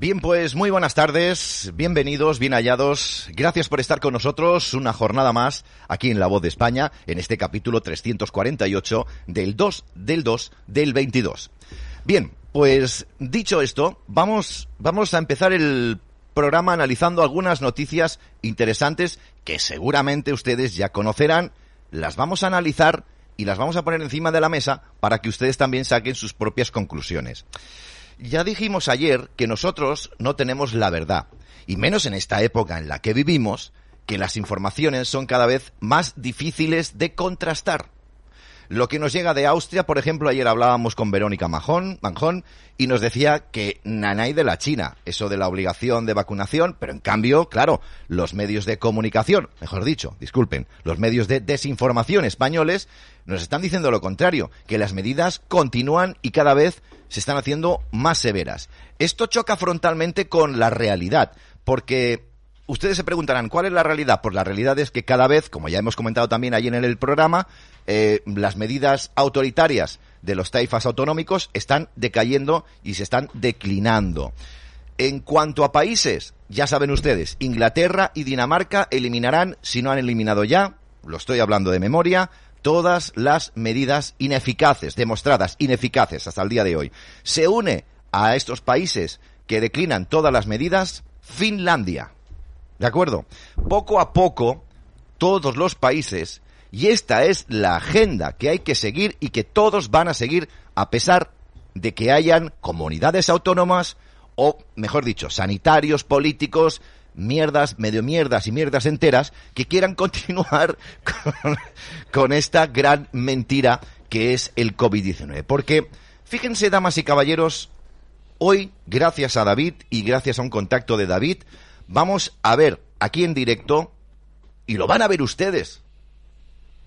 Bien, pues muy buenas tardes, bienvenidos, bien hallados. Gracias por estar con nosotros una jornada más aquí en La Voz de España, en este capítulo 348 del 2 del 2 del 22. Bien, pues dicho esto, vamos, vamos a empezar el programa analizando algunas noticias interesantes que seguramente ustedes ya conocerán. Las vamos a analizar y las vamos a poner encima de la mesa para que ustedes también saquen sus propias conclusiones. Ya dijimos ayer que nosotros no tenemos la verdad, y menos en esta época en la que vivimos, que las informaciones son cada vez más difíciles de contrastar. Lo que nos llega de Austria, por ejemplo, ayer hablábamos con Verónica Majón, Manjón y nos decía que nanay de la China, eso de la obligación de vacunación, pero en cambio, claro, los medios de comunicación, mejor dicho, disculpen, los medios de desinformación españoles nos están diciendo lo contrario, que las medidas continúan y cada vez se están haciendo más severas. Esto choca frontalmente con la realidad, porque ustedes se preguntarán, ¿cuál es la realidad? Pues la realidad es que cada vez, como ya hemos comentado también allí en el programa, eh, las medidas autoritarias de los taifas autonómicos están decayendo y se están declinando. En cuanto a países, ya saben ustedes, Inglaterra y Dinamarca eliminarán, si no han eliminado ya, lo estoy hablando de memoria, todas las medidas ineficaces, demostradas ineficaces hasta el día de hoy. Se une a estos países que declinan todas las medidas Finlandia. ¿De acuerdo? Poco a poco, todos los países, y esta es la agenda que hay que seguir y que todos van a seguir a pesar de que hayan comunidades autónomas o, mejor dicho, sanitarios, políticos, mierdas, medio mierdas y mierdas enteras que quieran continuar con, esta gran mentira que es el COVID-19. Porque, fíjense, damas y caballeros, hoy, gracias a David y gracias a un contacto de David, vamos a ver aquí en directo, y lo van a ver ustedes,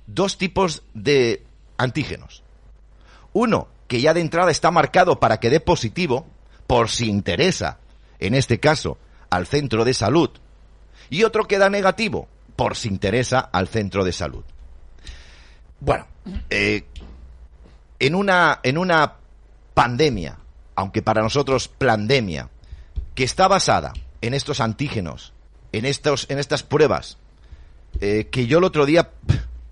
dos tipos de antígenos. Uno, que ya de entrada está marcado para que dé positivo, por si interesa, en este caso, al centro de salud y otro queda negativo por si interesa al centro de salud. Bueno, eh, en, una, en una pandemia, aunque para nosotros pandemia, que está basada en estos antígenos, en, estos, en estas pruebas, eh, que yo el otro día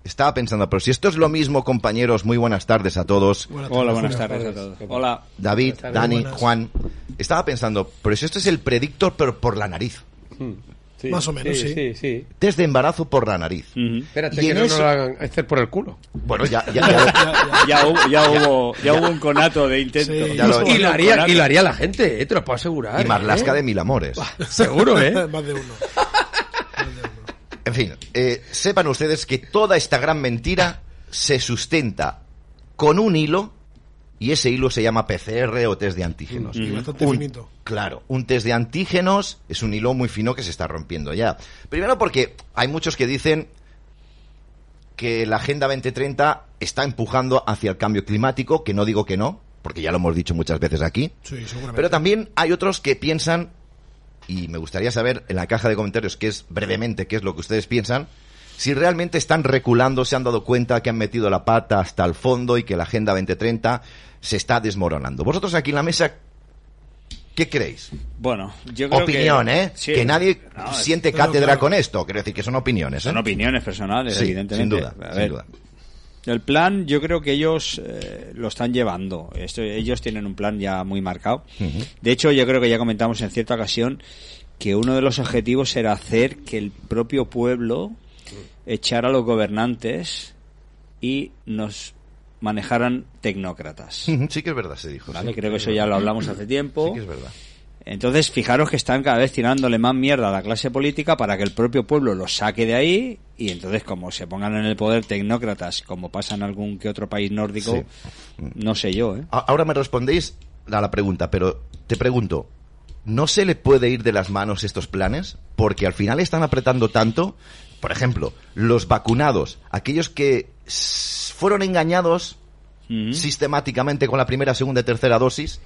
estaba pensando, pero si esto es lo mismo, compañeros, muy buenas tardes a todos. Hola, buenas tardes a todos. Hola. David, Dani, Juan. Estaba pensando, pero si esto es el predictor, pero por la nariz. Sí, Más o menos, sí. sí. sí. Test de embarazo por la nariz. Espérate Y que no eso- lo hagan hacer por el culo. Bueno, ya, ya, ya- Ya, hubo, ya, hubo, ya hubo un conato de intento. Sí. Ya lo- Y lo haría, conato. y lo haría la gente, eh, te lo puedo asegurar. y Marlasca ¿eh? de mil amores. Seguro, ¿eh? Más de uno. En fin, eh, sepan ustedes que toda esta gran mentira se sustenta con un hilo y ese hilo se llama PCR o test de antígenos. Y bastante Un-. Claro, un test de antígenos es un hilo muy fino que se está rompiendo ya. Primero porque hay muchos que dicen que la Agenda 2030 está empujando hacia el cambio climático, que no digo que no, porque ya lo hemos dicho muchas veces aquí. Sí, seguramente. Pero también hay otros que piensan, y me gustaría saber en la caja de comentarios qué es brevemente qué es lo que ustedes piensan, si realmente están reculando, se han dado cuenta que han metido la pata hasta el fondo y que la Agenda 2030 se está desmoronando. Vosotros aquí en la mesa, ¿qué creéis? Bueno, yo creo Opinión, que... ¿eh? Sí. que nadie No, siente cátedra claro. con esto. Quiero decir que son opiniones, ¿eh? Son opiniones personales, Sí, evidentemente. sin duda, A sin duda. El plan, yo creo que ellos eh, lo están llevando. Esto, ellos tienen un plan ya muy marcado. De hecho, yo creo que ya comentamos en cierta ocasión que uno de los objetivos era hacer que el propio pueblo echara a los gobernantes y nos manejaran tecnócratas. Sí que es verdad, se dijo. ¿Vale? sí. Creo que eso ya lo hablamos hace tiempo. Sí que es verdad. Entonces, fijaros que están cada vez tirándole más mierda a la clase política para que el propio pueblo los saque de ahí y entonces como se pongan en el poder tecnócratas, como pasa en algún que otro país nórdico, Sí. no sé yo, ¿eh? Ahora me respondéis a la pregunta, pero te pregunto, ¿no se le puede ir de las manos estos planes? Porque al final están apretando tanto. Por ejemplo, los vacunados, aquellos que fueron engañados sistemáticamente con la primera, segunda y tercera dosis,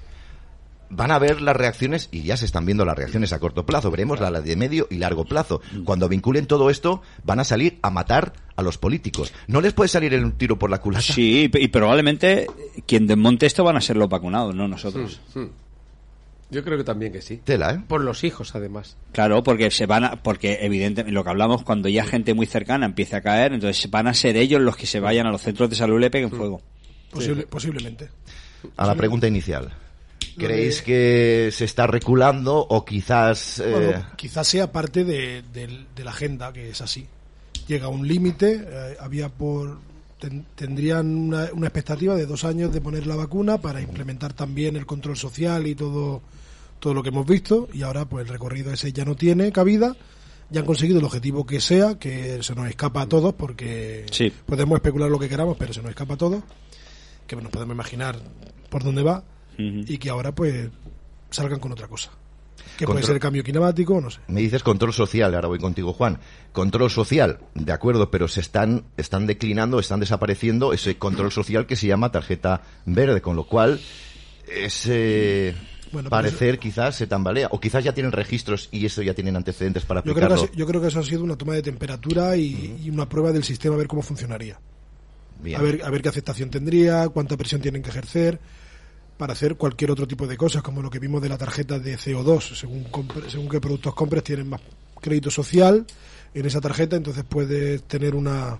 van a ver las reacciones, y ya se están viendo las reacciones a corto plazo, veremos la de medio y largo plazo. Cuando vinculen todo esto, van a salir a matar a los políticos. ¿No les puede salir el tiro por la culata? Sí, y probablemente quien desmonte esto van a ser los vacunados, no nosotros. Yo creo que también que sí. Tela, ¿eh? Por los hijos, además. Claro, porque se van a, porque evidentemente lo que hablamos cuando ya gente muy cercana empieza a caer, entonces van a ser ellos los que se vayan a los centros de salud y le peguen fuego. Posible- Posiblemente. A la pregunta inicial. ¿Creéis que se está reculando o quizás... eh, Bueno, quizás sea parte de la agenda, que es así. Llega a un límite, eh, había por ten- tendrían una, una expectativa de dos años de poner la vacuna para implementar también el control social y todo todo lo que hemos visto y ahora pues el recorrido ese ya no tiene cabida ya han conseguido el objetivo que sea que se nos escapa a todos porque Sí. podemos especular lo que queramos pero se nos escapa a todos que nos podemos imaginar por dónde va y que ahora pues salgan con otra cosa. Que puede ser cambio climático, no sé. Me dices control social, ahora voy contigo, Juan. Control social, de acuerdo, pero se están, están declinando, están desapareciendo ese control social que se llama tarjeta verde, con lo cual ese Bueno, parecer quizás se tambalea, o quizás ya tienen registros y eso ya tienen antecedentes para Yo creo, que, aplicarlo. yo creo que eso ha sido una toma de temperatura y, y una prueba del sistema a ver cómo funcionaría. Bien. A ver, a ver qué aceptación tendría, cuánta presión tienen que ejercer para hacer cualquier otro tipo de cosas, como lo que vimos de la tarjeta de CO2. Según, compre- según qué productos compres, tienen más crédito social en esa tarjeta, entonces puedes tener una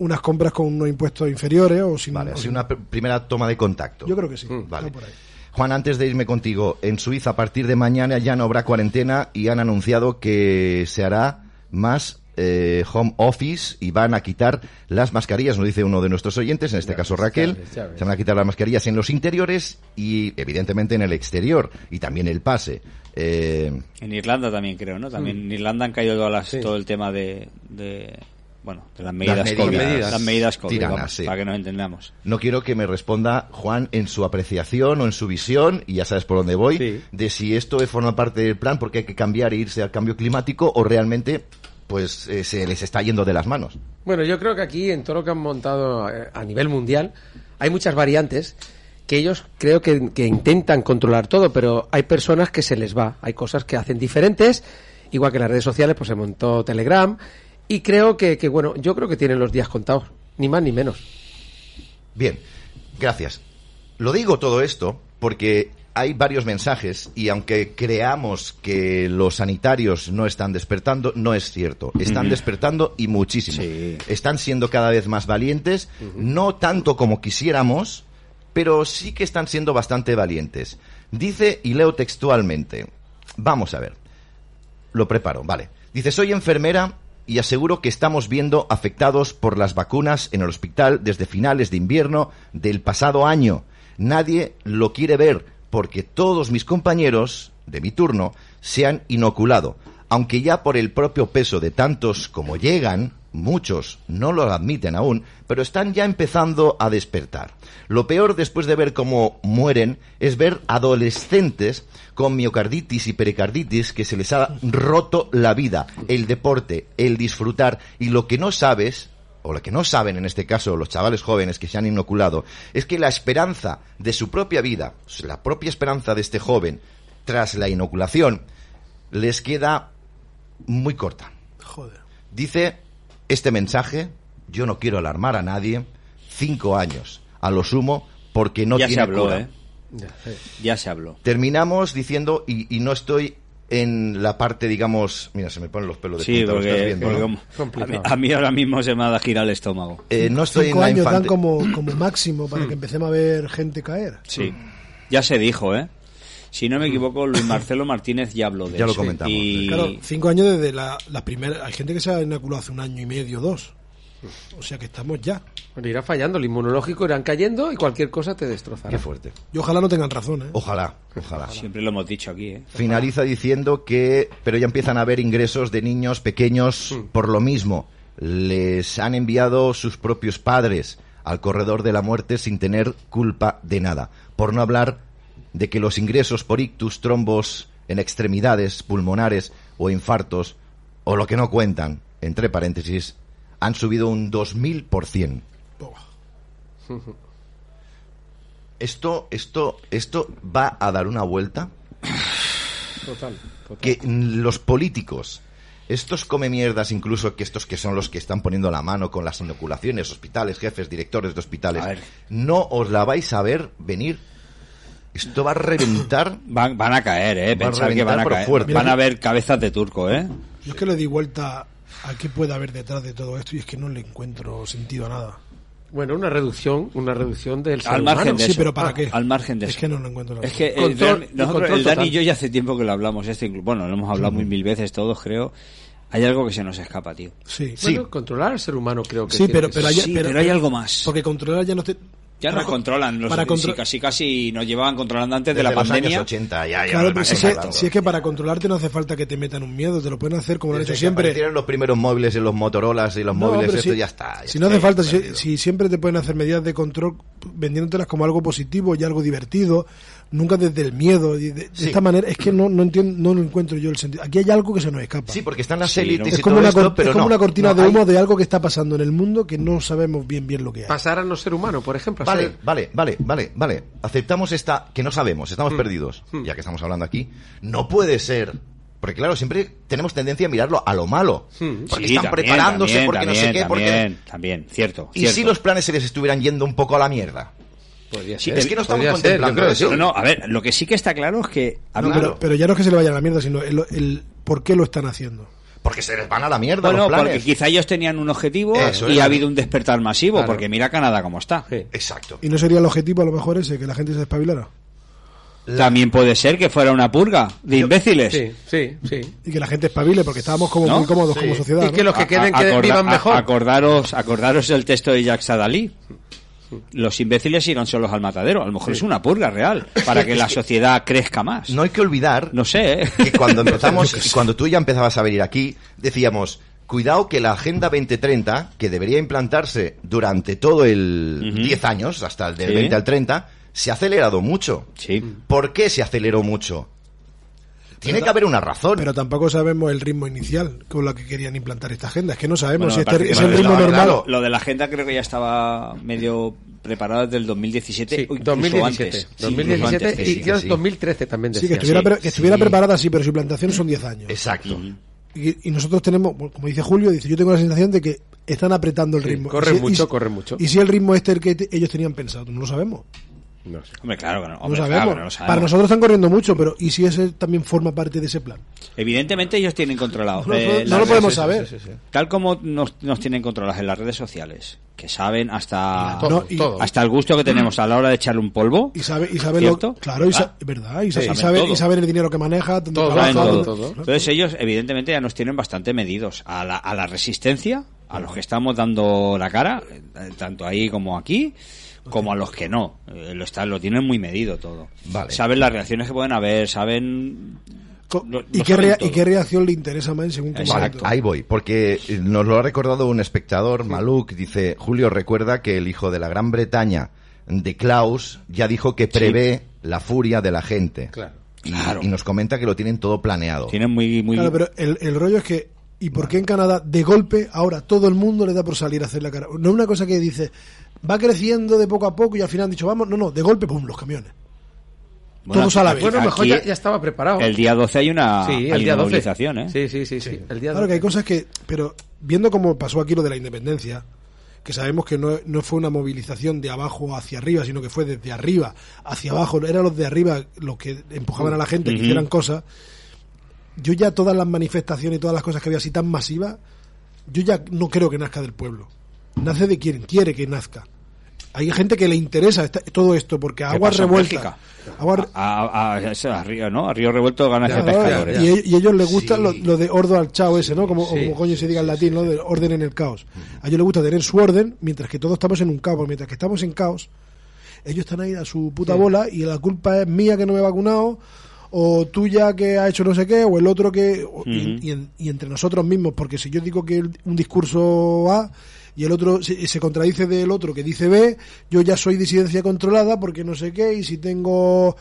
unas compras con unos impuestos inferiores o sin... Vale, o así sin- una pr- primera toma de contacto. Yo creo que sí. Mm, Vale. va por ahí. Juan, antes de irme contigo, en Suiza a partir de mañana ya no habrá cuarentena y han anunciado que se hará más eh, home office y van a quitar las mascarillas, nos dice uno de nuestros oyentes, en este Ya caso ves, Raquel, ya ves, ya ves. se van a quitar las mascarillas en los interiores y evidentemente en el exterior y también el pase. Eh, En Irlanda también creo, ¿no? También en Irlanda han caído todas las, todo el tema de, de bueno, de las medidas, medidas COVID, las medidas COVID, tiranas, vamos, sí. para que nos entendamos. no quiero que me responda Juan en su apreciación o en su visión, y ya sabes por dónde voy, Sí. de si esto forma parte del plan porque hay que cambiar e irse al cambio climático o realmente pues eh, se les está yendo de las manos. Bueno, yo creo que aquí, en todo lo que han montado eh, a nivel mundial, hay muchas variantes que ellos creo que, que intentan controlar todo, pero hay personas que se les va. Hay cosas que hacen diferentes, igual que en las redes sociales, pues se montó Telegram, y creo que, que, bueno, yo creo que tienen los días contados, ni más ni menos. Bien, gracias. Lo digo todo esto porque hay varios mensajes y aunque creamos que los sanitarios no están despertando, no es cierto. Están despertando y muchísimo. Sí. Están siendo cada vez más valientes, no tanto como quisiéramos, pero sí que están siendo bastante valientes. Dice, y leo textualmente, vamos a ver, lo preparo, vale. Dice, soy enfermera y aseguro que estamos viendo afectados por las vacunas en el hospital desde finales de invierno del pasado año. Nadie lo quiere ver porque todos mis compañeros de mi turno se han inoculado, aunque ya por el propio peso de tantos como llegan, muchos no lo admiten aún, pero están ya empezando a despertar. Lo peor después de ver cómo mueren es ver adolescentes con miocarditis y pericarditis que se les ha roto la vida, el deporte, el disfrutar y lo que no sabes o lo que no saben en este caso los chavales jóvenes que se han inoculado, es que la esperanza de su propia vida, la propia esperanza de este joven tras la inoculación, les queda muy corta. Joder. Dice este mensaje, yo no quiero alarmar a nadie, cinco años, a lo sumo, porque no ya tiene se habló, cura. ¿eh? Ya se habló. Terminamos diciendo, y, y no estoy en la parte, digamos, mira, se me ponen los pelos de Sí, punta, lo estás porque, viendo, porque ¿no? como- a, mí, a mí ahora mismo se me ha girado el estómago. Eh, no estoy Cinco en la años dan como, como máximo para que empecemos a ver gente caer. Sí. Ya se dijo, ¿eh? Si no me equivoco, Luis Marcelo Martínez ya habló de Ya lo eso. comentamos, Y... Claro, cinco años desde la, la primera. Hay gente que se ha inoculado hace un año y medio, dos. O sea que estamos ya. Bueno, irá fallando, el inmunológico irán cayendo y cualquier cosa te destrozará. Qué fuerte. Y ojalá no tengan razón, ¿eh? Ojalá, ojalá. Siempre lo hemos dicho aquí, ¿eh? Finaliza diciendo que, pero ya empiezan a haber ingresos de niños pequeños por lo mismo. Les han enviado sus propios padres al corredor de la muerte sin tener culpa de nada. Por no hablar de que los ingresos por ictus, trombos en extremidades pulmonares o infartos, o lo que no cuentan, entre paréntesis, han subido un 2000%. Buah. Esto, esto, esto va a dar una vuelta Total, total. que los políticos, estos come mierdas incluso que estos que son los que están poniendo la mano con las inoculaciones, hospitales, jefes, directores de hospitales, ver. no os la vais a ver venir. Esto va a reventar. Van, van a caer, ¿eh? A Pensar que van a caer. fuerte. Van a haber cabezas de turco, ¿eh? Yo es que le di vuelta a qué puede haber detrás de todo esto y es que no le encuentro sentido a nada. Bueno, una reducción, una reducción del ser Al margen humano. de Sí, eso. pero ¿para Ah, qué? Al margen de Es eso. que no lo encuentro. Es que Control- y nosotros, el Dani total. y yo ya hace tiempo que lo hablamos esto, inclu- bueno, lo hemos hablado muy mil veces todos, creo. Hay algo que se nos escapa, tío. Sí, Bueno, controlar al ser humano creo que Sí, tiene pero, pero, hay, Sí, pero hay algo más. Porque controlar ya no te... Ya nos con- controlan, los para sí, casi casi nos llevaban controlando antes de la los pandemia. años 80 ya, ya Claro, pero si es, que, controlado. si es que para controlarte no hace falta que te metan un miedo, te lo pueden hacer como lo han hecho siempre. los primeros móviles en los Motorolas y los No, móviles, esto si- ya está. ya Si no hace falta, si, si siempre te pueden hacer medidas de control vendiéndotelas como algo positivo y algo divertido, nunca desde el miedo. y de, de Sí. esta manera, es que no, no entiendo, no lo encuentro yo el sentido. Aquí hay algo que se nos escapa. Sí, porque están las Sí, élites ¿no? y es como, todo una, esto, pero es como no, una cortina no, de hay- humo de algo que está pasando en el mundo que no sabemos bien bien lo que hay. Pasar a no ser humano, por ejemplo. Vale, ser- vale, vale, vale, vale. Aceptamos esta que no sabemos, estamos perdidos, ya que estamos hablando aquí. No puede ser. Porque claro, siempre tenemos tendencia a mirarlo a lo malo. Porque Sí, están también, preparándose, también, porque no sé también, qué, porque... También, también, cierto. ¿Y cierto. si los planes se les estuvieran yendo un poco a la mierda? Podría Sí, ser. es que no estamos ser, contemplando eso. sí. No, no, a ver, lo que sí que está claro es que... a No, mí- pero, pero ya no es que se le vaya a la mierda, sino el, el por qué lo están haciendo. Porque se les van a la mierda Bueno, los planes. porque quizá ellos tenían un objetivo Eso y es. ha habido un despertar masivo, Claro. porque mira Canadá cómo está. Sí. Exacto. Y no sería el objetivo a lo mejor ese, que la gente se espabilara. También puede ser que fuera una purga de imbéciles. Sí, sí, sí. Y que la gente espabile, porque estábamos como ¿No? muy cómodos Sí. como sociedad. Y que ¿no? los que queden, A- que acorda- vivan a- mejor. acordaros, acordaros el texto de Jacques Sadalí. Los imbéciles irán solos al matadero. A lo mejor es una purga real para que la sociedad crezca más. No hay que olvidar No sé, ¿eh? que cuando empezamos, cuando tú ya empezabas a venir aquí, decíamos, cuidado que la Agenda 2030, que debería implantarse durante todo el Ujú. 10 años, hasta el del Sí. 20 al 30, se ha acelerado mucho. Sí. ¿Por qué se aceleró mucho? Tiene que haber una razón. Pero tampoco sabemos el ritmo inicial con la que querían implantar esta agenda. Es que no sabemos Bueno, si este es el ritmo normal. claro. Lo de la agenda creo que ya estaba medio preparado desde el 2017 Sí, o incluso 2017. antes. Sí, 2017 incluso antes, y sí. sí. 2013 también Sí, decía. que estuviera, sí, pre- que estuviera sí. preparada, sí, pero su implantación son 10 años. Exacto. Y, y nosotros tenemos, como dice Julio, dice, yo tengo la sensación de que están apretando el Sí, ritmo. si- mucho, y- corren mucho. Y si el ritmo este el que ellos tenían pensado, no lo sabemos. No sé. Hombre, claro que no. No hombre, sabemos. claro que no lo sabemos. Para nosotros están corriendo mucho, pero ¿y si ese también forma parte de ese plan? Evidentemente ellos tienen controlado. No, eh, no- no las lo redes- podemos sí, sí, saber. sí, sí, sí. Tal como nos, nos tienen controlados en las redes sociales, que saben hasta, y- hasta el gusto que tenemos a la hora de echarle un polvo. Y sabe, y sabe ¿Cierto? lo, claro, y sa- Ah. verdad, y, sa- Sí, y saben y saben el dinero que maneja, dónde Todo, trabaja, saben dónde- todo, todo. Entonces ellos evidentemente ya nos tienen bastante medidos a la, a la resistencia, a los que estamos dando la cara, eh, tanto ahí como aquí, como a los que no. Eh, lo, están, lo tienen muy medido todo. Vale. Saben las reacciones que pueden haber, saben... Lo- ¿Y, lo qué saben rea- todo. ¿Y qué reacción le interesa más según Vale, Exacto. ahí voy, porque eh, nos lo ha recordado un espectador, Maluk, dice, Julio recuerda que el hijo de la Gran Bretaña, de Klaus, ya dijo que prevé la furia de la gente. Claro. Y, Claro. y nos comenta que lo tienen todo planeado. Tienen muy... muy Claro, pero el, el rollo es que, ¿y por qué en Canadá de golpe ahora todo el mundo le da por salir a hacer la cara? No es una cosa que dice, va creciendo de poco a poco y al final han dicho, vamos, no, no, de golpe, pum, los camiones. bueno, todos a la vez. Bueno, mejor ya, ya estaba preparado. El día 12 hay una, sí, hay el día una 12. movilización, ¿eh? Sí, sí, sí, sí. El día Claro que hay 12. cosas que, pero viendo cómo pasó aquí lo de la independencia, que sabemos que no, no fue una movilización de abajo hacia arriba, sino que fue desde arriba hacia abajo, eran los de arriba los que empujaban a la gente que hicieran cosas. Yo ya todas las manifestaciones y todas las cosas que había así tan masivas, yo ya no creo que nazca del pueblo. Nace de quien quiere que nazca. Hay gente que le interesa esta- todo esto porque ¿Qué aguas revueltas. Agua, A, a- a- a Río, ¿no? A Río Revuelto ganas de Claro, pescadores. y, ellos- y ellos les gusta Sí. lo, lo de ordo al chao ese, ¿no? Como, Sí. como coño se diga en latín, ¿no? De orden en el caos. A ellos les gusta tener su orden, mientras que todos estamos en un caos. Porque mientras que estamos en caos, ellos están ahí a su puta bola y la culpa es mía que no me he vacunado, o tuya que ha hecho no sé qué, o el otro que... y- y, en- y entre nosotros mismos, porque si yo digo que el- un discurso A y el otro se, se contradice del otro que dice B, yo ya soy disidencia controlada porque no sé qué, y si tengo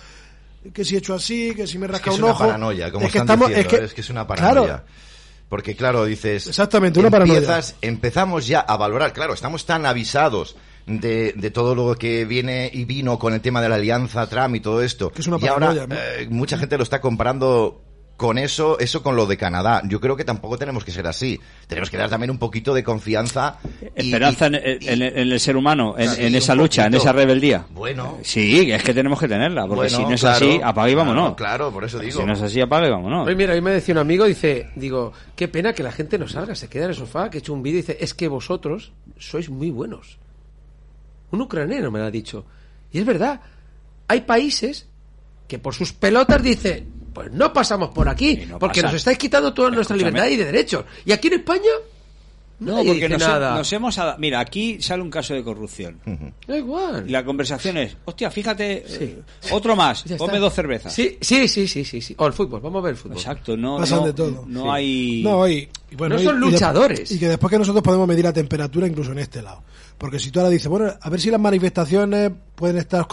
que si he hecho así, que si me he Es que rascado es un una paranoia, como es que están estamos, diciendo, es que, es que es una paranoia. Claro, Porque claro, dices... Exactamente, una paranoia. empiezas- Empezamos ya a valorar, claro, estamos tan avisados de, de todo lo que viene y vino con el tema de la alianza Trump y todo esto. Que es una y ahora paranoia, ¿no? eh, mucha gente lo está comparando con eso, eso con lo de Canadá. Yo creo que tampoco tenemos que ser así. Tenemos que dar también un poquito de confianza. y- Esperanza y- en, y- en- en el ser humano, en, Sí, en un esa lucha, en esa rebeldía. Bueno. Sí, es que tenemos que tenerla, porque Bueno, si no es claro, así, apaga y vámonos. claro, Claro, por eso digo. Si no es así, apaga y vámonos. Hoy mira, hoy me decía un amigo, dice, digo, qué pena que la gente no salga, se queda en el sofá, que he hecho un vídeo y dice, es que vosotros sois muy buenos. Un ucraniano me lo ha dicho. Y es verdad, hay países que por sus pelotas dicen, pues no pasamos por aquí, no porque pasa. nos estáis quitando toda nuestra Escúchame. libertad y de derechos. Y aquí en España, No, nadie porque dice nos, nada. nos hemos... Mira, aquí sale un caso de corrupción. Da igual. Y la conversación es, hostia, fíjate, eh, otro más, está. dos cervezas. Sí, sí, sí, sí, sí, sí. O el fútbol, vamos a ver el fútbol. Exacto, no, Pasan no, de todo. no Sí. hay... No, y, y bueno, No y- son y de- luchadores. Y, que después que nosotros podemos medir la temperatura incluso en este lado. Porque si tú ahora dices, bueno, a ver si las manifestaciones pueden estar...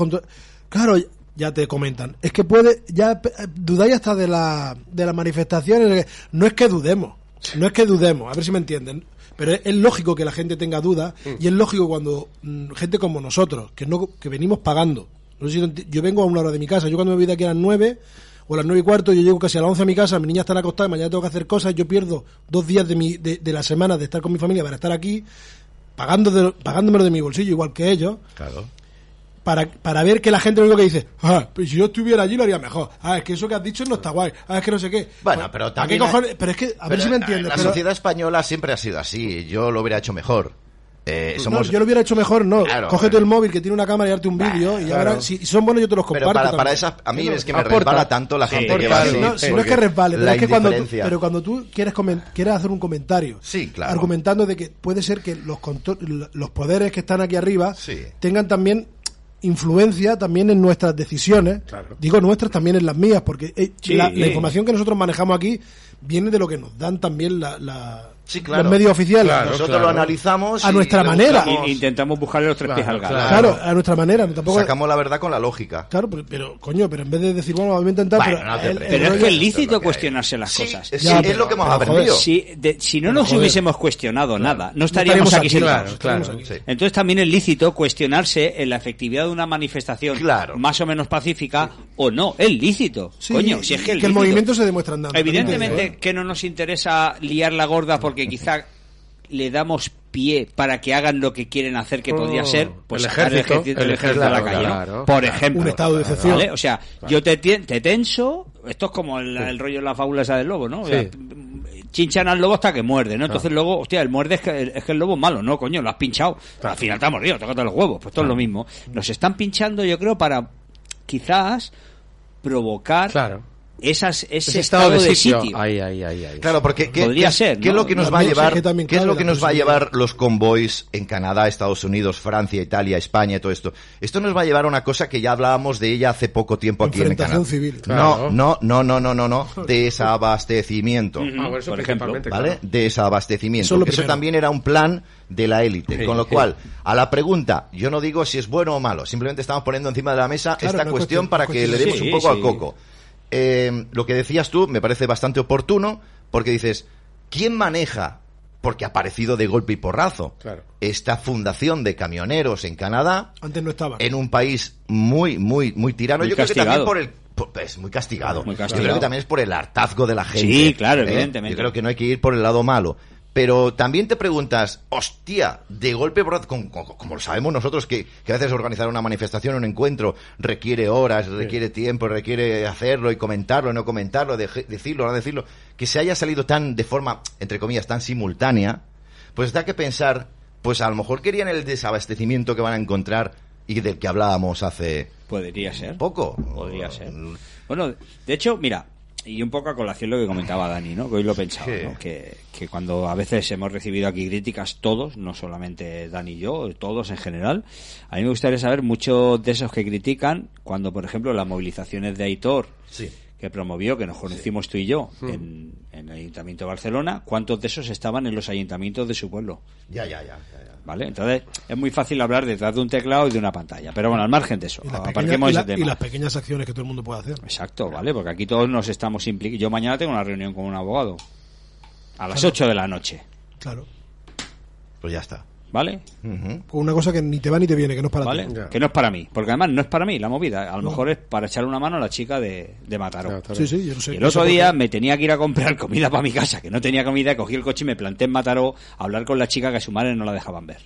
Claro, ya te comentan. Es que puede... Ya eh, dudáis hasta de, la, de las manifestaciones. No es que dudemos. No es que dudemos. A ver si me entienden. Pero es, es lógico que la gente tenga dudas y es lógico cuando mm, gente como nosotros, que no que venimos pagando. No sé si yo vengo a una hora de mi casa. Yo cuando me voy de aquí a las 9 o a las nueve y cuarto, yo llego casi a las 11 a mi casa, mis niñas están acostadas, mañana tengo que hacer cosas, yo pierdo dos días de, mi, de, de la semana de estar con mi familia para estar aquí, pagando de, pagándomelo de mi bolsillo, igual que ellos, Claro. Para, para ver que la gente lo único que dice, ah, pues si yo estuviera allí lo haría mejor. Ah, es que eso que has dicho no está guay. Ah, es que no sé qué. Bueno, Pues, pero ¿a qué también cojones? Pero es que, a ver si me entiendes. La pero- sociedad española siempre ha sido así. Yo lo hubiera hecho mejor. Eh, no, somos... yo lo hubiera hecho mejor, no. Claro, Cógete bueno. el móvil que tiene una cámara y darte un vídeo y ahora, si si son buenos, yo te los comparto. Pero para, para esas, a mí es que me aporta. resbala tanto la Sí, gente que aporta, va sí, así. no, si no es que resbale, pero es que cuando tú, pero cuando tú quieres quieres hacer un comentario, Sí, claro. argumentando de que puede ser que los los poderes que están aquí arriba Sí. tengan también influencia también en nuestras decisiones. Digo nuestras también en las mías, porque eh, Sí. la, la información que nosotros manejamos aquí viene de lo que nos dan también la, la- Sí, claro. los medios oficiales. Claro, Nosotros claro. lo analizamos A y nuestra manera. buscamos- Intentamos buscarle los tres Claro, pies al gato. Claro, a nuestra manera. Tampoco, sacamos la verdad con la lógica. Claro, pero, pero, coño, pero en vez de decir, bueno, voy a intentar, Bueno, pero, no te el-. Pero es que es lícito que cuestionarse las Sí, cosas. es, Ya, sí, pero- es lo que hemos aprendido. Si, de- si no Pero, nos joder. hubiésemos cuestionado nada, no estaríamos, estaríamos aquí claro, aquí. Sí. Entonces también es lícito cuestionarse en la efectividad de una manifestación Claro. más o menos pacífica o no. Es lícito. Sí, Coño, si es que, el movimiento se demuestra andando. Evidentemente que no nos interesa liar la gorda porque quizá le damos pie para que hagan lo que quieren hacer que podría Oh, ser pues el ejército, el el ejército a la calle, ¿no? claro, por claro. ejemplo Un estado de excepción. ¿vale? o sea yo te, te tenso esto es como el, el rollo de la fábula esa del lobo no O sea, Sí. chinchan al lobo hasta que muerde no entonces luego hostia el muerde es que, es que el lobo es malo no coño lo has pinchado al final te ha mordido tócate los huevos pues todo es lo mismo nos están pinchando yo creo para quizás provocar Claro. Esas, ese, Ese estado de sitio. sitio Ahí, ahí, ahí, ahí. Claro, porque ¿qué, Podría qué- ser, ¿qué es lo que nos va a llevar? ¿Qué es lo que nos va a llevar los convoys en Canadá, Estados Unidos, Francia, Italia, España, todo esto? Esto nos va a llevar a una cosa que ya hablábamos de ella hace poco tiempo aquí en Canadá. civil. Claro. No, no, no, no, no, no, no, desabastecimiento. Ah, bueno, eso Por ejemplo, ¿Vale? claro. Desabastecimiento. Eso Eso también era un plan de la élite. Sí, con lo sí. cual, a la pregunta, yo no digo si es bueno o malo, simplemente estamos poniendo encima de la mesa Claro, esta cuestión cuestión- para que le demos Sí, un poco sí. al coco. Eh, lo que decías tú me parece bastante oportuno porque dices, ¿quién maneja? Porque ha aparecido de golpe y porrazo Claro. esta fundación de camioneros en Canadá, Antes no estaba. en un país muy, muy, muy tirano. Muy Yo creo que también castigado. por el. por- es muy castigado. Muy Yo castigado. creo que también es por el hartazgo de la gente. Sí, claro, ¿eh? evidentemente. Yo creo que no hay que ir por el lado malo. Pero también te preguntas, hostia, de golpe, como lo sabemos nosotros, que, que a veces organizar una manifestación, un encuentro, requiere horas, requiere tiempo, requiere hacerlo y comentarlo, no comentarlo, decirlo, no decirlo, que se haya salido tan, de forma, entre comillas, tan simultánea, pues da que pensar, pues a lo mejor querían el desabastecimiento que van a encontrar y del que hablábamos hace podría ser poco. Podría ser. Bueno, de hecho, mira, y un poco a colación lo que comentaba Dani, ¿no? Que hoy lo pensaba, Sí. ¿no? Que, que cuando a veces hemos recibido aquí críticas, todos, no solamente Dani y yo, todos en general, a mí me gustaría saber muchos de esos que critican cuando, por ejemplo, las movilizaciones de Aitor, Sí. Que promovió, que nos conocimos tú y yo en, en el Ayuntamiento de Barcelona, ¿cuántos de esos estaban en los ayuntamientos de su pueblo? Ya, ya, ya. ya, ya. ¿Vale? Entonces, es muy fácil hablar detrás de un teclado y de una pantalla. Pero bueno, al margen de eso, Y aparquemos pequeñas, y, ese la- tema. y las pequeñas acciones que todo el mundo puede hacer. Exacto, ¿vale? Porque aquí todos nos estamos implicando. Yo mañana tengo una reunión con un abogado. A las 8 de la noche. Claro. Pues ya está. ¿Vale? Con una cosa que ni te va ni te viene, que no es para ¿Vale? ti. Ya. Que no es para mí, porque además no es para mí la movida, a lo No. mejor es para echarle una mano a la chica de, de Mataró. Claro, claro. Sí, sí, yo no sé. Y el otro día me tenía que ir a comprar comida para mi casa, que no tenía comida, cogí el coche y me planté en Mataró a hablar con la chica que a su madre no la dejaban ver.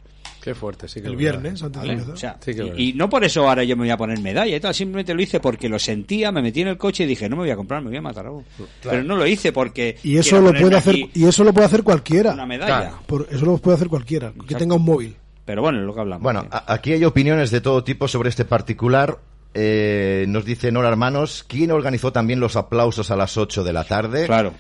Qué fuerte, sí que El viernes, antes de. O sea, Sí que y- no por eso ahora yo me voy a poner medalla y tal, simplemente lo hice porque lo sentía, me metí en el coche y dije, no me voy a comprar, me voy a Mataró. Pero no lo hice porque... y eso lo puede hacer y eso lo puede hacer cualquiera. Una medalla. Claro. Por- eso lo puede hacer cualquiera, que tenga un móvil. Pero bueno, es lo que hablamos. Bueno, aquí hay opiniones de todo tipo sobre este particular. Eh, nos dice Nora Hermanos, ¿quién organizó también los aplausos a las 8 de la tarde? claro.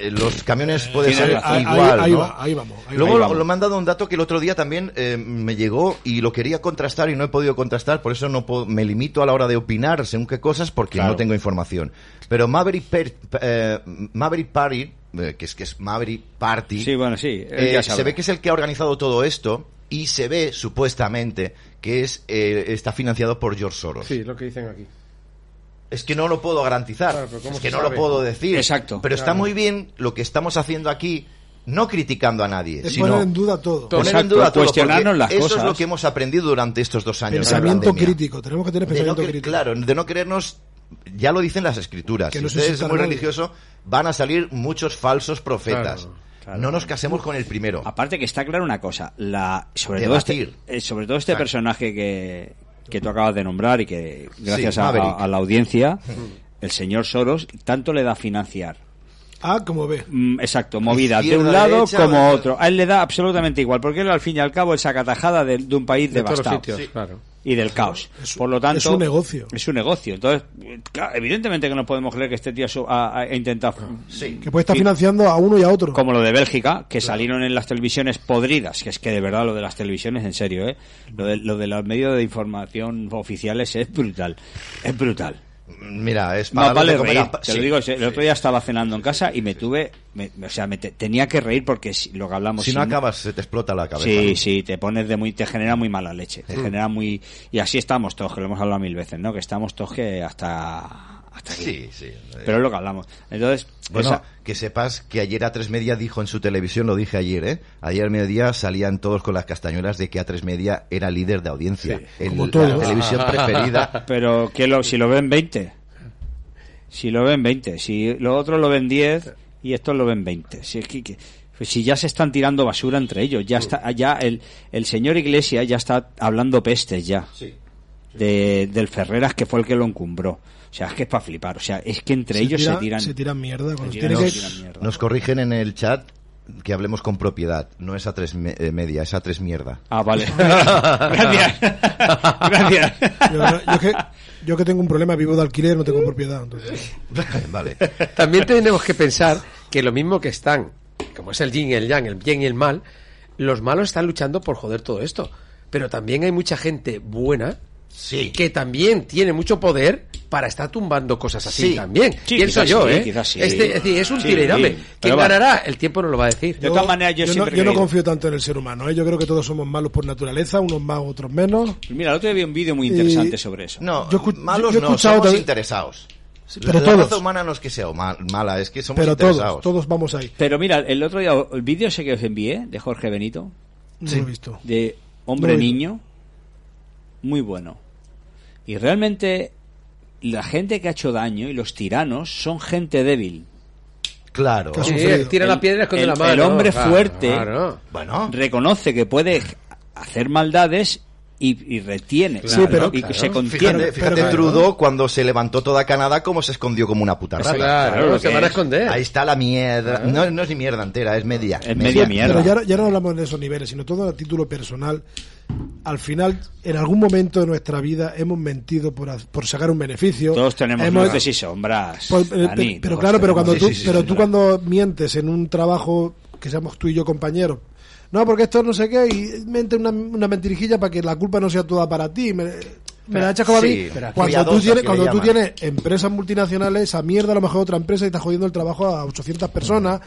Eh, los camiones puede Tiene ser. Ahí, igual, ahí ¿no? va, ahí vamos. ahí Luego lo, me han dado un dato que el otro día también eh, me llegó y lo quería contrastar y no he podido contrastar, por eso no puedo- me limito a la hora de opinar según qué cosas porque Claro. no tengo información. Pero Maverick, Per- eh, Maverick Party, eh, que es que es Maverick Party, Sí, bueno, sí. eh, se ve que es el que ha organizado todo esto y se ve supuestamente que es eh, está financiado por George Soros. Sí, lo que dicen aquí. Es que no lo puedo garantizar. Claro, pero ¿cómo es que no sabe? lo puedo decir. Exacto. Pero está muy bien lo que estamos haciendo aquí, no criticando a nadie, Es sino poner en duda todo. poner en duda todo, cuestionarnos las eso cosas. es lo que hemos aprendido durante estos dos años. de Pensamiento crítico, tenemos que tener no pensamiento crítico. Claro, de no creernos, ya lo dicen las escrituras. Que si no usted es muy nadie. religioso, van a salir muchos falsos profetas. Claro, claro. No nos casemos con el primero. Aparte que está claro una cosa, la sobre todo Debatir. este, eh, sobre todo este Claro. personaje que, que tú acabas de nombrar y que gracias Sí, a, Maverick. a- a la audiencia, el señor Soros tanto le da a financiar. A como B. Mm, exacto, movida de un lado derecha, como otro. A él le da absolutamente igual, porque él al fin y al cabo es sacatajada de, de un país De todos los devastado sitios, claro. Y del caos. Es- Por lo tanto, es un negocio. Es un negocio. Entonces, claro, evidentemente que no podemos creer que este tío ha, ha intentado Sí. Que puede estar financiando a uno y a otro. como lo de Bélgica, que salieron en las televisiones podridas, que es que de verdad lo de las televisiones, en serio, ¿eh? Lo de, lo de los medios de información oficiales es brutal, es brutal. Mira, es Más para vale reír, a- te sí. lo digo, el otro día estaba cenando en casa y me tuve, me- o sea, me te- tenía que reír porque si- lo que hablamos... Si no acabas, se te explota la cabeza. Sí, ¿no? sí, te pones de muy, te genera muy mala leche, te genera muy, y así estamos todos, que lo hemos hablado mil veces, ¿no? Que estamos todos que hasta, hasta aquí. Sí, sí. Pero es lo que hablamos. Entonces, Bueno, esa- que sepas que ayer A3 Media dijo en su televisión, lo dije ayer, ¿eh? Ayer mediodía salían todos con las castañuelas de que A3 Media era líder de audiencia. El- Como la televisión preferida. Pero que lo, si lo ven 20. Si lo ven 20. Si los otros lo ven 10 y estos lo ven 20. Si, es que, que- pues si ya se están tirando basura entre ellos. Ya está, ya el, el señor Iglesias ya está hablando pestes ya. De, del Ferreras que fue el que lo encumbró. O sea, es que es para flipar. O sea, es que entre ellos tira- se tiran. se tiran mierda. Cuando se tiene tiran- que- se tiran mierda. Nos corrigen en el chat que hablemos con propiedad. No es A3 me- eh, Media, es A3 Mierda. Ah, vale. Gracias. Gracias. Yo, yo que, yo que tengo un problema, vivo de alquiler, no tengo propiedad. Entonces, vale. También tenemos que pensar que lo mismo que están, como es el yin y el yang, el bien y el mal, los malos están luchando por joder todo esto. Pero también hay mucha gente buena Sí. que también tiene mucho poder para estar tumbando cosas así Sí. también. Sí, Pienso yo, sí, ¿eh? quizás sí. Este- es decir, es un sí. ¿Quién ganará? El tiempo no lo va a decir. De todas maneras, yo no, yo no confío tanto en el ser humano. ¿eh? Yo creo que todos somos malos por naturaleza, unos más, otros menos. Mira, el otro día vi un vídeo muy interesante Y- sobre eso. No, Yo malos yo he no, escuchado somos también- interesados. Sí, pero la todos. raza humana no es que sea ma- mala, es que somos Pero interesados. todos, todos vamos ahí. Pero mira, el otro día, el vídeo ese que os envié de Jorge Benito, No lo he visto. de No hombre lo he niño, muy bueno. Y realmente la gente que ha hecho daño y los tiranos son gente débil. Claro. Sí, tira la piedra con el- la mano. el hombre Claro, fuerte- claro. Bueno, Reconoce que puede hacer maldades y, y retiene. Sí, pero- y claro. se contiene. fíjate, fíjate pero- Trudeau cuando se levantó toda Canadá como se escondió como una puta rata. Claro, Claro, lo se que van a es. esconder. Ahí está la mierda. No, no es ni mierda entera, es media. Es media mierda. Pero ya, ya no hablamos de esos niveles, sino todo a título personal. Al final, en algún momento de nuestra vida hemos mentido por, sacar un beneficio. Todos tenemos Hemos- luces y sombras. Pues, eh, Dani, pe- pero claro, pero cuando tú, pero tú cuando mientes en un trabajo que seamos tú y yo compañeros, no, porque esto no sé qué, y mente una, una mentirijilla para que la culpa no sea toda para ti. Me, me la echas como a mí. Cuando, tú tienes, cuando tú tienes empresas multinacionales, esa mierda a lo mejor otra empresa y está jodiendo el trabajo a 800 personas.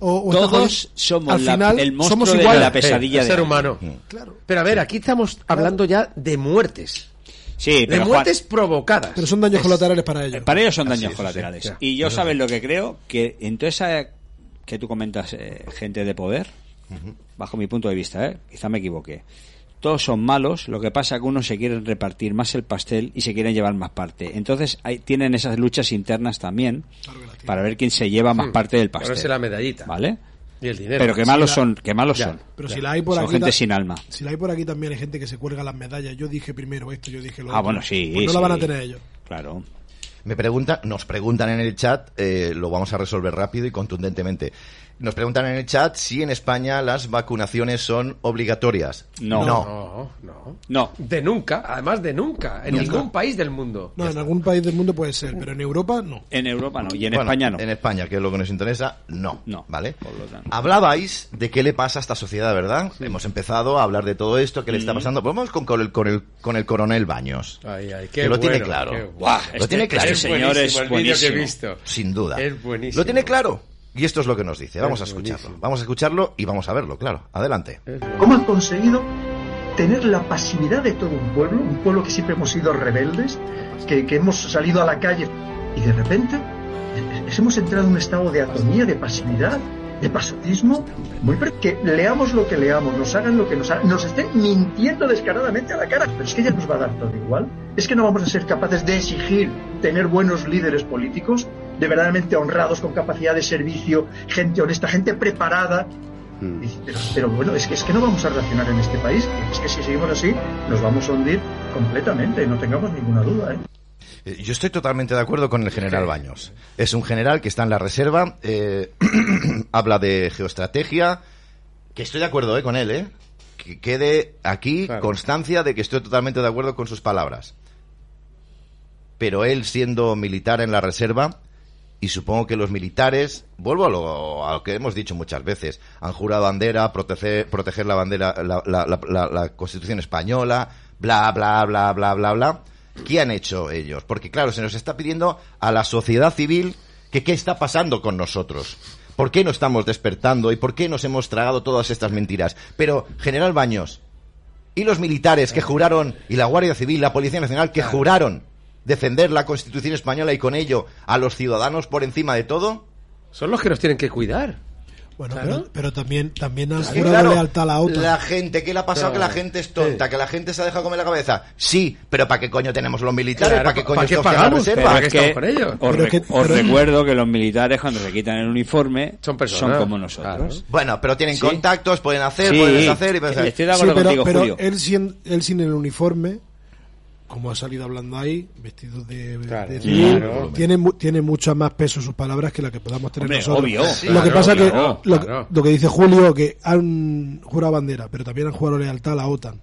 O, o está Todos somos al la- final, el monstruo somos de la pesadilla el de ser alguien. humano. Claro. Pero a ver, aquí estamos hablando ya de muertes. Sí, De Juan- muertes provocadas. Pero son daños colaterales para ellos. Para ellos son daños es, colaterales. sí, y yo sabes lo que creo, que en toda esa que tú comentas, eh, gente de poder, bajo mi punto de vista, ¿eh? quizá me equivoqué. Todos son malos, lo que pasa es que unos se quieren repartir más el pastel y se quieren llevar más parte. Entonces hay, tienen esas luchas internas también para ver quién se lleva más Hmm. parte del pastel. Ponerse la medallita. ¿Vale? Y el dinero. Pero que malos la- son, que malos Ya. son. Pero si la hay por son aquí. gente ta- sin alma. Si la hay por aquí también hay gente que se cuelga las medallas. Yo dije primero esto, yo dije lo Ah, otro. bueno, sí, Pues no la sí. van a tener ellos. Claro. Me preguntan, nos preguntan en el chat, eh, lo vamos a resolver rápido y contundentemente. Nos preguntan en el chat si en España las vacunaciones son obligatorias. No. No, no. No. De nunca, además de nunca, en Nunca. ningún país del mundo. No, en algún país del mundo puede ser, pero en Europa no. En Europa no. Y en Bueno, España no. En España, que es lo que nos interesa, no. No, ¿Vale? por lo tanto. Hablabais de qué le pasa a esta sociedad, ¿verdad? Hemos empezado a hablar de todo esto, qué le Mm. está pasando. Vamos con, con el, con, el, con el coronel Baños. Ay, ay, Que lo tiene claro. qué Lo este- tiene claro. este señor es buenísimo que he visto. Sin duda. Es buenísimo. Lo tiene claro. Y esto es lo que nos dice. Vamos a Es escucharlo. buenísimo. Vamos a escucharlo y vamos a verlo, claro. Adelante. ¿Cómo han conseguido tener la pasividad de todo un pueblo? Un pueblo que siempre hemos sido rebeldes, que, que hemos salido a la calle y de repente eh, hemos entrado en un estado de atonía, de pasividad, de pasotismo. Muy que leamos lo que leamos, nos hagan lo que nos hagan, nos estén mintiendo descaradamente a la cara. Pero es que ya nos va a dar todo igual. Es que no vamos a ser capaces de exigir tener buenos líderes políticos, de verdaderamente honrados, con capacidad de servicio, gente honesta, gente preparada, Dice, Pero, pero bueno, es que, es que no vamos a reaccionar en este país. Es que si seguimos así, nos vamos a hundir completamente, no tengamos ninguna duda. ¿eh? Eh, Yo estoy totalmente de acuerdo con el general Baños. Es un general que está en la reserva, eh, habla de geoestrategia, que estoy de acuerdo eh, con él, ¿eh? Que quede aquí Claro. constancia de que estoy totalmente de acuerdo con sus palabras. Pero él siendo militar en la reserva, y supongo que los militares, vuelvo a lo, a lo que hemos dicho muchas veces, han jurado bandera, proteger, proteger la bandera, la, la- la- la- la Constitución española, bla, bla, bla, bla, bla, bla. ¿Qué han hecho ellos? Porque claro, se nos está pidiendo a la sociedad civil que qué está pasando con nosotros. ¿Por qué no estamos despertando y por qué nos hemos tragado todas estas mentiras? Pero, General Baños, ¿y los militares que juraron, y la Guardia Civil, la Policía Nacional, que juraron defender la Constitución española y con ello a los ciudadanos por encima de todo? Son los que nos tienen que cuidar. Bueno, Claro. pero, pero también, también que, jurado claro, lealtad a la OTAN. La gente, ¿qué le ha pasado? Claro. Que la gente es tonta, Sí. que la gente se ha dejado comer la cabeza. Sí, pero ¿para qué coño tenemos los militares? Claro, ¿Para qué coño ¿para qué pagamos? Pero es que con ellos. os, re- que- os pero- recuerdo que los militares cuando se quitan el uniforme Son personas, como nosotros. claro. Bueno, pero tienen Sí. contactos, pueden hacer, Sí, pueden deshacer y pueden hacer. estoy de Sí, acuerdo pero, contigo, pero Julio. él, sin, él sin el uniforme, como ha salido hablando ahí, vestido de, Claro, de civil, claro. tiene, mu- tiene mucho más peso sus palabras que la que podamos tener Hombre, nosotros. obvio. Sí, lo que pasa que lo, claro. lo que dice Julio, que han jurado bandera, pero también han jurado lealtad a la OTAN.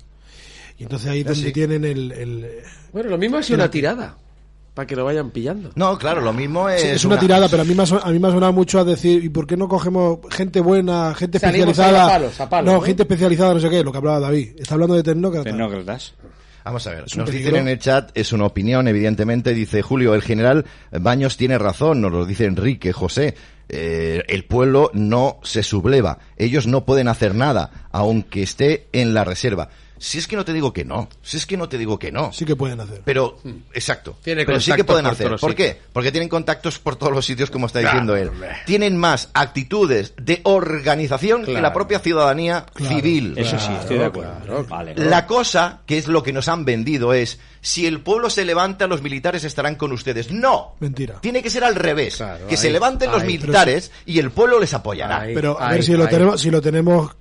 Y entonces ahí es donde sí. tienen el... el- Bueno, lo mismo ha sido una tirada. Para que lo vayan pillando. No, claro, lo mismo es. Sí, es una, tirada, pero a mí, me ha, son- a mí me ha sonado mucho a decir, ¿y por qué no cogemos gente buena, gente Salimos especializada? ahí a palos, a palos, no, ¿no? gente especializada, no sé qué, lo que hablaba David. Está hablando de tecnócratas. Tecnócratas. Vamos a ver, nos peligro. dicen en el chat, es una opinión, evidentemente, dice Julio, el general Baños tiene razón, nos lo dice Enrique, José, eh, el pueblo no se subleva, ellos no pueden hacer nada, aunque esté en la reserva. Si es que no te digo que no, si es que no te digo que no. Sí que pueden hacer. Pero, exacto. Tiene pero sí que pueden por hacer. ¿Por qué? Porque tienen contactos por todos los sitios, como está Claro, diciendo él. Tienen más actitudes de organización que la propia ciudadanía Claro. civil. Eso sí, estoy de acuerdo. claro. Vale. La cosa, que es lo que nos han vendido, es si el pueblo se levanta, los militares estarán con ustedes. No. Mentira. Tiene que ser al revés. Claro, que ahí, se levanten los militares y el pueblo les apoyará. Ahí. Pero a ver si lo tenemos, si lo tenemos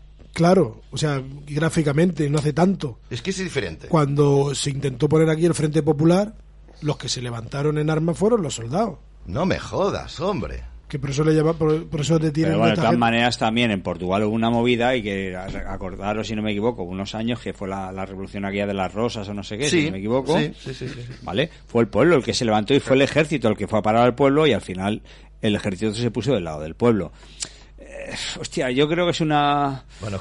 claro, o sea, gráficamente, no hace tanto. Es que es diferente. Cuando se intentó poner aquí el Frente Popular, los que se levantaron en armas fueron los soldados. No me jodas, hombre. Que por eso le llama, por, por eso detienen Pero bueno, de todas gente. maneras también en Portugal hubo una movida y que acordaros si no me equivoco, unos años que fue la, la revolución aquella de las rosas o no sé qué, si no me equivoco. sí, sí, sí, sí, sí. ¿Vale? Fue el pueblo el que se levantó y fue el ejército el que fue a parar al pueblo y al final el ejército se puso del lado del pueblo. Hostia, yo creo que es una... Bueno,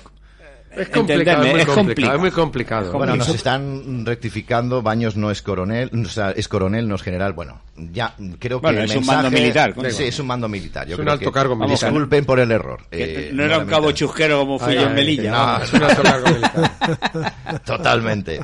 Es complicado, es muy es complicado, complicado. es muy complicado. Bueno, nos están rectificando, Baños no es coronel, o sea, es coronel, no es general. Bueno, ya creo que Bueno, el es un mando militar. Sí, es un mando militar. Yo Es un alto que- cargo militar. Disculpen por el error. eh, no era un cabo chusquero como fui Ay, yo en Melilla. no, es un alto cargo militar. Totalmente.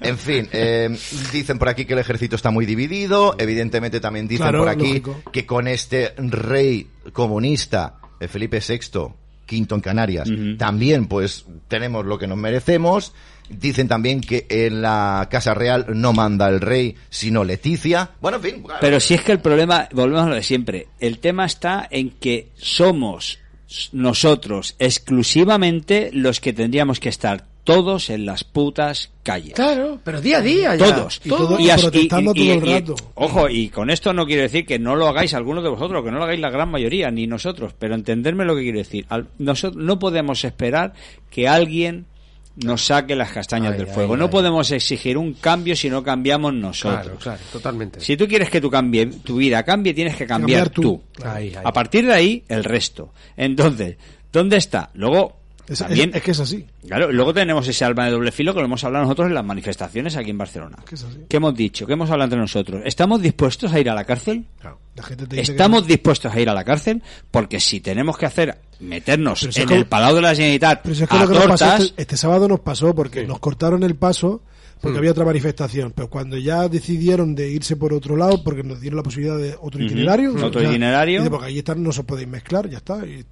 En fin, eh, dicen por aquí que el ejército está muy dividido. Evidentemente también dicen Claro, por aquí lógico. que con este rey comunista, Felipe VI, quinto en Canarias. También, pues, tenemos lo que nos merecemos. Dicen también que en la Casa Real no manda el rey, sino Leticia. Bueno, en fin. Pero si es que el problema, volvemos a lo de siempre, el tema está en que somos nosotros exclusivamente los que tendríamos que estar todos en las putas calles. Claro, pero día a día ya. Todos. Y todo- as- protestando todo el rato. ojo, y con esto no quiero decir que no lo hagáis algunos de vosotros, que no lo hagáis la gran mayoría, ni nosotros, pero entenderme lo que quiero decir. Al- nosotros no podemos esperar que alguien nos saque las castañas Ay, del ay, fuego. no ay. podemos exigir un cambio si no cambiamos nosotros. Claro, claro, totalmente. Si tú quieres que tu, cambie, tu vida cambie, tienes que cambiar, Cambiar tú. tú. Ay, ay. A partir de ahí, el resto. Entonces, ¿dónde está? Luego, Es, también, es- es que es así. claro, luego tenemos ese alma de doble filo que lo hemos hablado nosotros en las manifestaciones aquí en Barcelona. que es así. ¿Qué hemos dicho? ¿Qué hemos hablado entre nosotros? ¿Estamos dispuestos a ir a la cárcel? La gente te dice que ¿Estamos dispuestos a ir a la cárcel? Porque si tenemos que hacer, meternos si en que- el Palau de la Generalitat Pero si es que a lo que nos pasó tortas, este, este sábado nos pasó porque nos cortaron el paso Mm. porque había otra manifestación. Pero cuando ya decidieron de irse por otro lado, porque nos dieron la posibilidad de otro itinerario. Otro itinerario. dice, porque ahí están, no se podéis mezclar, ya está. Y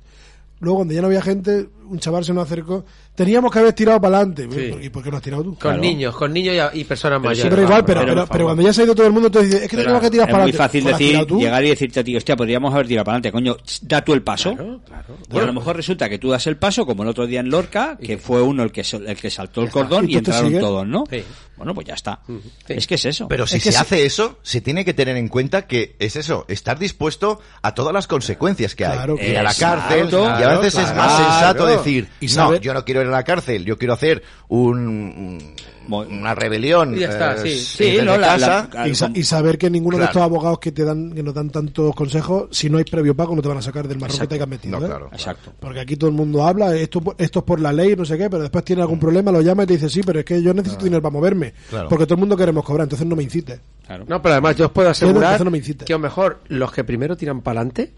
luego, cuando ya no había gente, un chaval se nos acercó. Teníamos que haber tirado para adelante. Sí. ¿Y por qué no has tirado tú? Con Claro. niños, con niños y, a- y personas Pero mayores. pero igual, pero, pero, cuando ya se ha ido todo el mundo, entonces dice, es que tenemos que tirar es para muy adelante. fácil Pues, ¿has decir, tú? llegar y decirte a ti, hostia, podríamos haber tirado para adelante, coño, da tú el paso. Claro, claro. Y a lo mejor resulta que tú das el paso, como el otro día en Lorca, que fue uno el que el que saltó el cordón ¿Y y tú entraron sigues? todos, ¿no? Sí. Bueno, pues ya está. Sí. Es que es eso. Pero si Es que se sí. hace eso, se tiene que tener en cuenta que es eso, estar dispuesto a todas las consecuencias que hay. Claro, Ir a la cárcel, y a veces es más sensato. Decir, Y no, saber- yo no quiero ir a la cárcel, yo quiero hacer un, una rebelión Y ya está, eh, sí. No, la- casa. la- Y, sa- y saber que ninguno de estos abogados que te dan que nos dan tantos consejos, si no hay previo pago, no te van a sacar del marrón que te hayas metido. No, ¿eh? claro. Exacto. Porque aquí todo el mundo habla, esto, esto es por la ley, no sé qué, pero después tiene algún problema, lo llama y te dice, sí, pero es que yo necesito dinero para moverme. Claro. Porque todo el mundo queremos cobrar, entonces no me incites. Claro. No, pero además yo os puedo asegurar no me que a lo mejor los que primero tiran para adelante,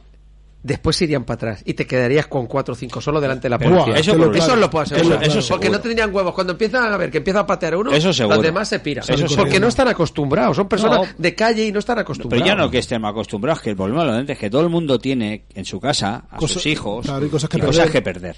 después irían para atrás y te quedarías con cuatro o cinco solo delante de la Pero, policía. eso eso, por- eso lo puedo asegurar. eso- eso porque no tendrían huevos. Cuando empiezan a ver que empieza a patear uno, Eso seguro. los demás se piran. Eso porque seguro. no están acostumbrados. Son personas No. de calle y no están Pero acostumbrados. ya no que estemos acostumbrados, que el problema lentes es que todo el mundo tiene en su casa a sus hijos claro, y cosas que y perder. que perder.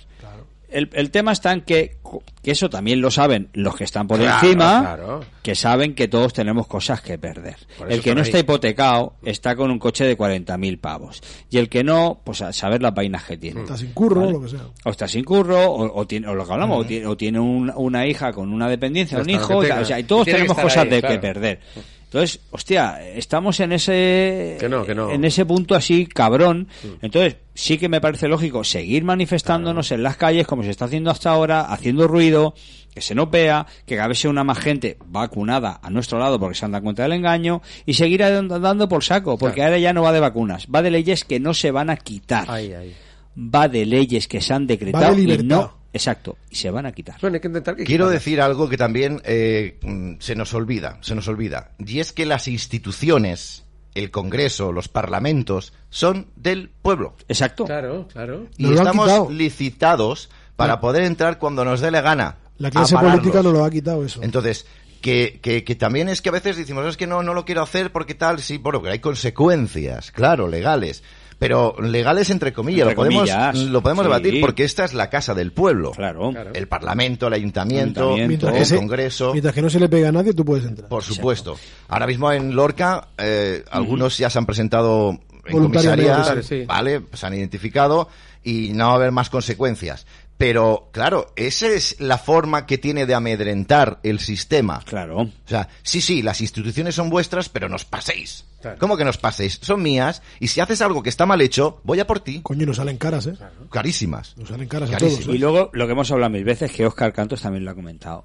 El, el tema está en que, que eso también lo saben los que están por Claro, encima, claro. que saben que todos tenemos cosas que perder. El que no ahí. está hipotecado está con un coche de 40.000 pavos. Y el que no, pues a saber las vainas que tiene. Está sin curro, Vale. lo que sea. O está sin curro, o, o tiene, o lo que hablamos, o tiene, o tiene un- una hija con una dependencia, un hijo, o sea, y todos tenemos cosas ahí, de claro. que perder. Entonces, hostia, estamos en ese Que no, que no. en ese punto así cabrón. Entonces, sí que me parece lógico seguir manifestándonos en las calles como se está haciendo hasta ahora, haciendo ruido, que se nos vea, que cada vez sea una más gente vacunada a nuestro lado porque se han dado cuenta del engaño y seguir dando dando por saco, porque Claro. ahora ya no va de vacunas, va de leyes que no se van a quitar. Ay, ay. Va de leyes que se han decretado y no, exacto, y se van a quitar. Bueno, hay que intentar que Quiero quitarlas. decir algo que también eh, se nos olvida, se nos olvida. Y es que las instituciones, el Congreso, los parlamentos, son del pueblo. Exacto. Claro, claro. Y Nos estamos licitados para poder entrar cuando nos dé la gana. La clase política nos lo ha quitado eso. Entonces, que, que, que también es que a veces decimos, es que no, no lo quiero hacer porque tal, sí, bueno, que hay consecuencias, claro, legales. Pero legales entre comillas, Entre lo podemos, comillas, lo podemos sí. debatir porque esta es la casa del pueblo. Claro. Claro. El Parlamento, el Ayuntamiento, Ayuntamiento. el se- Congreso. mientras que no se le pega a nadie, tú puedes entrar. Por supuesto. Ahora mismo en Lorca, eh, algunos ya se han presentado en Voluntariamente, comisaría, sí. ¿vale? Se han identificado y no va a haber más consecuencias. Pero, claro, esa es la forma que tiene de amedrentar el sistema. Claro. O sea, sí, sí, las instituciones son vuestras, pero nos paséis. Claro. ¿Cómo que nos paséis? Son mías, y si haces algo que está mal hecho, voy a por ti. Coño, nos salen caras, ¿eh? Carísimas. Nos salen caras a todos. Y ¿eh? luego lo que hemos hablado mil veces, que Oscar Cantos también lo ha comentado.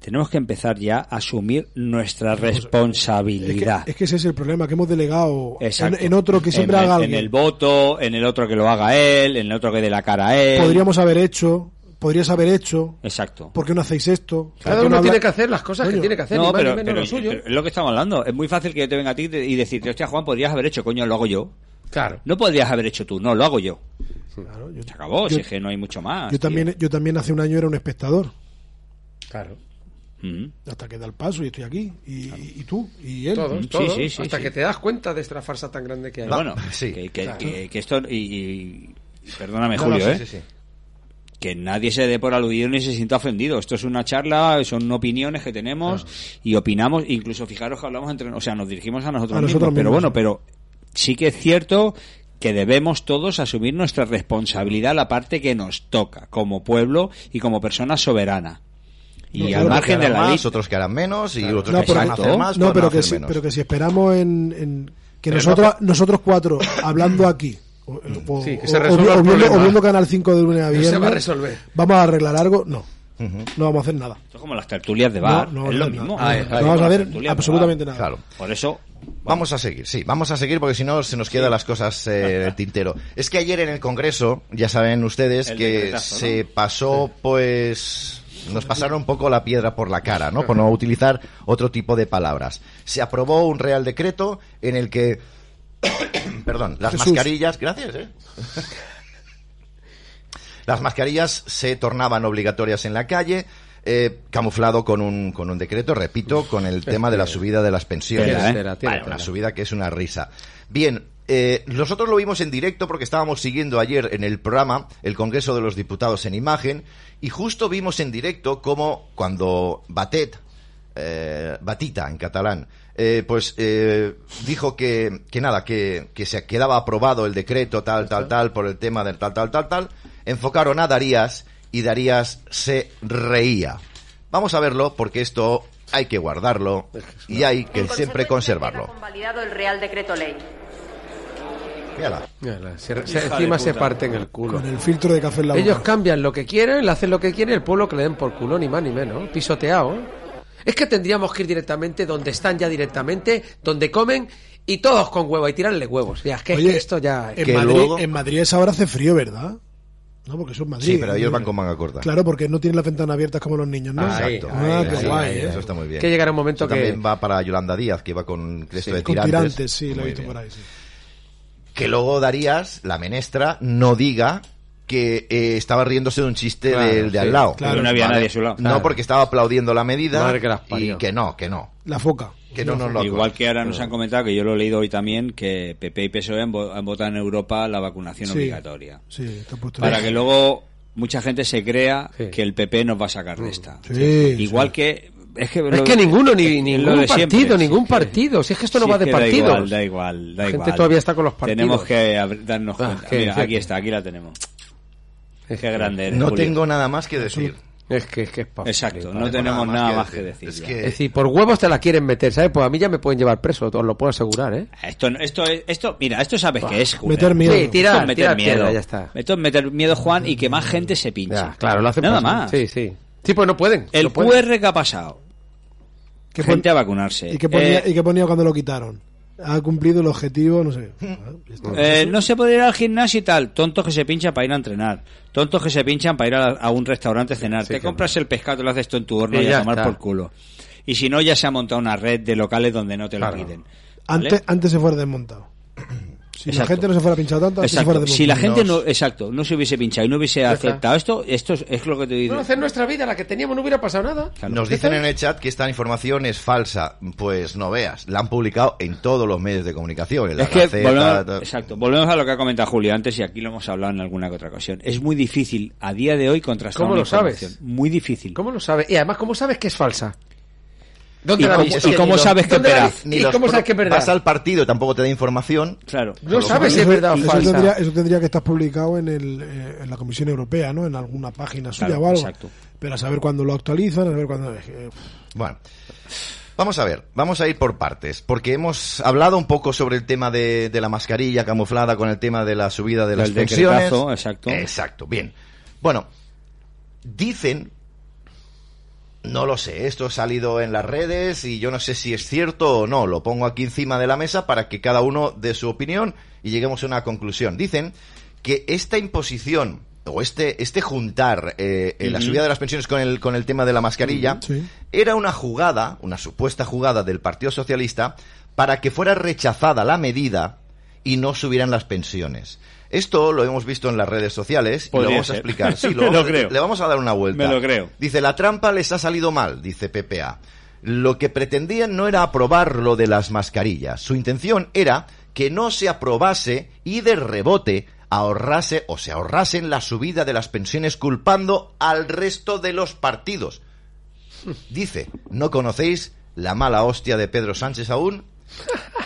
Tenemos que empezar ya a asumir nuestra Es que, responsabilidad. es que ese es el problema, que hemos delegado en, en otro que siempre En- haga en, alguien. el voto, en el otro que lo haga él, en el otro que dé la cara a él. Podríamos haber hecho, podrías haber hecho. Exacto. ¿Por qué no hacéis esto? Cada ¿Por qué uno no tiene habla- que hacer las cosas que Coño. tiene que hacer, No, ni más pero, ni menos pero- lo suyo. pero es lo que estamos hablando. Es muy fácil que yo te venga a ti y decirte, hostia, Juan, podrías haber hecho, coño, lo hago yo. Claro. No podrías haber hecho tú, no, lo hago yo. Claro, yo, Se acabó, Yo- si es que no hay mucho más. yo tío. también, yo también hace un año era un espectador. Claro. Mm. Hasta que da el paso y estoy aquí. Y, y tú, y él. Todos, Sí, todos. sí, sí, hasta sí. que te das cuenta de esta farsa tan grande que hay. Bueno, sí, que, que- claro. que- que esto, y, y- perdóname No, Julio, no, ¿eh? sí, sí, sí. que nadie se dé por aludido ni se sienta ofendido. Esto es una charla, son opiniones que tenemos y opinamos, incluso fijaros que hablamos entre, o sea, nos dirigimos a nosotros, A mismos, nosotros pero bueno, pero sí que es cierto que debemos todos asumir nuestra responsabilidad, la parte que nos toca como pueblo y como persona soberana. Y No, al claro, margen de harán la ley. más, otros que harán menos y otros No, que a hacer más, no, otros pero que, hacer si, menos. pero que si esperamos en, en- que Pero nosotros, no- nosotros cuatro hablando aquí o, o- Sí, que o- se o- viendo, problema. o viendo Canal 5 de lunes a viernes, se va a resolver. vamos a arreglar algo, no, no vamos a hacer nada. Esto es como las tertulias de bar, No, no, es lo no, mismo. no, no ay, vamos a de absolutamente nada. Claro. Por eso, Vamos a seguir, sí, vamos a seguir porque si no se nos quedan las cosas eh, en el tintero. Es que ayer en el Congreso, ya saben ustedes El que se pasó, pues, nos pasaron un poco la piedra por la cara, ¿no? Por no utilizar otro tipo de palabras. Se aprobó un real decreto en el que, perdón, las Jesús. mascarillas, gracias, ¿eh? Las mascarillas se tornaban obligatorias en la calle, eh, camuflado con un, con un decreto, repito, con el tema de la subida de las pensiones. Tela, ¿eh? Tela, tela, Vale, una subida que es una risa. Bien, eh, nosotros lo vimos en directo porque estábamos siguiendo ayer en el programa el Congreso de los Diputados en imagen y justo vimos en directo cómo cuando Batet, eh, Batita en catalán, eh, pues eh, dijo que, que nada, que, que se quedaba aprobado el decreto tal, tal, tal por el tema del tal, tal, tal, tal, enfocaron a Darías y Darías se reía. Vamos a verlo porque esto hay que guardarlo y hay que siempre conservarlo. convalidado el Real Decreto Ley. Mírala. Mírala, se- se- encima se parten el culo. Con el filtro de café en la Ellos boca. cambian lo que quieren, le hacen lo que quieren, el pueblo que le den por culo, ni más ni menos. Pisoteado. ¿eh? Es que tendríamos que ir directamente donde están ya directamente, donde comen y todos con huevo y tirarle huevos. Ya, es que, es Oye, que esto ya. En que Madrid, luego- en Madrid esa hora hace frío, ¿verdad? No, porque eso es Madrid. Sí, pero ellos van con manga corta. Claro, porque no tienen las ventanas abiertas como los niños, ¿no? Ahí, Exacto. Ah, ahí, qué ahí, guay, ahí, ¿eh? Eso está muy bien. Que llegará un momento Eso que- también va para Yolanda Díaz, que va con esto de Con tirantes. tirantes, sí, lo he visto bien. por ahí, sí. Que luego Darías, la menestra, no diga que eh, estaba riéndose de un chiste Claro, del de al sí. lado. Claro. no había nadie a su lado. No, porque estaba aplaudiendo la medida Madre que las y que no, que no. La foca. Que no nos lo Igual que ahora nos han comentado, que yo lo he leído hoy también, que PP y PSOE han, vo- han votado en Europa la vacunación Sí. obligatoria. Sí, está puesto Para que luego mucha gente se crea Sí. que el PP nos va a sacar de esta. Sí, Igual sí. que... Es que, Es lo- que ninguno, ni ningún siempre, partido, sí, ningún que- partido. Si es que esto no Sí, va es de que da partidos. igual, da igual, da La gente igual. todavía está con los partidos. Tenemos que darnos Ah, cuenta. que- Mira, que- aquí está, aquí la tenemos. Es Qué que- grande eres, No Julio. tengo nada más que decir. Es que es que es pa- Exacto, no tenemos nada más que decir. decir. Es que- Es decir, por huevos te la quieren meter, ¿sabes? Pues a mí ya me pueden llevar preso, os lo puedo asegurar, ¿eh? Esto, esto, es- esto, mira, esto sabes qué es, Julio. Meter miedo. Sí, Esto es meter tirar miedo. ya está. Esto es meter miedo, Juan, y que más gente se pinche. Ya, claro, lo hacen Nada pasar. más. Sí, sí. Sí, pues no pueden. El no pueden. QR que ha pasado. ¿Qué pon- gente a vacunarse. ¿Y qué, ponía, Eh, ¿Y qué ponía cuando lo quitaron? Ha cumplido el objetivo, no sé. Ah, ya está. eh, no se puede ir al gimnasio y tal. Tontos que se pinchan para ir a entrenar. Tontos que se pinchan para ir a, a un restaurante a cenar. Sí, Te compras el pescado, lo haces tú en tu horno Y a tomar está. por culo. Y si no, ya se ha montado una red de locales donde no te lo Claro. piden. ¿vale? Antes, antes se fuera desmontado. Si la Exacto. gente no se fuera pinchado tanto, antes se fuera Exacto. Si la gente no, exacto, no se hubiese pinchado y no hubiese aceptado esto, esto es, es lo que te digo. Bueno, hacer nuestra vida, la que teníamos, no hubiera pasado nada. Claro. Nos dicen en el chat que esta información es falsa. Pues no veas, la han publicado en todos los medios de comunicación. En la Es que Gaceta, volvemos, exacto, volvemos a lo que ha comentado Julio antes y aquí lo hemos hablado en alguna que otra ocasión. Es muy difícil a día de hoy contrastar ¿Cómo una lo sabes? Muy difícil. ¿Cómo lo sabes? Y además, ¿cómo sabes que es falsa? ¿Y ¿Dónde la cómo- viste? y cómo Ni los- sabes que ¿Dónde la es? Ni ¿Y los cómo sabes que es verdad? Vas al partido y tampoco te da información. Claro. No sabes si es Eso- verdad o eso falsa. tendría, eso tendría que estar publicado en, el, eh, en la Comisión Europea, ¿no? En alguna página suya Claro, o algo. exacto. Pero a saber cuándo lo actualizan, a saber cuándo... eh, Bueno, vamos a ver, vamos a ir por partes, porque hemos hablado un poco sobre el tema de, de la mascarilla camuflada con el tema de la subida de las pensiones. exacto. Exacto, bien. Bueno, dicen, no lo sé, esto ha salido en las redes y yo no sé si es cierto o no, lo pongo aquí encima de la mesa para que cada uno dé su opinión y lleguemos a una conclusión. Dicen que esta imposición o este, este juntar eh, eh, la subida de las pensiones con el, con el tema de la mascarilla Sí. era una jugada, una supuesta jugada del Partido Socialista para que fuera rechazada la medida y no subieran las pensiones. Esto lo hemos visto en las redes sociales y lo vamos a explicar. Sí, Me lo lo vamos creo. le vamos a dar una vuelta. Me lo creo. Dice, la trampa les ha salido mal, dice PPA. Lo que pretendían no era aprobar lo de las mascarillas. Su intención era que no se aprobase y de rebote ahorrase o se ahorrasen la subida de las pensiones culpando al resto de los partidos. Dice, ¿no conocéis la mala hostia de Pedro Sánchez aún?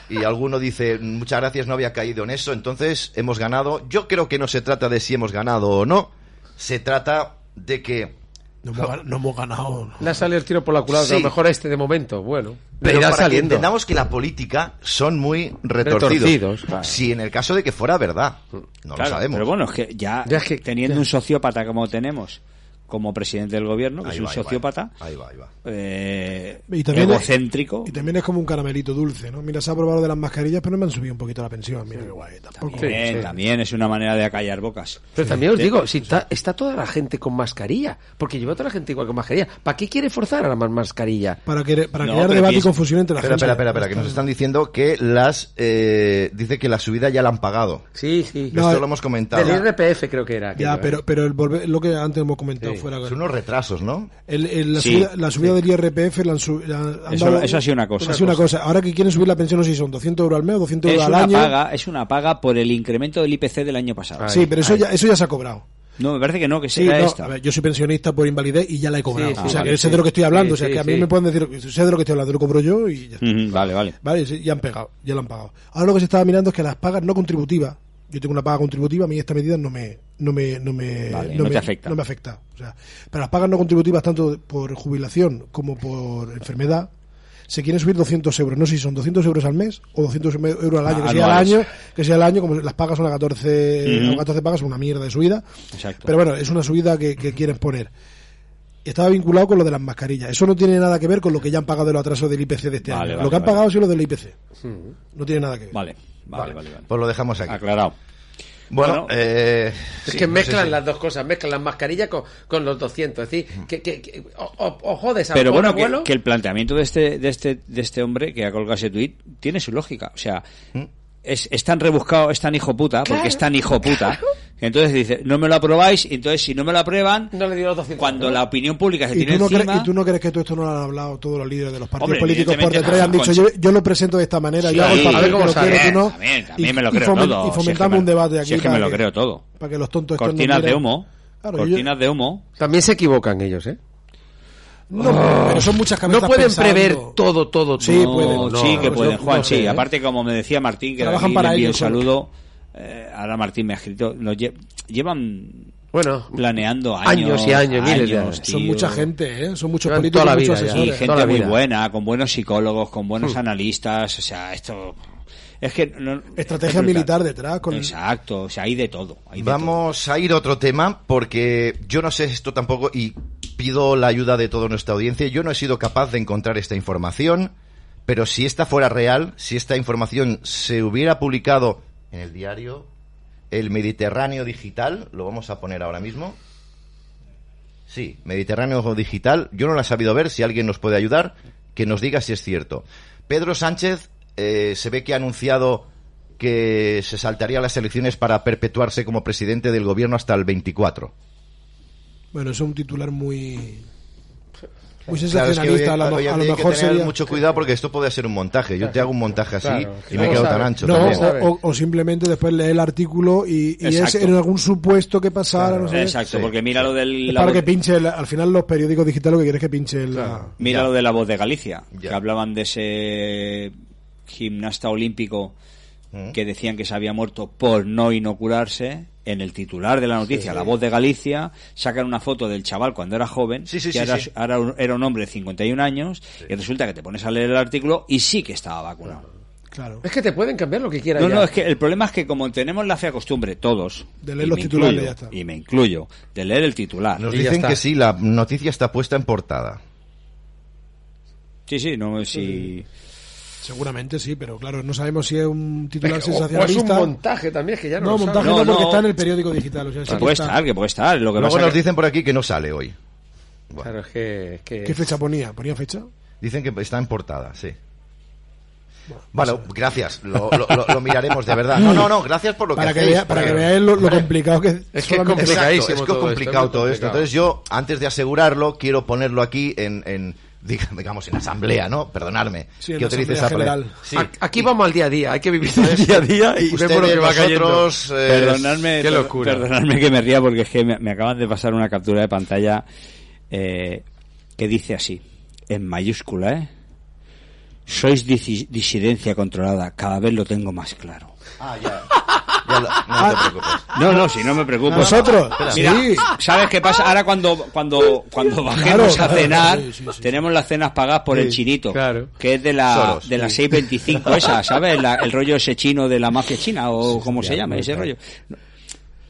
Y alguno dice, muchas gracias, no había caído en eso, entonces hemos ganado. Yo creo que no se trata de si hemos ganado o no, se trata de que No hemos, gan- no hemos ganado. ¿no? Le ha salido el tiro por la culata, Sí. a lo mejor este de momento, bueno. Pero irá para que saliendo. entendamos que la política son muy retorcidos. Retorcidos, claro. Si en el caso de que fuera verdad, no Claro, lo sabemos. Pero bueno, es que ya, Ya es que- teniendo ya. un sociópata como tenemos, como presidente del gobierno, que Ahí es un va, sociópata, Ahí va, ahí va. eh, Y también, es, egocéntrico. y también es como un caramelito dulce, ¿no? Mira, se ha aprobado de las mascarillas, pero me han subido un poquito la pensión. Mira qué guay, tampoco. También, sí. también es una manera de acallar bocas. Pero también os digo, si está, está toda la gente con mascarilla, porque lleva toda la gente igual con mascarilla. ¿Para qué quiere forzar a la más mascarilla? Para, que, para No, crear debate y confusión entre la Espera, gente. espera, espera, espera, que nos están diciendo que las... eh, dice que la subida ya la han pagado. Sí, sí. No, Esto lo hemos comentado. Del IRPF creo que era. Ya, pero, pero el volver, lo que antes hemos comentado Sí. Fuera. Son unos retrasos, ¿no? El, el- la, Sí. subida, la subida del IRPF la han, su- la han Eso- dado- eso ha sido una cosa. ha sido una cosa. Ahora que quieren subir la pensión, no sé si son 200 euros al mes o 200 Es euros al una, año. paga, es una paga por el incremento del IPC del año pasado. Ay. Sí, pero eso ya, eso ya se ha cobrado. No, me parece que no, que Sí, no, esta. a ver, yo soy pensionista por invalidez y ya la he cobrado. Sí, sí, o sea, vale, que sé sí. de lo que estoy hablando. Sí, o sea, sí, que a mí sí. me pueden decir, sé de lo que estoy hablando, lo cobro yo y ya está. Vale, vale. Vale, sí, ya han pegado, ya lo han pagado. Ahora lo que se estaba mirando es que las pagas no contributivas, yo tengo una paga contributiva, a mí esta medida no me, no me, no me, Vale, no me, afecta. No me afecta. O sea, pero las pagas no contributivas, tanto por jubilación como por enfermedad, se quieren subir 200 euros. No sé si son 200 euros al mes o 200 euros al año, que sea al Anuales. año, que sea al año, como las pagas son a 14, Ujú. a 14 pagas, es una mierda de subida. Exacto. Pero bueno, es una subida que, que quieren poner. Estaba vinculado con lo de las mascarillas. Eso no tiene nada que ver con lo que ya han pagado de los atrasos del IPC de este Vale, año. vale, lo que han vale. pagado sido lo del IPC. No tiene nada que ver. Vale, vale, vale. vale. Pues lo dejamos aquí. Aclarado. Bueno, Bueno, eh, Es sí, que no mezclan sé si- las dos cosas, mezclan las mascarillas con, con los 200. Es decir, que, que, que- o, jodes a Pero bueno, que el planteamiento de este, de este, de este hombre que ha colgado ese tuit tiene su lógica. O sea, ¿Mm? Es, es tan rebuscado, es tan hijo puta, porque es tan hijo puta. Entonces dice, no me lo aprobáis, y entonces si no me lo aprueban, No le dio los 200. cuando ¿no? la opinión pública se ¿Y tiene tú, no encima... ¿Y tú no crees que todo esto no lo han hablado todos los líderes de los partidos Hombre, políticos por detrás han dicho, yo, yo lo presento de esta manera, Sí, yo hago el a papel lo sale. quiero, tú no. También, también y, me lo y creo todo. y Si es que fomentamos me- un debate aquí si es que para me lo creo todo. Para que los tontos Cortinas de humo. Claro, yo- cortinas de humo. También se equivocan ellos, ¿eh? No, pero son muchas cabezas No pueden pensando. prever todo, todo, Sí, todo. pueden. No, No, sí, que pueden, Juan, no sí. sé, ¿eh? Aparte, como me decía Martín, que Trabajan para le envío un ellos, solo. saludo. eh, ahora Martín me ha escrito. Nos lle- llevan Bueno, planeando años, Años y años, miles de años. Son mucha gente, ¿eh? Son muchos Llevan políticos, toda la muchos vida. Y asesores. Toda gente muy buena, con buenos psicólogos, con Hmm. buenos analistas. O sea, esto. Es que. no- Estrategia es militar detrás. Con... Exacto, o sea, hay de todo. hay de Vamos a ir a otro tema porque yo no sé esto tampoco y pido la ayuda de toda nuestra audiencia. Yo no he sido capaz de encontrar esta información, pero si esta fuera real, si esta información se hubiera publicado en el diario El Mediterráneo Digital, lo vamos a poner ahora mismo. Sí, Mediterráneo Digital. Yo no la he sabido ver. Si alguien nos puede ayudar, que nos diga si es cierto. Pedro Sánchez eh, se ve que ha anunciado que se saltaría las elecciones para perpetuarse como presidente del gobierno hasta el 24. Bueno, es un titular muy. Muy Claro, es que sensacionalista. hoy- a lo, hoy a lo hay que mejor tener sería. mucho cuidado porque esto puede ser un montaje. Yo te hago un montaje así Claro, y me quedo sabe. tan ancho No, o, o simplemente después leer el artículo y, y es en algún supuesto que pasara. no sé. Exacto, Sí. porque mira lo del. Es la para que pinche, el- al final los periódicos digitales lo que quieren es que pinche la... Mira Ya. lo de la voz de Galicia, Ya. que hablaban de ese gimnasta olímpico Mm. que decían que se había muerto por no inocularse. En el titular de la noticia, La Voz de Galicia, sacan una foto del chaval cuando era joven, Sí, sí, que sí, ahora, sí. ahora un- era un hombre de 51 años, y resulta que te pones a leer el artículo y sí que estaba vacunado. Claro. es que te pueden cambiar lo que quieran. No, ya. no, es que el problema es que como tenemos la fea costumbre, todos, De leer y los me titulares, incluyo, ya está. y me incluyo, de leer el titular. Nos dicen está. que sí, la noticia está puesta en portada. Sí, sí, no, si... Seguramente sí, pero claro, no sabemos si es un titular O- o es un sensacionalista. montaje también, es que ya no, no, lo montaje no, No, porque no. está en el periódico digital. O sea, sí que que puede está. estar, que puede estar. Lo que Luego pasa nos que- dicen por aquí que no sale hoy. Claro, es que... es que- ¿Qué fecha ponía? ¿Ponía fecha? Dicen que está en portada, sí. Vale, gracias. Lo, lo- lo- miraremos de verdad. No, no, no, gracias por lo Para que, hacéis, vea, para que veáis lo, lo complicado que Es que es complicadísimo Exacto, es que todo esto, complicado es muy todo esto. complicado. Entonces yo, antes de asegurarlo, quiero ponerlo aquí en, en digamos, en asamblea, ¿no? Perdonadme. Sí, que la utilice asamblea esa general. Sí. Aquí vamos al día a día, hay que vivir el día a día y Ustedes, vemos lo que va cayendo. vosotros, eh, Perdonadme, qué locura. perdonadme que me ría porque es que me, me acaban de pasar una captura de pantalla eh, que dice así, en mayúscula, ¿eh? Sois disi- disidencia controlada, cada vez lo tengo más claro. Ah, ya. Ya lo- no te preocupes. No, no, si no me preocupo. ¿Vosotros? Mira, Sí. ¿sabes qué pasa? Ahora cuando cuando cuando bajemos claro, a cenar, sí, sí, sí. tenemos las cenas pagadas por el chinito, claro. que es de la Soros. de la 625 esa, ¿sabes? La- el rollo ese chino de la mafia china o como se llama ese rollo.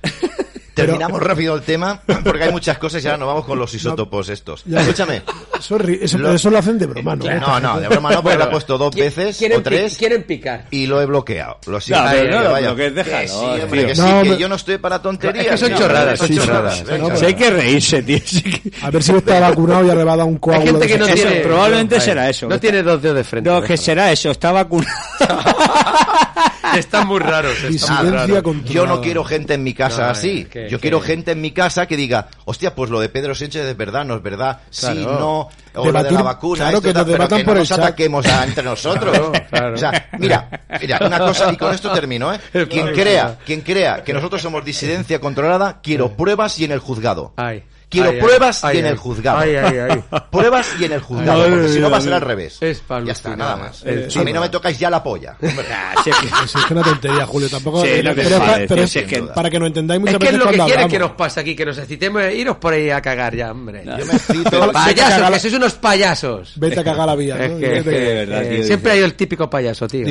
Terminamos rápido el tema porque hay muchas cosas y ahora nos vamos con los isótopos estos. Ya. Escúchame. Sorry, eso, Lo- eso lo hacen de broma, ¿no? No, no, de broma no, porque lo he puesto dos veces o tres quieren picar. y lo he bloqueado. Lo siento. No, pero no Que lo vaya. bloquees, déjalo, Que sí, hombre, que sí, No, que yo no estoy para tonterías. Es que son No, chorradas, son chorradas. No, hay que reírse, tío. sí que- A ver si está vacunado y arrebada un coágulo. gente de que no tiene- probablemente no, será eso. No tiene dos dedos de frente. No, que será eso, está vacunado. Están muy raros. están muy Disidencia raros. Yo no quiero gente en mi casa No, así. que- Yo que- quiero gente en mi casa que diga, hostia, pues lo de Pedro Sánchez es verdad, no es verdad. Sí, Claro. no. O lo de Debatir- la vacuna, claro, esto que nos pero que no nos chat. ataquemos a- entre nosotros. Claro, claro. O sea, mira, mira, una cosa, y con esto termino, ¿eh? Quien crea, quien crea que nosotros somos disidencia controlada, quiero pruebas y en el juzgado. Ay. Quiero Ay, pruebas ay, y en ay. el juzgado. Ay, ay, ay. Pruebas y en el juzgado, Ay, porque si no va a ser al revés. Es para Ya está, nada más. Eh, a mí no me tocáis ya la polla. Ah, si es que- es una tontería, Julio. Tampoco. Sí, eh, no pero, es es que- para que nos entendáis muchas Es que es veces lo que hablamos. que nos pase aquí, que nos excitemos iros por ahí a cagar ya, hombre. Yo me excito. Payasos, que sois unos payasos. Vete a cagar la vía. ¿no? Es que, es verdad, eh, tío, siempre hay el típico payaso, tío.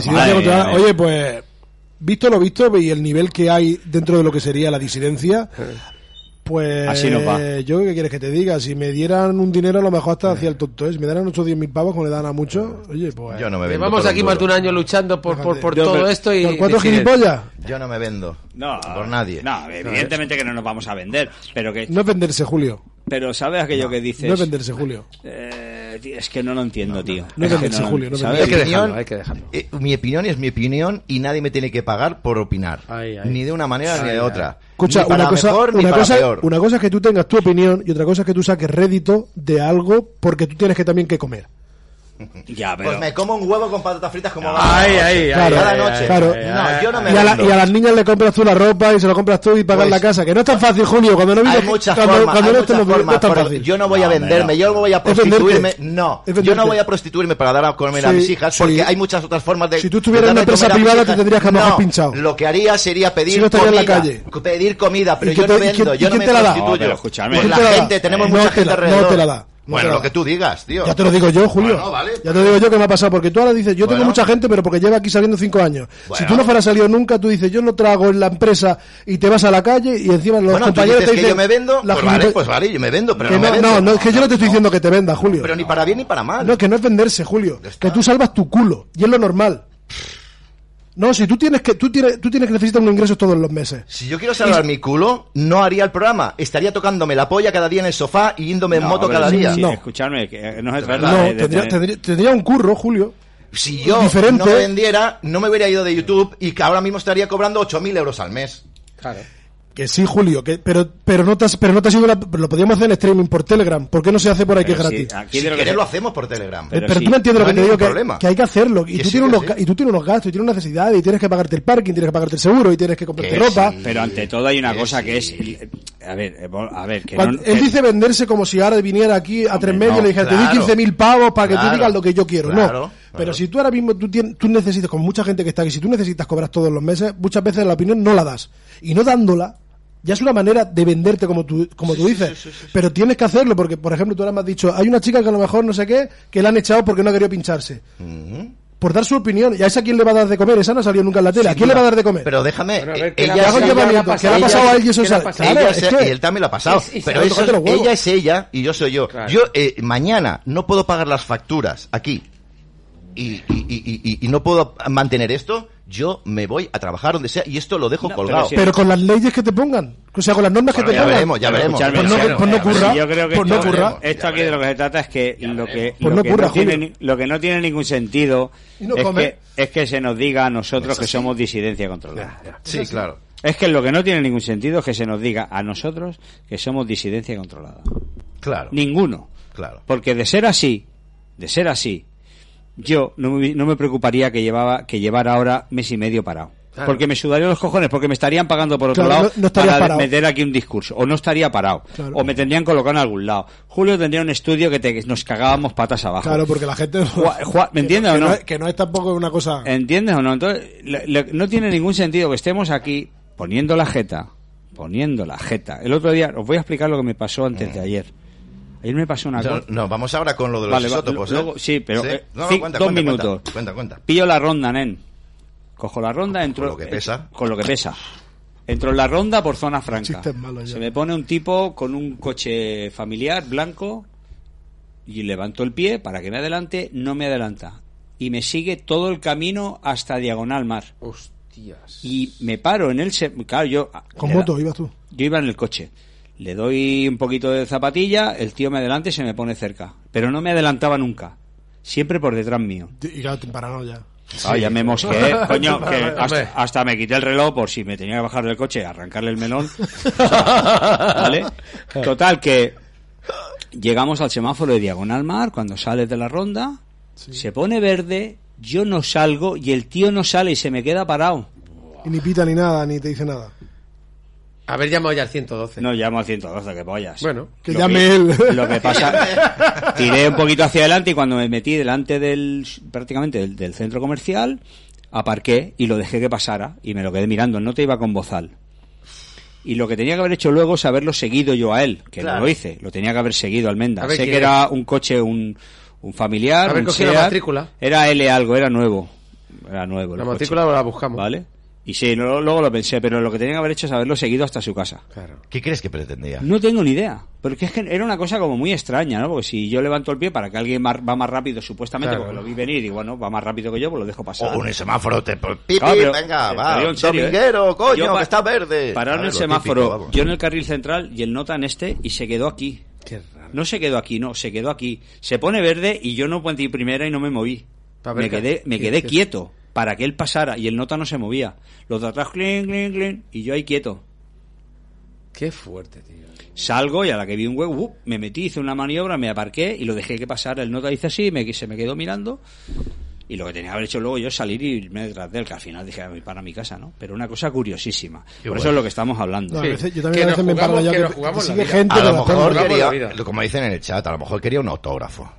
Oye, pues, visto lo visto y el nivel que hay dentro de lo que sería la disidencia, pues Así nos va. yo qué quieres que te diga, si me dieran un dinero a lo mejor hasta hacía el tonto, ¿eh? si me dieran 8 o 10 mil pavos como le dan a muchos, oye, pues... Yo no me vendo. Llevamos aquí más de un año luchando por, por, todo me- esto y... ¿Por cuatro deciden- gilipollas? Yo no me vendo. No, Por nadie. No, evidentemente que no nos vamos a vender, pero que No es venderse, Julio. Pero sabes aquello que dices. No es venderse, Julio. Eh, tío, es que no lo entiendo, tío. No Es venderse, Julio, no es ¿sabes? Hay que Mi opinión- dejarlo, hay que dejarlo. Eh, mi opinión es mi opinión y nadie me tiene que pagar por opinar. Ay, ay. Ni de una manera ni de ay. otra. Escucha, ni para una cosa, mejor ni una, para cosa, peor. una cosa es que tú tengas tu opinión y otra cosa es que tú saques rédito de algo porque tú tienes que también que comer. Ya, pero Pues me como un huevo con patatas fritas como Ay, cada ay, noche. ay, cada ay, noche. claro. No, yo no me Y a, la- vendo. y a las niñas le compras tú la ropa y se lo compras tú y pagas Pues- la casa. Que no es tan fácil, Julio. Cuando no Hay vives muchas cuando, formas, cuando hay no muchas estamos- no formas, es tan fácil. yo no voy a venderme, yo no voy a prostituirme, no, yo no voy a prostituirme para dar a comer a Sí, mis hijas, sí. porque hay muchas otras formas de Si tú en una empresa privada, te tendrías que No, pinchado. Lo que haría sería pedir Si no estaría en la comida, calle. pedir comida, pero ¿Y yo quién no vendo, yo no quién me te la da? prostituyo. Pues ¿Quién la gente, tenemos mucha te gente la- no alrededor. te la da, Bueno, lo que tú digas, tío. Ya te lo digo yo, Julio. Bueno, vale. Ya te lo digo yo que me ha pasado, porque tú ahora dices, yo tengo mucha gente, pero porque lleva aquí saliendo cinco años. Bueno. Si tú no fueras salido nunca, tú dices, yo no trago en la empresa y te vas a la calle y encima los compañeros te que dicen... yo me vendo, pues vale, pues vale, yo me vendo, pero que no me no, vendo. no, no, es que yo no te estoy diciendo que te venda, Julio. Pero ni para bien ni para mal. No, que no es venderse, Julio. Que tú salvas tu culo. Y es lo normal. No, si tú tienes que, tú tienes, tú tienes que necesitar unos ingresos todos los meses. Si yo quiero salvar mi culo, no haría el programa. Estaría tocándome la polla cada día en el sofá y yéndome en No, moto pero cada sí, día. sí, No. escuchadme, que no se No, trata de- de tendría, tener- tendría, tendría un curro, Julio. Si yo Diferente. no me vendiera, no me hubiera ido de YouTube y que ahora mismo estaría cobrando 8.000 euros al mes. Claro. Que sí, Julio, que, pero, pero no te has, pero no te has ido la- lo podríamos hacer en streaming por Telegram. ¿Por qué no se hace por ahí que es sí, gratis? aquí Si de lo que lo hacemos por Telegram. pero pero tú me entiendes no lo que te digo, que, problema. que hay que hacerlo. Y Que tú, sí, tienes que unos, y tú tienes unos gastos, y tienes una necesidad, y tienes que pagarte el parking, tienes que pagarte el seguro, y tienes que comprarte Que ropa. sí. Pero ante todo hay una Que cosa sí. que es... A ver, eh, a ver, que Cuando- no... él que- dice venderse como si ahora viniera aquí a tres medios y no, le dijera, te claro. di 15.000 pavos para que Claro, tú digas lo que yo quiero. claro, no. Pero claro. si tú ahora mismo tú, tienes, tú necesitas, con mucha gente que está aquí, si tú necesitas cobrar todos los meses, muchas veces la opinión no la das. Y no dándola, ya es una manera de venderte como tú, como tú dices. Pero tienes que hacerlo porque, por ejemplo, tú ahora me has dicho, hay una chica que a lo mejor no sé qué, que la han echado porque no ha querido pincharse. Por dar su opinión. ¿Y a esa quién le va a dar de comer? Esa no ha salido nunca en la tele. ¿A quién le va a dar de comer? Pero déjame, Bueno, a ver, ¿qué le ha ella, ¿Qué le ha llamamiento, pasado? ¿qué le ha pasado a él y eso ella es que- y él también lo ha pasado. Pero eso, ella es ella y yo soy yo. Claro. Yo eh, mañana no puedo pagar las facturas aquí y, y, y- y- y no puedo mantener esto. Yo me voy a trabajar donde sea y esto lo dejo No, colgado. pero si- Pero con las leyes que te pongan. O sea, con las normas Bueno, que te ya pongan. veremos, ya veremos. Pues no- claro, pues no pero ocurra, Yo creo que pues no esto, aquí de lo que se trata es que lo que, Pues lo no que ocurra, no tiene, lo que no tiene ningún sentido es, que, es que se nos diga a nosotros que somos disidencia controlada. Sí, claro. Es que lo que no tiene ningún sentido es que se nos diga a nosotros que somos disidencia controlada. Claro. Ninguno. Claro. Porque de ser así, de ser así, yo no me, no me preocuparía que llevaba que llevara ahora mes y medio parado. Claro. Porque me sudarían los cojones, porque me estarían pagando por otro Claro, lado no- para parado. meter aquí un discurso. O no estaría parado. Claro. O me tendrían colocado en algún lado. Julio tendría un estudio que te- nos cagábamos patas abajo. Claro, porque la gente... Jua- Jua- ¿me entiendes o no? es- Que no es tampoco una cosa... ¿Entiendes o no? Entonces, le- le- no tiene ningún sentido que estemos aquí poniendo la jeta, poniendo la jeta. El otro día, os voy a explicar lo que me pasó antes de ayer. Ayer me pasó una No, cosa. no, vamos ahora con lo de los Vale, va- isótopos. ¿eh? sí, pero, eh, No, cuenta, dos cuenta, minutos. Cuenta, cuenta, cuenta. Pillo la ronda, nen. Cojo la ronda, entro. lo que pesa. eh, con lo que pesa. Entro en la ronda por zona franca. Se me pone un tipo con un coche familiar blanco y levanto el pie para que me adelante, no me adelanta. Y me sigue todo el camino hasta Diagonal Mar. Hostias. Y me paro en el... se- Claro, yo... Con moto ibas tú. Yo iba en el coche. Le doy un poquito de zapatilla, el tío me adelanta y se me pone cerca. Pero no me adelantaba nunca. Siempre por detrás mío. Y claro, ya. Ah, ya me mosqué, coño, que hasta, hasta me quité el reloj por si me tenía que bajar del coche y arrancarle el melón. ¿Vale? Total, que llegamos al semáforo de Diagonal Mar, cuando sales de la ronda, se pone verde, yo no salgo y el tío no sale y se me queda parado. Y ni pita ni nada, ni te dice nada. Haber llamado ya al 112. No llamo al 112, que pollas. Bueno, Que Lo llame que- él. Lo que pasa, tiré un poquito hacia adelante y cuando me metí delante del, prácticamente del, del centro comercial, aparqué y lo dejé que pasara y me lo quedé mirando. No te iba con bozal. Y lo que tenía que haber hecho luego es haberlo seguido yo a él, que Claro. no lo hice. Lo tenía que haber seguido Almenda. Ver sé que era un coche, un, un familiar, Haber un cogido la Seat. matrícula. Era L algo, era nuevo. Era nuevo. la coche. matrícula la buscamos. ¿Vale? Y sí, luego, luego lo pensé, pero lo que tenía que haber hecho es haberlo seguido hasta su casa. Claro. ¿Qué crees que pretendía? No tengo ni idea. Porque es que era una cosa como muy extraña, ¿no? Porque si yo levanto el pie para que alguien va más rápido, supuestamente, Claro. porque lo vi venir y bueno, va más rápido que yo, pues lo dejo pasar. O un semáforo te... Pipi, Claro, pero- venga, pero va, en serio, ¿eh? dominguero, coño, Yo que está verde. Pararon Claro, el semáforo, típico, yo en el carril central y el nota en este, y se quedó aquí. Qué raro. No se quedó aquí, no, se quedó aquí. Se pone verde y yo no puente primera y no me moví. Me quedé, me quedé quieto para que él pasara y el nota no se movía. Los de atrás, clink, clink, clink, y yo ahí quieto. Qué fuerte, tío. Salgo y a la que vi un huevo, ¡uh! me metí, hice una maniobra, me aparqué y lo dejé que pasara. El nota dice así, me, se me quedó mirando. Y lo que tenía que haber hecho luego yo es salir y irme detrás de él, que al final dije, "Me voy para mi casa, ¿no? Pero una cosa curiosísima. Por eso es lo que estamos hablando. No, a Sí. veces- yo también a veces me paro ya que que, que jugamos la sigue gente A lo mejor quería, como dicen en el chat, a lo mejor quería un autógrafo.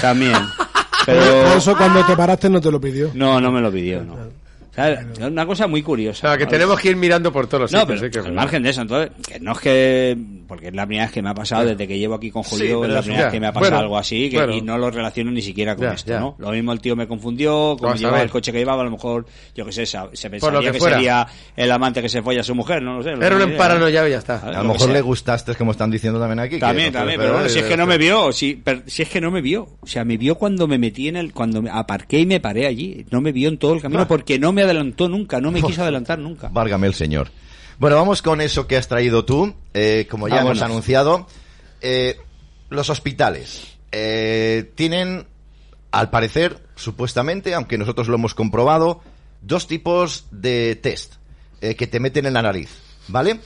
También. Por Pero eso cuando te paraste no te lo pidió. no, no me lo pidió, no. O sea, es una cosa muy O curiosa. sea, que tenemos que ir mirando por todos los No, sitios. pero ¿eh? Que- al margen de eso, entonces, que no es que, porque es la primera vez que me ha pasado desde que llevo aquí con Julio, Sí, es la es- primera ya, vez que me ha pasado bueno, algo así, que, bueno. y no lo relaciono ni siquiera con Ya, esto, ya. ¿no? Lo mismo el tío me confundió, como llevaba el coche que llevaba, a lo mejor, yo qué sé, se, pensaría que que, sería el amante que se folla a su mujer, no lo sé. Era no un sé, emparanoyado y ya está. A A lo lo que mejor le gustaste, como están diciendo también aquí. que También, no- también, pero bueno, si es que no me vio, si, si es que no me vio, o sea, me vio cuando me metí en el, cuando me aparqué y me paré allí, no me vio en todo el camino porque no me adelantó nunca, no me quiso adelantar nunca. Válgame el señor. Bueno, vamos con eso que has traído tú. Eh, como ya Ah, hemos anunciado, eh, los hospitales eh, tienen, al parecer, supuestamente, aunque nosotros lo hemos comprobado, dos tipos de test que te meten en la nariz, ¿vale?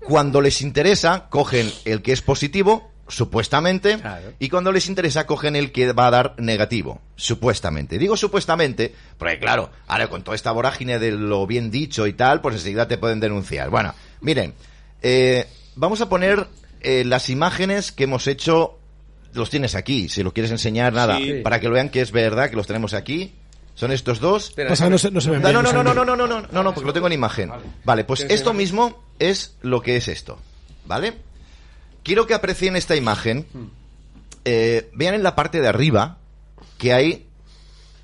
Cuando les interesa, cogen el que es positivo, supuestamente, Claro. y cuando les interesa, cogen el que va a dar negativo, supuestamente. Digo supuestamente, porque claro, ahora con toda esta vorágine de lo bien dicho y tal, pues enseguida te pueden denunciar. Bueno, miren, eh, vamos a poner eh, las imágenes que hemos hecho, los tienes aquí, si lo quieres enseñar, nada, Sí. para que lo vean que es verdad, que los tenemos aquí. Son estos dos. Que no se, no se ven No, no, no, no, no, no, no, no, no, no, porque lo tengo en imagen. Vale, pues ¿Tienes esto mismo es lo que es esto, ¿vale? Quiero que aprecien esta imagen. Eh, vean en la parte de arriba que hay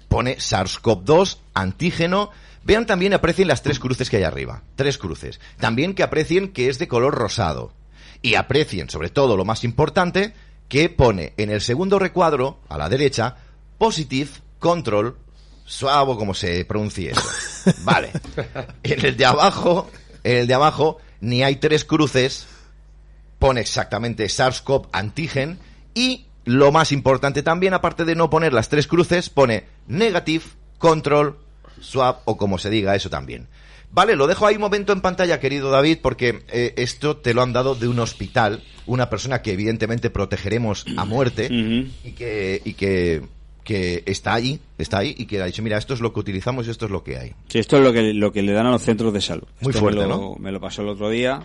pone SARS-CoV-2 antígeno. Vean también aprecien las tres cruces que hay arriba, tres cruces. También que aprecien que es de color rosado y aprecien, sobre todo lo más importante, que pone en el segundo recuadro a la derecha positive control suave como se pronuncie eso. Vale. En el de abajo, en el de abajo ni hay tres cruces, pone exactamente SARS-CoV antigen y lo más importante también, aparte de no poner las tres cruces, pone negative, control, swab o como se diga eso también. Vale, lo dejo ahí un momento en pantalla, querido David, porque eh, esto te lo han dado de un hospital, una persona que evidentemente protegeremos a muerte y que y que que está ahí, está ahí y que ha dicho, mira, esto es lo que utilizamos y esto es lo que hay. Sí, esto es lo que, lo que le dan a los centros de salud. Muy Esto fuerte, me lo, ¿no? Me lo pasó el otro día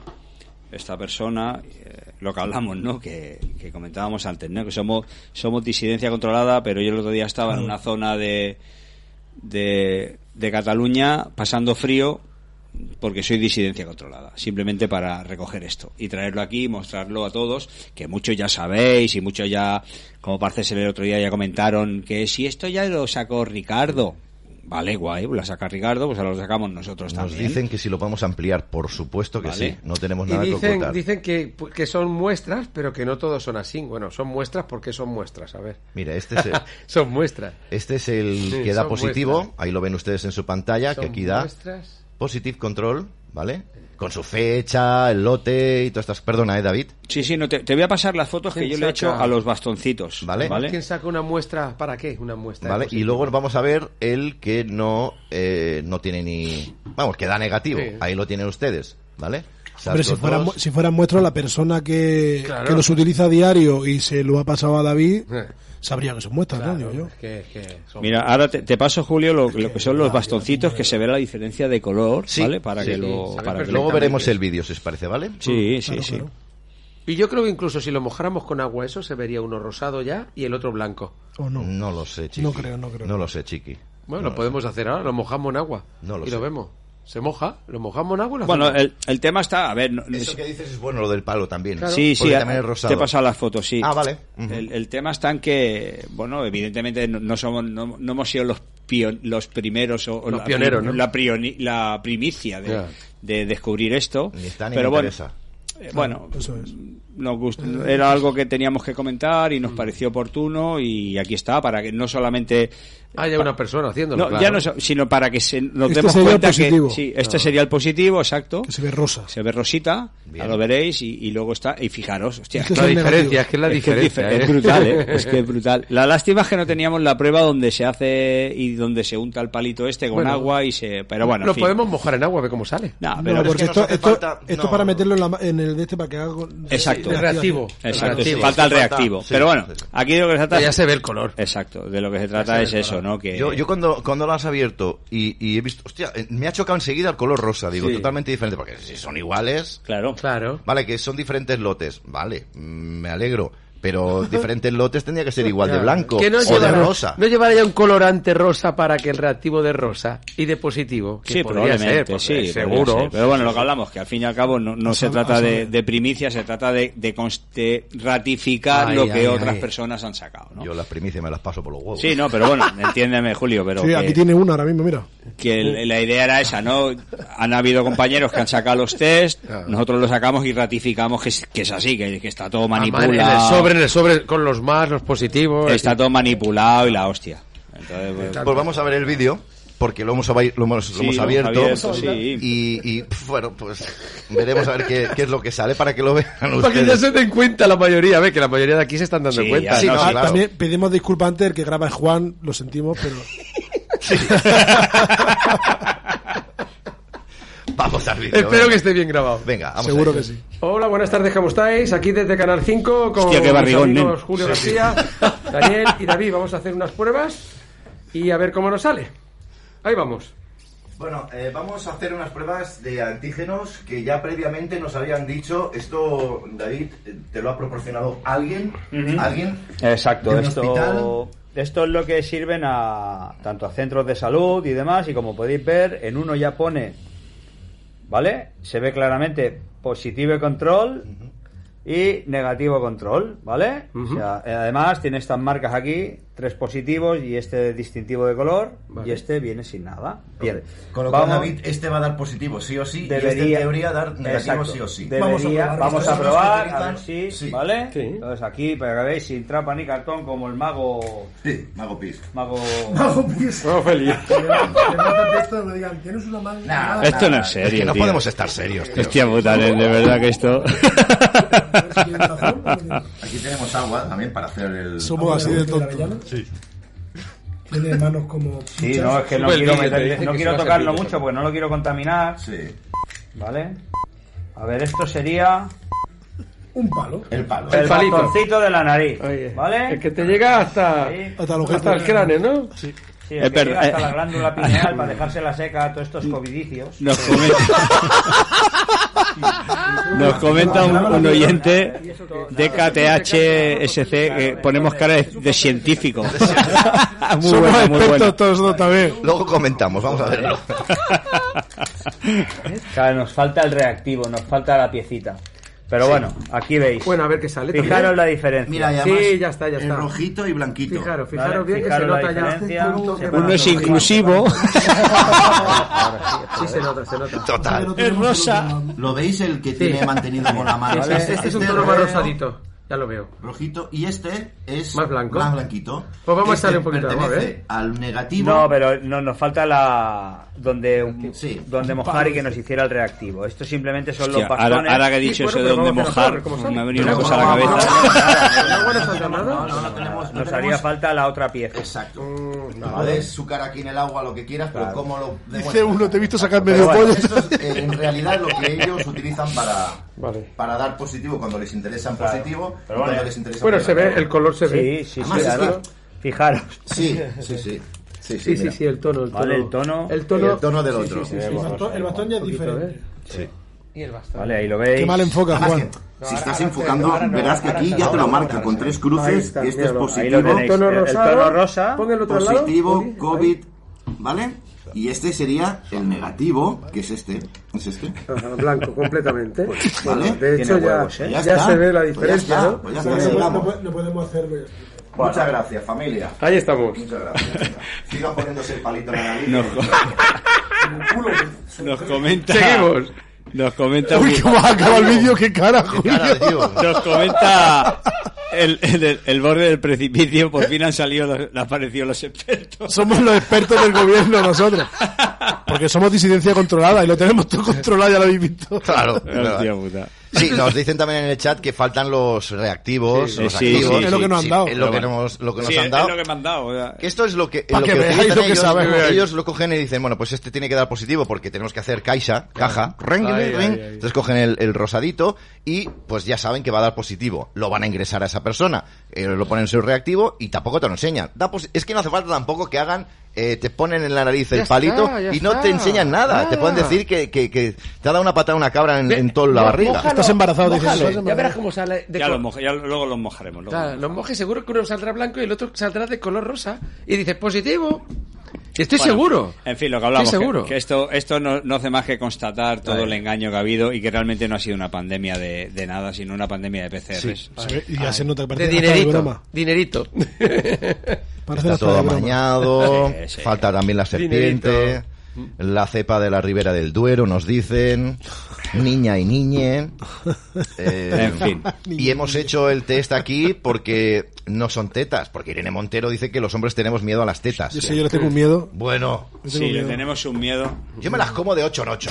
esta persona, eh, lo que hablamos, ¿no? Que, que comentábamos antes, ¿no? Que somos, somos disidencia controlada, pero yo el otro día estaba en una zona de, de, de Cataluña pasando frío porque soy disidencia controlada, simplemente para recoger esto y traerlo aquí, mostrarlo a todos, que muchos ya sabéis y muchos ya, como parece ser el otro día, ya comentaron que si esto ya lo sacó Ricardo, vale, guay, lo saca Ricardo, pues ahora lo sacamos nosotros Nos también. dicen que si lo podemos ampliar, por supuesto que Vale. sí, no tenemos Y nada que ocultar. dicen que, que son muestras, pero que no todos son así. Bueno, son muestras porque son muestras, a ver. Mira, este es el, son muestras. este es el Sí, que da positivo, muestras. ahí lo ven ustedes en su pantalla, que aquí da muestras. Positive Control, ¿vale? Con su fecha, el lote y todas estas... Perdona, ¿eh, David? Sí, sí, no, te, te voy a pasar las fotos que ¿Quién yo le he hecho a los bastoncitos. Vale. ¿Vale? ¿Quién saca una muestra? ¿Para qué? Una muestra. ¿Vale? Y luego vamos a ver el que no, eh, no tiene ni... Vamos, que da negativo. Sí. Ahí lo tienen ustedes, ¿vale? Hombre, si SARS-CoV-2. fueran, si fueran muestras, la persona que, Claro. que los utiliza a diario y se lo ha pasado a David, Eh, sabría que son muestras, claro, ¿no? Digo yo. es que- es que son- Mira, ahora te, te paso, Julio, lo, lo que son los bastoncitos, que se ve la diferencia de color, Sí, ¿vale? Para sí, que sí, lo... Para que. Luego veremos el vídeo, si os parece, ¿vale? Sí, sí, Claro, sí. claro. Y yo creo que incluso si lo mojáramos con agua, eso se vería uno rosado ya y el otro blanco. ¿O no? No lo sé, Chiqui. No creo, no creo. No lo sé, Chiqui. Bueno, No lo podemos hacer ahora, lo mojamos en agua. No lo y sé. lo vemos. Se moja, lo mojamos en agua y lo Bueno, el, el tema está... A ver, no- Eso que dices es bueno, lo del palo también. Sí, sí, Porque a- también es te rosado. he pasado las fotos, sí. Ah, vale. Ujú. el, el tema está en que, bueno, evidentemente no, no somos, no, no hemos sido los pio- los primeros o, o Los la, pioneros, ¿no? la, prioni- la primicia de, Ya. de descubrir esto. Ni está ni pero bueno, interesa. eh, bueno, Eso es. Nos gust- era algo que teníamos que comentar y nos pareció oportuno y aquí está para que no solamente Haya una persona haciéndolo. no, claro. ya no sino para que se, nos Este demos sería el cuenta positivo. que sí, este sería el positivo, exacto. Que se ve rosa. Se ve rosita, ya lo veréis y, y luego está y fijaros, hostia, Este es La diferencia, es que es la que es diferencia. difer- es ¿eh? brutal, ¿eh? es que es brutal. La lástima es que no teníamos la prueba donde se hace y donde se unta el palito este con Bueno. agua y se, pero bueno, en lo fin. podemos mojar en agua, a ver cómo sale. Nah, No, pero es porque que nos esto, falta- esto no. para meterlo en, la ma- en el de este para que haga con- Exacto. Reactivo. Exacto, Reactivo. sí, falta el reactivo. sí, pero bueno, aquí de lo que se trata Ya se ve el color. Exacto, de lo que se trata es eso, ¿no? Que Yo, yo cuando, cuando lo has abierto y, y he visto, hostia, eh, me ha chocado enseguida el color rosa, digo, Sí. totalmente diferente, porque si son iguales, claro. Claro. vale, que son diferentes lotes, vale, mm, me alegro, pero diferentes lotes tendría que ser igual de blanco Que no o de rosa. No llevará ya un colorante rosa para que el reactivo de rosa y de positivo. que Sí, probablemente, ser, sí, seguro. ser. Pero bueno, lo que hablamos, que al fin y al cabo no, se trata de, de primicia, se trata de, de, cons- de ratificar Ay, lo que ay, otras ay. personas han sacado, ¿no? Yo las primicias me las paso por los huevos. Sí, no, pero bueno, entiéndeme, Julio, pero Sí, que, aquí tiene una ahora mismo, mira. que el- la idea era esa, ¿no? Han habido compañeros que han sacado los test, Claro. nosotros los sacamos y ratificamos que es, que es así, que, que está todo man, manipulado. En el sobre, con los más, los positivos. Está todo manipulado y la hostia. Entonces, pues, Pues vamos a ver el vídeo, porque lo hemos, lo hemos, Sí, lo hemos abierto. abierto, sí. Y, y, bueno, pues veremos a ver qué, qué es lo que sale para que lo vean Para que ya ustedes. se den cuenta la mayoría, ve que la mayoría de aquí se están dando Sí, cuenta. no, claro. También pedimos disculpas antes, el que graba es Juan, lo sentimos, pero Vamos al vídeo. Espero venga. que esté bien grabado. Venga, vamos seguro a que sí. Hola, buenas tardes, ¿cómo estáis? Aquí desde Canal 5 con Hostia, qué mis barrigón, amigos. Julio García, Daniel y David. Vamos a hacer unas pruebas y a ver cómo nos sale. Ahí vamos. Bueno, eh, vamos a hacer unas pruebas de antígenos que ya previamente nos habían dicho. Esto, David, eh, te lo ha proporcionado alguien. Alguien. Exacto, de un esto, hospital. esto es lo que sirven a tanto a centros de salud y demás, y como podéis ver, en uno ya pone, ¿vale? Se ve claramente positivo control y negativo control, ¿vale? O sea, eh, además tiene estas marcas aquí, tres positivos y este distintivo de color, Vale. y este viene sin nada. Bien, Con lo cual, Vamos- David, este va a dar positivo sí o sí. y debería, este en teoría dar negativo Exacto. sí o sí. Debería, Vamos a probar. vamos a probar, a ver si, sí. ¿vale? Sí. Entonces aquí, para que veáis, sin trapa ni cartón, como el mago... Sí, Mago Pis. Mago... Vamos, feliz. Tienes una mano. Nah, Esto no es serio, Es que no tío. podemos estar serios, tío. Hostia puta, de verdad que esto... Aquí tenemos agua también para hacer el. Somos así de tontos. Tiene manos como. Sí, muchas. no, es que no el quiero, meter- dice no que quiero el tocarlo mucho por porque no lo quiero contaminar, Sí. ¿vale? A ver, esto sería Un palo. El palo. el palito. bastoncito de la nariz, Oye, ¿vale? El que te llega hasta, Sí. Hasta el hasta el cráneo, ¿no? Sí. Sí, el Es que llega hasta la glándula pineal para dejarse la seca a todos estos covidicios. Nos comenta, nos comenta un, un oyente de KTHSC que ponemos cara de, de científico. muy Somos muy expertos buena. todos también. Luego comentamos, vamos a verlo. Claro, nos falta el reactivo, nos falta la piecita. Pero bueno, aquí veis. Bueno, a ver qué sale. Fijaros también. la diferencia. Mira, y Sí, además, ya está, ya el está. rojito y blanquito. Fijaros, Vale, fijaros bien que se nota ya. Uno es inclusivo. Sí, se nota, se nota. Total. Es rosa. ¿Lo veis el que tiene mantenido con la mano? Este, este es un tono más rosadito. Ya lo veo. Rojito. Y este es Más blanco. Más blanquito. Pues vamos a Este echarle un poquito de pertenece ¿eh? al negativo. No, pero no, nos falta la donde Sí. donde mojar y que nos hiciera el reactivo. Esto simplemente son Hostia, los bastones. ahora, ahora que he dicho Sí, eso bueno, de a mojar, ¿cómo me ha venido una cosa a la cabeza. ¿El agua no? No, Nos haría falta la otra pieza. Exacto. Mm, Puedes sucar aquí en el agua lo que quieras, pero ¿cómo lo Dice uno, te he visto sacar medio pollo. esto es eh, en realidad lo que ellos utilizan para, Vale. para dar positivo cuando les interesa en Claro. positivo Pero cuando bueno, les interesa Bueno, en se ve, el color se ve. Sí, sí, sí. Además, es además, Fijaros. Sí, sí, sí. Sí, Sí, sí, sí, el tono, el tono. Vale, el tono. El tono, El tono del otro. El bastón, el bastón ya es diferente. ¿eh? Y el bastón. Vale, ahí lo veis. Qué mal enfoca, Juan. que, si estás enfocando, verás que aquí ya te lo marca con tres cruces. está, Este es míralo. Ahí lo positivo, tenéis. El- tono rosa, Pon el otro lado. positivo, ahí. COVID, ¿vale? Y este sería el negativo, que es este. Es este. Ajá, blanco, completamente. Vale. de hecho, ya, huevos, ¿eh? ya, se ve la Pues ya diferencia, está, ¿no? pues ya está, podemos hacerlo. Muchas gracias, familia. Ahí estamos. Muchas gracias. Sigan poniéndose el palito en la nariz. Nos, nos comenta. Seguimos. Nos comenta. Uy, ¿cómo acaba el vídeo? ¿Qué cara, Julio? Cara, tío. Nos comenta el, el, el borde del precipicio. Por fin han salido, los, han aparecido los expertos. Somos los expertos del gobierno nosotros. Porque somos disidencia controlada y lo tenemos todo controlado, ya lo habéis visto. Claro. Hostia puta. Sí, nos dicen también en el chat que faltan los reactivos, Sí, los sí, activos. sí, Es lo que nos han dado. Es lo que, nos, lo que nos Sí, han es dado. lo que me han dado. o sea. Que esto es lo que, lo que que veáis lo que ellos, saben. ellos lo cogen y dicen, bueno, pues este tiene que dar positivo porque tenemos que hacer caixa, caja, ring, ring, entonces cogen el, el rosadito y pues ya saben que va a dar positivo, lo van a ingresar a esa persona, eh, lo ponen en su reactivo y tampoco te lo enseñan. Da posi- es que no hace falta tampoco que hagan, eh, te ponen en la nariz el Ya palito está, y no está. te enseñan nada, te pueden decir que, que, que te ha dado una patada una cabra en, en toda la barriga. mójalo, Estás embarazado, dices, estás Ya verás cómo sale de Ya, moja- ya luego los mojaremos. luego. Claro, los mojes seguro que uno saldrá blanco y el otro saldrá de color rosa. Y dices, positivo. Estoy Bueno, seguro. En fin, lo que hablamos, Estoy seguro. Que, esto, esto no, no hace más que constatar todo el engaño que ha habido y que realmente no ha sido una pandemia de, de nada, sino una pandemia de PCRs. Ve- y ya se nota que De parece hasta de dinerito. broma. Dinerito. Parece Está todo amañado, Sí, sí. falta también la serpiente, Dinerito. la cepa de la ribera del Duero, nos dicen, niña y niñe. Eh, En fin. Y hemos hecho el test aquí porque no son tetas, porque Irene Montero dice que los hombres tenemos miedo a las tetas. Yo sé, yo le tengo un miedo. Bueno, tengo Sí, le tenemos un miedo. yo me las como de 8 en 8.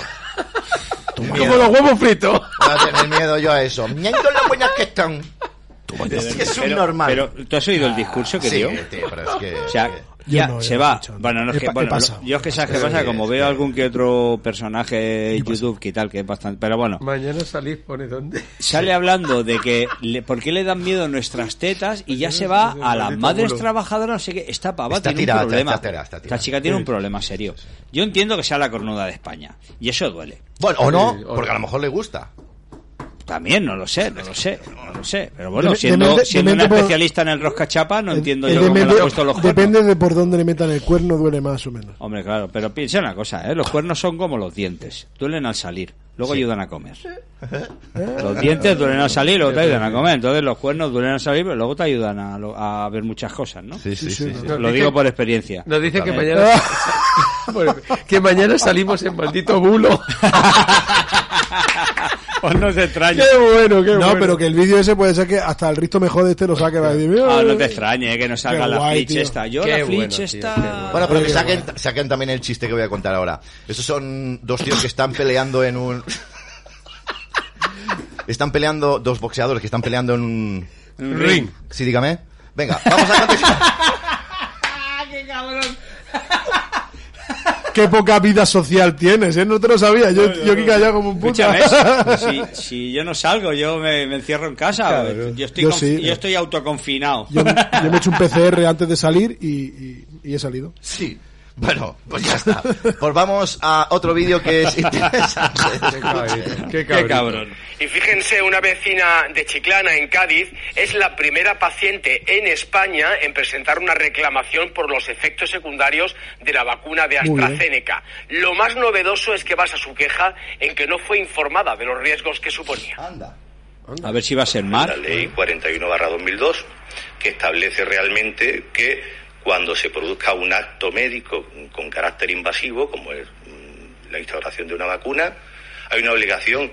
Como los huevos fritos. Voy a tener miedo yo a eso. Miento lo buenas que están. Es que es un Pero- normal. Pero, ¿tú has oído el discurso que sí, dio? tío, pero es que... O sea, ya no, se va. escuchado. Bueno, no es que, bueno, pasado. yo es que sabes qué pasa, como que- veo algún que otro personaje en YouTube que tal, que es bastante, pero bueno, Mañana salís, pone dónde. sale hablando de que le, por qué le dan miedo nuestras tetas y ya se va a las madres trabajadoras, no sé qué, esta pava Está tiene tirada, un problema. está tirada, está tirada. Esta chica tiene un problema serio. Yo entiendo que sea la cornuda de España y eso duele. Bueno, o no, porque a lo mejor le gusta. También, no lo sé, no lo sé, no lo sé. Pero bueno, siendo, siendo por- especialista en el roscachapa, no entiendo El yo cómo le han puesto los cuernos. Depende de por dónde le metan el cuerno, duele más o menos. Hombre, claro, pero piensa una cosa, ¿eh? los cuernos son como los dientes, duelen al salir, luego ayudan a comer. Los dientes duelen al salir, luego te ayudan a comer, entonces los cuernos duelen al salir, pero luego te ayudan a, lo- a ver muchas cosas, ¿no? Sí, sí, sí, Lo digo por experiencia. Nos dice que mañana. Bueno, que mañana salimos en maldito bulo. Pues no se extrañe. qué bueno, qué No, bueno. pero que el vídeo ese puede ser que hasta el Risto mejor de este lo saque. Va a decir, Ah, no te extrañe eh, que no salga Qué la guay, flitch tío. esta. Yo Qué la flitch bueno, esta... qué bueno. Pero que saquen, saquen también el chiste que voy a contar ahora. Estos son dos tíos que están peleando en un... Están peleando, dos boxeadores que están peleando en un... Un ring. Sí, dígame. Venga, vamos a continuar. Qué poca vida social tienes, ¿eh? No te lo sabía. Yo, yo aquí callado como un. Escúchame, si, si yo no salgo, yo me, me encierro en casa. Claro, yo, estoy yo sí. yo estoy autoconfinado. Yo, yo me he hecho un PCR antes de salir y, y- y he salido. Sí. Bueno, pues ya está. Pues vamos a otro vídeo que es interesante. Qué Qué cabrón. Y fíjense, una vecina de Chiclana, en Cádiz, es la primera paciente en España en presentar una reclamación por los efectos secundarios de la vacuna de. AstraZeneca. Lo más novedoso es que basa su queja en que no fue informada de los riesgos que suponía. Anda. A ver si va a ser mal. la ley 41-2002, que establece realmente que cuando se produzca un acto médico con carácter invasivo, como es mm, la instauración de una vacuna, hay una obligación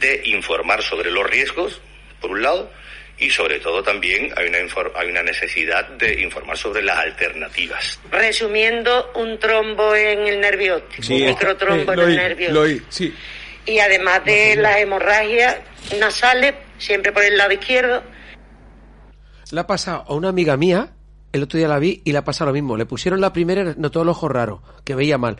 de informar sobre los riesgos, por un lado, y sobre todo también hay una, infor- hay una necesidad de informar sobre las alternativas. Resumiendo, un trombo en el nervio óptico, Sí, un microtrombo en el nervio lo óptico. oí, sí. Y además de las hemorragias nasales, siempre por el lado izquierdo, Le ha pasado a una amiga mía, el otro día la vi y le ha pasado lo mismo. Le pusieron la primera notó el ojo raro, que veía mal.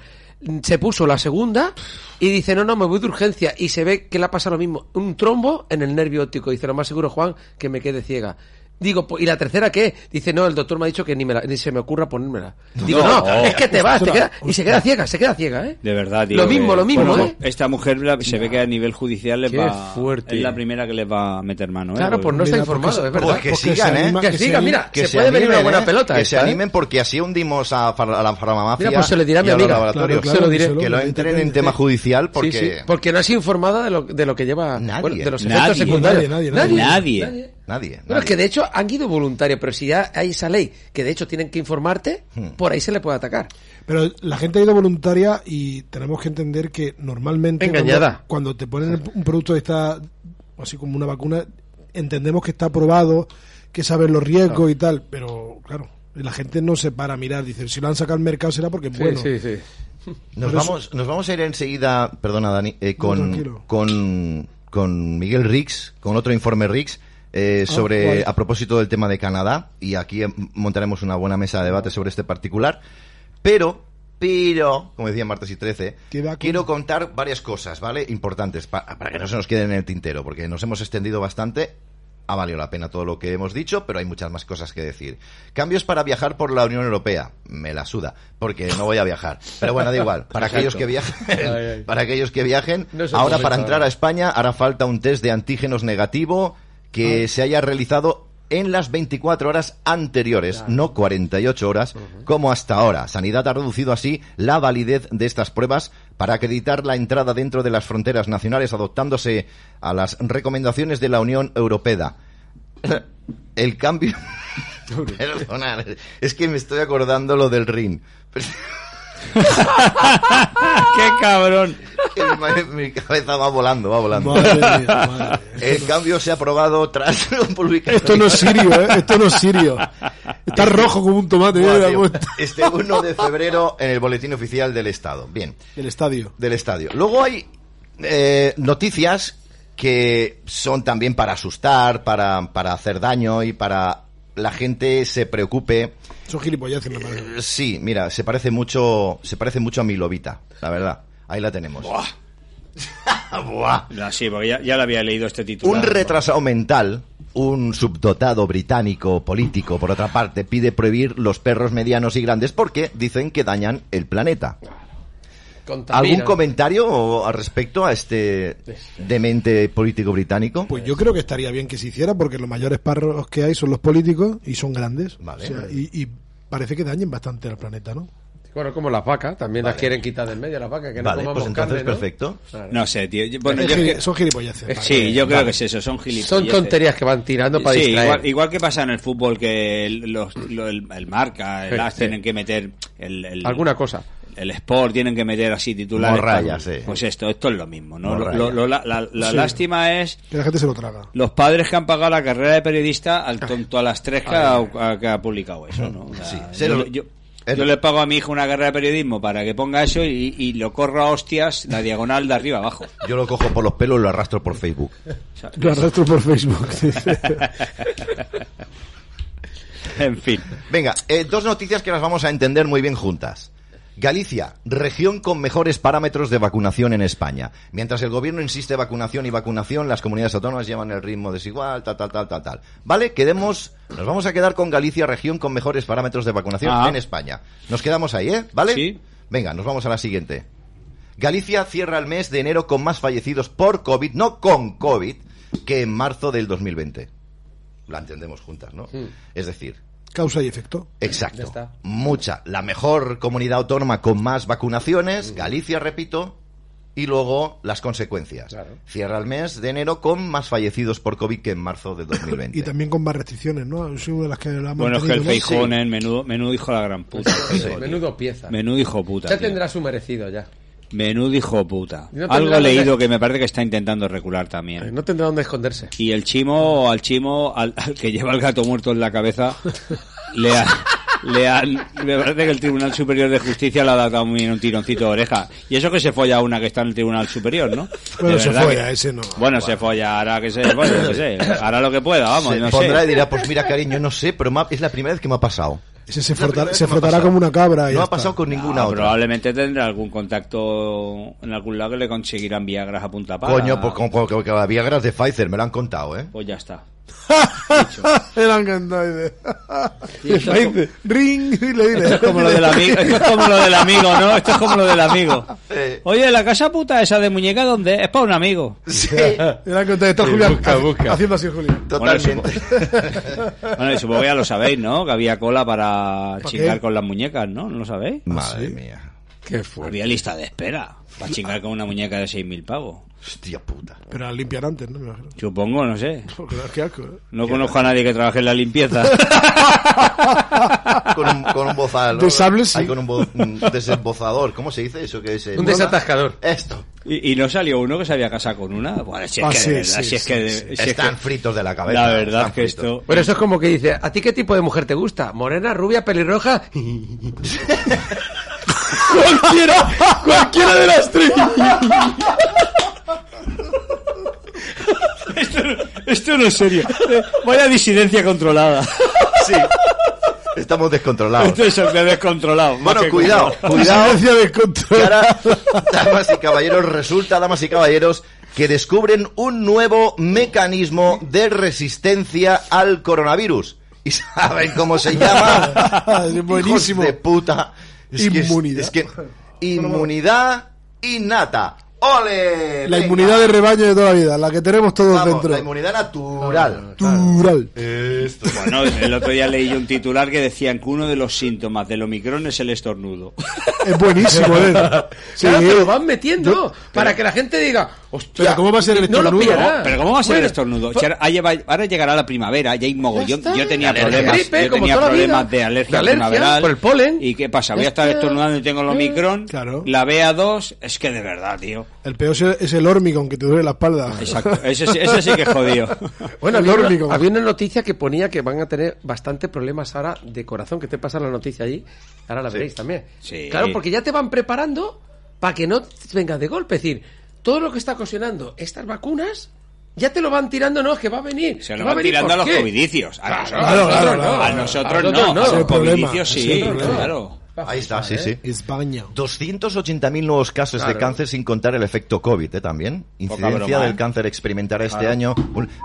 Se puso la segunda y dice, no, no, me voy de urgencia. Y se ve que le ha pasado lo mismo. Un trombo en el nervio óptico. Dice, lo más seguro, Juan, que me quede ciega. Digo, pues, ¿y la tercera qué? Dice, no, el doctor me ha dicho que ni, me la- ni se me ocurra ponérmela. Digo, no, No. es que te vas, te queda- y se queda ciega, se queda ciega, ¿eh? De verdad, tío. Lo mismo, que- lo mismo, bueno, ¿eh? Esta mujer la- se ve que a nivel judicial les Qué va. fuerte. Es la primera que les va a meter mano, ¿eh? Claro, pues no está Mira, porque informado, es verdad. Pues que Porque sigan, ¿eh? Que que siga, se mira, Que se, puede venir una buena ¿eh? pelota. Que esta, se ¿eh? animen porque así hundimos a, far- a la farmamafia. Mira, pues se lo dirá a mi y los amiga. laboratorios. Claro, Se lo diré. díselo, Que lo entren en tema judicial porque... Porque no es informada de lo, de lo que lleva de los efectos secundarios. Nadie, nadie, Nadie. Nadie. Bueno, es que de hecho han ido voluntarios, pero si ya hay esa ley que de hecho tienen que informarte, Hmm. por ahí se le puede atacar. Pero la gente ha ido voluntaria y tenemos que entender que normalmente Engañada. Cuando, cuando te ponen un producto que está así como una vacuna, entendemos que está aprobado, que saben los riesgos y tal, pero claro, la gente no se para a mirar, dice, si lo han sacado al mercado será porque es bueno. sí, sí. Nos eso- vamos, nos vamos a ir enseguida, perdona Dani, eh, con, con, con Miguel Rix, con otro informe Rix, eh, sobre, ¿cuál? a propósito del tema de Canadá, y aquí eh, montaremos una buena mesa de debate sobre este particular, pero, pero, como decía Martes y 13, ¿Qué va con- quiero contar varias cosas, ¿vale? Importantes, pa- para que no se nos queden en el tintero, porque nos hemos extendido bastante. Ha valido la pena todo lo que hemos dicho, pero hay muchas más cosas que decir. Cambios para viajar por la Unión Europea. Me la suda, porque no voy a viajar. Pero bueno, da igual. Para aquellos que viajen, para aquellos que viajen, No ahora para entrar a España hará falta un test de antígenos negativo que se haya realizado en las 24 horas anteriores, no 48 horas, como hasta ahora. Sanidad ha reducido así la validez de estas pruebas para acreditar la entrada dentro de las fronteras nacionales, adoptándose a las recomendaciones de la Unión Europea. El cambio. Perdonad, es que me estoy acordando lo del RIN. ¡Qué cabrón! mi, cabeza va volando, va volando. Madre mía, madre mía. El cambio se ha aprobado tras publicar. Esto no es sirio, ¿eh? Esto no es sirio. Está rojo como un tomate. ¿eh? Este 1 de febrero en el boletín oficial del Estado. Bien, El estadio. del estadio. Luego hay eh, noticias que son también para asustar, para, para hacer daño y para la gente se preocupe. Son gilipolleces, me parece. Eh, Sí, mira, se parece mucho, se parece mucho a mi lobita, la verdad. Ahí la tenemos. Buah. No, sí, porque ya, ya lo había leído este título. Un retrasado mental, un subdotado británico político, por otra parte, pide prohibir los perros medianos y grandes porque dicen que dañan el planeta. ¿Algún comentario o- al respecto a este demente político británico? Pues yo creo que estaría bien que se hiciera porque los mayores parros que hay son los políticos y son grandes. Vale. O sea, y, y parece que dañen bastante al planeta, ¿no? Bueno, como las vacas, también las quieren quitar del medio las vacas, que no comamos pues entonces carne, ¿no? perfecto. Claro. No sé, tío. Yo- Bueno, Es yo gili- es que- Son gilipolleces. Vale. Sí, yo creo Vale. que es eso, son gilipolleces. Son tonterías que van tirando para Sí, distraer. igual, igual que pasa en el fútbol que el, los- lo- el, el marca, el Sí, AS sí. tienen que meter el, el- Alguna cosa. El Sport tienen que meter así titulares. Morralla, para- sí. Pues esto, esto es lo mismo, ¿no? Lo- Morralla. lo- lo- la la- la Sí. lástima es Que la gente se lo traga. los padres que han pagado la carrera de periodista al tonto a las tres que, ha, a- que ha publicado eso, ¿no? O sea, Sí, yo, le pago a mi hijo una carrera de periodismo para que ponga eso y, y lo corro a hostias la diagonal de arriba abajo. Yo lo cojo por los pelos y lo arrastro por Facebook. Lo arrastro por Facebook. En fin. Venga, eh, dos noticias que las vamos a entender muy bien juntas. Galicia, región con mejores parámetros de vacunación en España. Mientras el gobierno insiste vacunación y vacunación, las comunidades autónomas llevan el ritmo desigual, tal, tal, tal, tal, tal. ¿Vale? Quedemos, nos vamos a quedar con Galicia, región con mejores parámetros de vacunación Ah. en España. Nos quedamos ahí, ¿eh? ¿Vale? Sí. Venga, nos vamos a la siguiente. Galicia cierra el mes de enero con más fallecidos por COVID, no con COVID, que en marzo del 2020. La entendemos juntas, ¿no? Es decir, Causa y efecto. Exacto. Mucha. La mejor comunidad autónoma con más vacunaciones, Galicia, repito, y luego las consecuencias. Claro. Cierra el mes de enero con más fallecidos por COVID que en marzo de 2020. Y también con más restricciones, ¿no? Es una de las que la Bueno, es que el. Feijón, eh, menudo, menudo hijo de la gran puta. Menudo pieza. Menudo hijo puta. Ya tío. tendrá su merecido ya. Menudo hijo puta. No Algo dónde- leído que me parece que está intentando recular también. No tendrá dónde esconderse. Y el chimo, al chimo, al, al que lleva el gato muerto en la cabeza, le, ha- le han, me parece que el Tribunal Superior de Justicia le ha dado también un tironcito de oreja. Y eso que se folla una que está en el Tribunal Superior, ¿no? Bueno, se folla, que- ese no. Bueno, se folla, hará que se, bueno, yo qué sé, hará lo que pueda, vamos, se no pondrá y dirá, pues mira, cariño, no sé, pero es la primera vez que me ha pasado. Ese se, frotará como una cabra. y No ha está. pasado con ninguna Ah, otra. probablemente tendrá algún contacto en algún lado que le conseguirán Viagras a punta pala. Coño, pues como, como- como que la Viagra es de Pfizer, me lo han contado, ¿eh? Pues ya está. Encantado. dice. esto es dice, Ring, dile, Esto dile. es como lo del amigo, esto es como lo del amigo, ¿no? Esto es como lo del amigo. Oye, la casa puta esa de muñeca, ¿dónde? es? Es para un amigo. Sí, Me la han contado. Esto es Sí, Julián busca, busca. haciendo así, Julián. totalmente. Bueno, y supongo que ya lo sabéis, ¿no? Que había cola para ¿Para chingar qué? con las muñecas, ¿no? ¿No lo sabéis? Madre mía. Qué fuerte. Había lista de espera para chingar con una muñeca de 6.000 pavos. Hostia puta. Pero la limpian antes, ¿no? Me imagino. Supongo, no sé. Porque qué asco, ¿eh? No conozco a nadie que trabaje en la limpieza. Con un, con un bozal. ¿no? Sí. Ahí con un, bo- un desembozador. ¿Cómo se dice eso? que es Un desatascador. Esto. Y, y no salió uno que se había casado con una. Bueno, si es Ah, que sí, de verdad, sí, si es sí, que, de- sí. si es que- Están fritos de la cabeza. la verdad están que fritos. esto. Bueno, eso es como que dice, ¿a ti qué tipo de mujer te gusta? ¿Morena, rubia, pelirroja? cualquiera, cualquiera de las tres. Esto no es serio. Vaya disidencia controlada. Sí. Estamos descontrolados. Esto es de descontrolado. Bueno, cuidado, cuidado. Silencio de que control. ahora, damas y caballeros, resulta, damas y caballeros, que descubren un nuevo mecanismo de resistencia al coronavirus. ¿Y saben cómo se llama? Buenísimo. Hijos de puta. Es que es- Inmunidad. es que inmunidad innata. ¡Ole! La Venga. inmunidad de rebaño de toda la vida, la que tenemos todos Vamos, dentro. la inmunidad natural. Natural. Esto. Bueno, el otro día leí un titular que decían que uno de los síntomas del Omicron es el estornudo. Es buenísimo, ¿eh? Sí. Claro, pero lo van metiendo Yo- para que la gente diga, hostia, Pero ¿cómo va a ser el no lo estornudo? Pero ¿cómo va a ser el estornudo? pues- ahora, llegará la primavera, ya hay mogollón. Yo tenía problemas, gripe, yo tenía problemas de alergia, De alergia, primaveral. por el polen. ¿Y qué pasa? Voy a estar estornudando y tengo el Omicron. Claro. La BA2, es que de verdad, tío. El peor es el- es el hormigón que te duele la espalda. Exacto. Ese, sí- ese sí que es jodido. Bueno, El había una, órnico. había una noticia que ponía que van a tener bastante problemas ahora de corazón, que te pasa la noticia allí, ahora la veréis también. Sí. Claro, porque ya te van preparando para que no venga de golpe, es decir, todo lo que está ocasionando estas vacunas, ya te lo van tirando, no, es que va a venir. Se lo va van venir, tirando a ¿por los qué? covidicios. A Claro, nosotros, claro, no. claro, a nosotros A no. nosotros no. A los el problema, covidicios sí, claro. Ahí está, sí, ¿eh? sí. España. 280.000 nuevos casos de cáncer sin contar el efecto COVID, ¿eh? También. Incidencia broma, del ¿eh? cáncer experimental este año.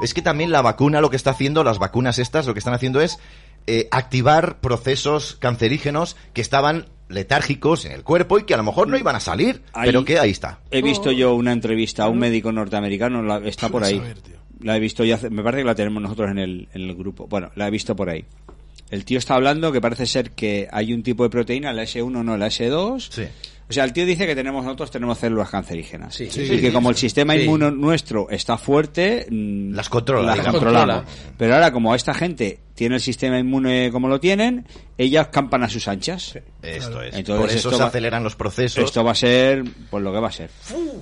Es que también la vacuna lo que está haciendo, las vacunas estas, lo que están haciendo es eh, activar procesos cancerígenos que estaban letárgicos en el cuerpo y que a lo mejor no iban a salir, Ahí- pero que ahí está. He visto yo una entrevista a un médico norteamericano, la- está por ahí. saber. La he visto ya, me parece que la tenemos nosotros en el, en el grupo. Bueno, la he visto por ahí. El tío está hablando que parece ser que hay un tipo de proteína, la S1 no la S2. Sí. O sea, el tío dice que tenemos nosotros tenemos células cancerígenas. Sí. y Sí, que sí, como sí. el sistema Sí. inmuno nuestro está fuerte, mm, Las controla, las controlamos. Controla. Pero ahora como esta gente tiene el sistema inmune como lo tienen, ellas campan a sus anchas. Esto es. Entonces Por eso esto se va- aceleran los procesos. Esto va a ser, pues lo que va a ser.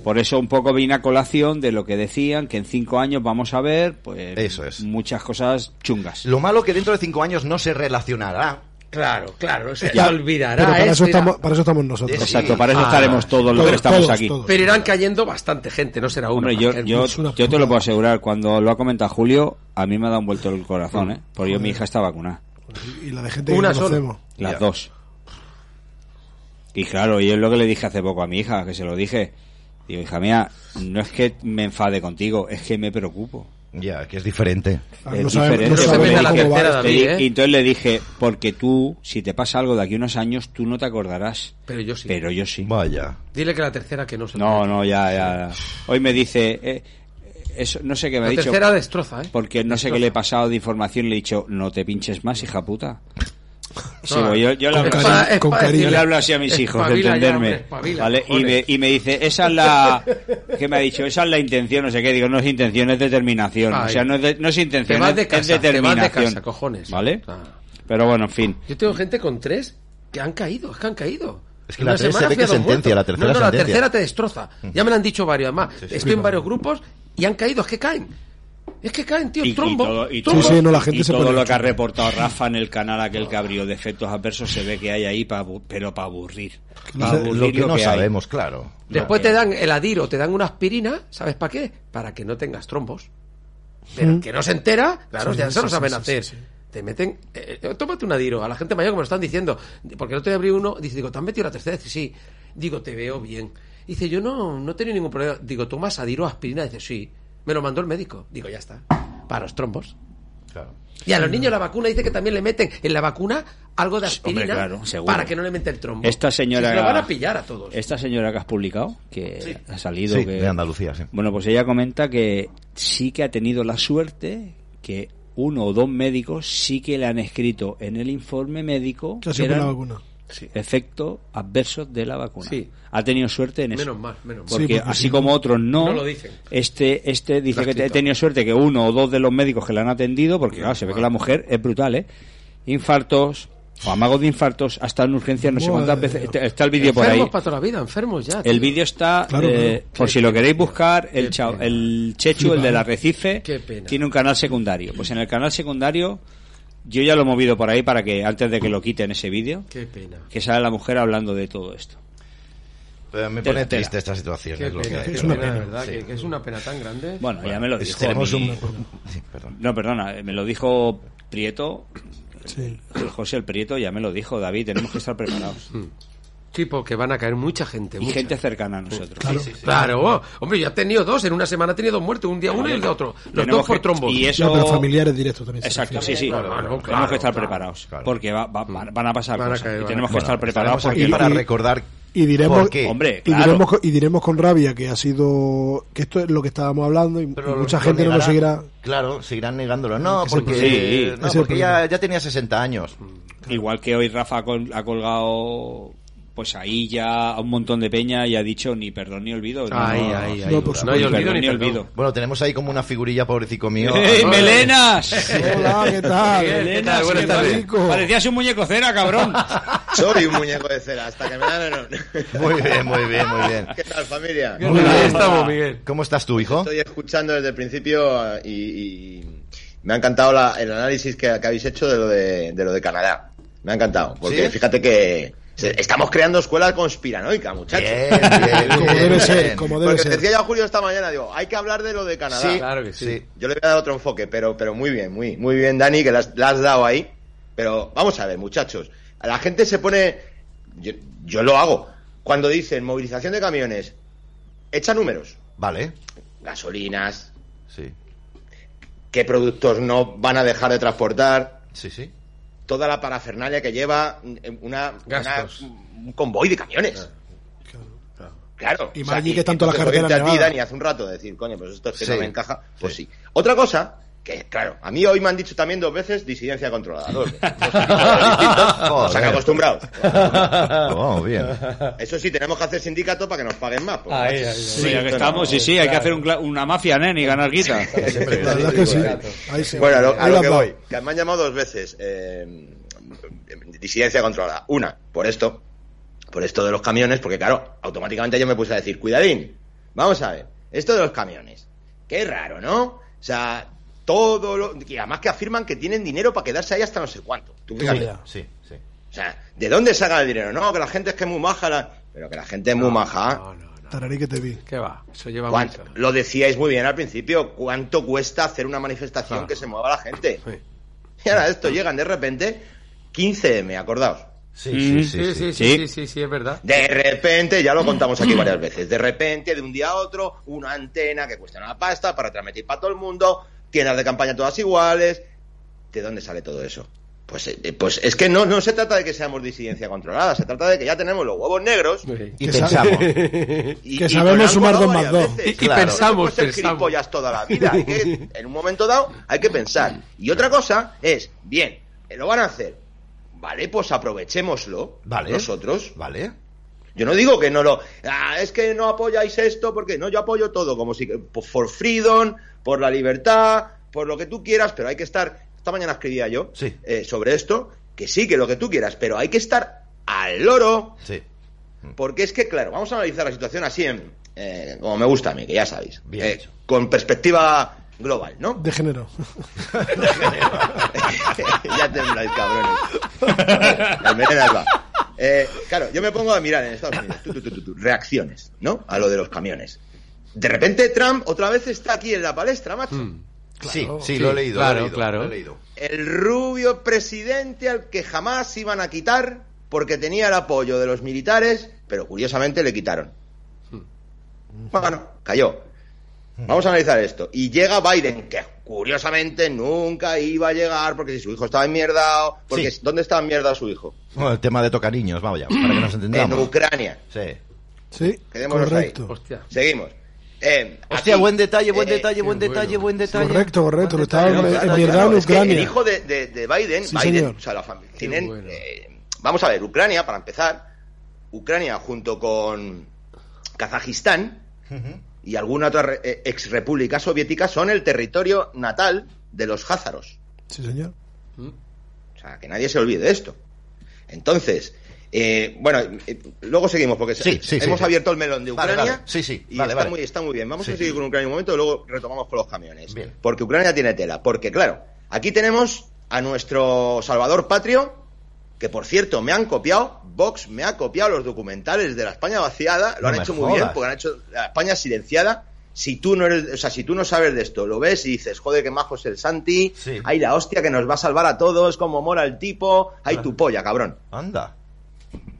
Por eso un poco vine a colación de lo que decían, que en cinco años vamos a ver, pues, Eso es. muchas cosas chungas. Lo malo que dentro de cinco años no se relacionará. Claro, claro, se te Ya. olvidará. Pero para ¿eh? eso, estamos, para eso estamos nosotros. Sí. Exacto, para eso Ah, estaremos todos los todos, que estamos todos, aquí. todos. Pero irán cayendo bastante gente, no será uno. Hombre, yo, yo, yo te lo puedo asegurar, cuando lo ha comentado Julio, a mí me ha dado un vuelto el corazón, ¿eh? Porque yo, mi hija está vacunada. Y la de gente Una que sola. Las Ya. dos. Y claro, y es lo que le dije hace poco a mi hija, que se lo dije. Digo, hija mía, no es que me enfade contigo, es que me preocupo. Ya, que es diferente. Ah, Es no no la Y- ¿eh? Y entonces le dije, porque tú, si te pasa algo de aquí a unos años, tú no te acordarás. Pero yo sí. Pero yo sí. Vaya. Dile que la tercera que no se No, no, ya, ya. Hoy me dice, eh, eso, no sé qué me La ha dicho. tercera destroza, ¿eh? Porque no sé Destroza. qué le he pasado de información, le he dicho, no te pinches más, hija puta. Sí, No, yo, yo le con hablo así. Es con pa- es cariño. Yo decirle, le hablo así a mis hijos, de ya, entenderme. hombre, espabila, ¿vale? Y, me, y me dice, esa es la. ¿Qué me ha dicho? Esa es la intención, no sé qué. Digo, no es intención, es determinación. Ay. O sea, no es, de- no es Te intención, vas es, de es casa, te vas de determinación. casa, cojones. ¿Vale? Ah. Pero bueno, en fin. Yo tengo gente con tres que han caído, es que han caído. Es que la tres se ve que sentencia, la tercera No, no, la sentencia. tercera te destroza. Ya me lo han dicho varios, además. Sí, sí. Estoy en varios grupos y han caído, es que caen. Es que caen, tío, Y, y trombo. todo, y trombo. Sí, sí, no, la gente y se todo pone lo que ha reportado Rafa en el canal aquel que abrió de efectos adversos se ve que hay ahí, pa pero para aburrir. Pa' Lo aburrir Lo que no sabemos, claro. Después te dan el adiro, te dan una aspirina, ¿sabes para qué? Para que no tengas trombos. Pero el que no se entera, claro, Sí, ya sí, se lo saben sí, hacer. sí, sí. Te meten, eh, eh, tómate un adiro, a la gente mayor como lo están diciendo, porque no te abrí uno, dice, digo, ¿te han metido la tercera? Dice, sí. Digo, te veo bien. Dice, yo no, no he tenido ningún problema. Digo, ¿tomas adiro aspirina? Dice, sí. Me lo mandó el médico. Digo, ya está. Para los trombos. Claro. Y a los niños la vacuna dice que también le meten en la vacuna algo de aspirina Hombre, claro, para que no le meten el trombo. Esta señora- Si se lo van a pillar a todos. Esta señora que has publicado, que ha salido. Sí, que... de Andalucía, sí. Bueno, pues ella comenta que sí que ha tenido la suerte que uno o dos médicos sí que le han escrito en el informe médico Que ha que sido por la eran vacuna. efectos adversos de la vacuna. Sí. Ha tenido suerte en eso. Menos mal, menos mal. Porque Sí, porque así como otros no, No lo dicen. este este dice que he tenido suerte que uno o dos de los médicos que le han atendido, porque claro, se ve que la mujer es brutal, ¿eh? Infartos o amagos de infartos, hasta en urgencias, no sé cuántas veces. Está- Está el vídeo por ahí. Enfermos para toda la vida, enfermos ya. El vídeo está, Claro, eh, por si lo queréis buscar, el, chao- el Chechu, el del Arrecife, Qué pena. tiene un canal secundario. Pues en el canal secundario, yo ya lo he movido por ahí para que antes de que lo quiten ese vídeo, Qué pena. que sale la mujer hablando de todo esto. Pero me pone triste esta situación. Qué es lo que pena, hay. Es una pena, pena, ¿verdad? sí. Que, que es una pena tan grande. Bueno, ya me lo dijo. tenemos mi- un... Sí, perdón. No, perdona, eh, me lo dijo Prieto, Sí. José el Prieto ya me lo dijo, David, tenemos que estar preparados. Sí, porque van a caer mucha gente. Y mucha. gente cercana a nosotros. Claro. Claro, oh, hombre, yo he tenido dos. En una semana he tenido dos muertos. Un día uno y el día otro. Los Tenemos dos por trombos. Y eso... Ya, pero familiares directos también. Exacto, sí, sí. Claro, claro, tenemos que estar claro, preparados. claro. Porque va- va- van, van a pasar Van a cosas. caer, y tenemos que estar preparados aquí porque... para Y- recordar Y diremos, por qué. Hombre, y, diremos, con- y diremos con rabia que ha sido que esto es lo que estábamos hablando y, Pero mucha lo gente no lo seguirá. Claro, seguirán negándolo. No, es porque. Sí, no, ya, tenía 60 años. Igual que hoy Rafa ha colgado pues ahí ya a un montón de peña y ha dicho ni perdón ni olvido. No, Ay, no, ay, no, ay. por No hay ni olvido perdón ni perdón. olvido. Bueno, tenemos ahí como una figurilla pobrecito mío. ¡Ey, Ah, melenas! Hola, ¿qué tal? Miguel, ¿qué Melenas, tal? Buenas qué tardes. rico. Parecías un muñeco cera, cabrón. Soy un muñeco de cera, hasta que me dan. Muy bien, muy bien, muy bien. ¿Qué tal, familia? Ahí estamos, Miguel. ¿Cómo estás tú, hijo? Estoy escuchando desde el principio eh, y, y me ha encantado la- el análisis que, que habéis hecho de lo de, de lo de Canadá. Me ha encantado, porque ¿Sí? fíjate que estamos creando escuela conspiranoica, muchachos. Bien, bien, Como debe ser, como debe Porque ser. decía yo a Julio esta mañana, digo, hay que hablar de lo de Canadá. Sí, Claro que sí. Yo le voy a dar otro enfoque, pero, pero muy bien, muy, muy bien, Dani, que has, le has dado ahí. Pero vamos a ver, muchachos. La gente se pone. Yo, yo lo hago. Cuando dicen movilización de camiones, echa números. Vale, Gasolinas, sí, qué productos no van a dejar de transportar, sí, sí. Toda la parafernalia que lleva una, Gastos. una- un convoy de camiones. Claro. Y más allí que tanto las entonces, carreteras oírte a ti. Dani, hace un rato decir, coño, pues esto es que Sí, no me encaja. Pues sí. sí. Otra cosa, que claro, a mí hoy me han dicho también dos veces disidencia controlada. Dos veces. Nos han acostumbrado. Oh, bien. Eso sí, tenemos que hacer sindicato para que nos paguen más. porque, Ahí, macho, ahí, ahí. Sí, ya que esto estamos, sí, sí, hay que hacer un una mafia, nen, y ganar guita. Sí. Bueno, a lo, a que voy, que me han llamado dos veces eh, disidencia controlada. Una, por esto, por esto de los camiones, porque claro, automáticamente yo me puse a decir, cuidadín, vamos a ver, esto de los camiones, qué raro, ¿no? O sea, todo lo... Y además que afirman que tienen dinero para quedarse ahí hasta no sé cuánto. Tú fíjate. Ya. Sí, sí. O sea, ¿de dónde sacan el dinero? No, que la gente es que es muy maja, la- pero que la gente es muy maja. No, no, no. Tararí que te vi. ¿Qué va? Eso lleva mucho. Lo decíais muy bien al principio, ¿cuánto cuesta hacer una manifestación Ah. que se mueva la gente? Sí. Y ahora esto llegan de repente 15M, acordaos. Sí, Sí, sí, sí, sí, sí, sí, es verdad. De repente, ya lo contamos aquí varias veces, de repente, de un día a otro, una antena que cuesta una pasta para transmitir para todo el mundo, tiendas de campaña todas iguales. ¿De dónde sale todo eso? Pues, eh, pues es que no, no se trata de que seamos disidencia controlada, se trata de que ya tenemos los huevos negros Y pensamos. y, Que sabemos sumar dos más dos. Y Claro, pensamos, no ser pensamos. toda la vida. Hay que- en un momento dado hay que pensar. Y otra cosa es, bien, eh, lo van a hacer. Vale, pues aprovechémoslo Vale. nosotros. Vale. Yo no digo que no lo. Ah, es que no apoyáis esto, porque no, yo apoyo todo, como si. por- For freedom, por la libertad, por lo que tú quieras, pero hay que estar. Esta mañana escribía yo Sí. eh, sobre esto, que sí, que lo que tú quieras, pero hay que estar al loro, Sí. porque es que, claro, vamos a analizar la situación así, en, eh, como me gusta a mí, que ya sabéis, Bien eh, con perspectiva global, ¿no? De género. ya tembláis, cabrones. Va. Eh, claro, yo me pongo a mirar en Estados Unidos, tu, tu, tu, tu, tu, reacciones, ¿no? A lo de los camiones. De repente Trump otra vez está aquí en la palestra, macho. Mm. sí, sí, Sí, lo he leído. claro, lo he leído, claro. lo he leído. El rubio presidente al que jamás iban a quitar porque tenía el apoyo de los militares, pero curiosamente le quitaron. Bueno, cayó. Vamos a analizar esto. Y llega Biden, que curiosamente nunca iba a llegar porque si su hijo estaba enmierdado. Porque Sí. ¿Dónde estaba enmierdado su hijo? Bueno, el tema de tocaniños, vamos ya, para que nos En entendamos. Ucrania. Sí. Sí, Quedémonos correcto. Hostia. Seguimos. Eh, Hostia, aquí, buen detalle, buen eh, detalle, buen detalle, bueno. buen detalle. Correcto, correcto. Lo estaba en Ucrania. el hijo de, de- de Biden, Sí, Biden, señor. o sea, la familia, Qué tienen, bueno. eh, vamos a ver, Ucrania, para empezar, Ucrania junto con Kazajistán y alguna otra re- eh, ex república soviética son el territorio natal de los házaros. Sí, señor. O sea, que nadie se olvide de esto. Entonces, eh, bueno, eh, luego seguimos porque Sí, sí, hemos sí. abierto el melón de Ucrania. vale. Sí, sí. Y Vale, está. Muy, está muy bien. Vamos a seguir con Ucrania un momento y luego retomamos con los camiones. Bien. Porque Ucrania tiene tela. Porque, claro, aquí tenemos a nuestro Salvador Patrio, que por cierto me han copiado, Vox me ha copiado los documentales de la España vaciada, lo No han hecho muy bien, porque han hecho la España silenciada. Si tú no eres, o sea, si tú no sabes de esto, lo ves y dices, joder, qué majo es el Santi, hay la hostia que nos va a salvar a todos, como mola el tipo, hay tu polla, cabrón. Anda.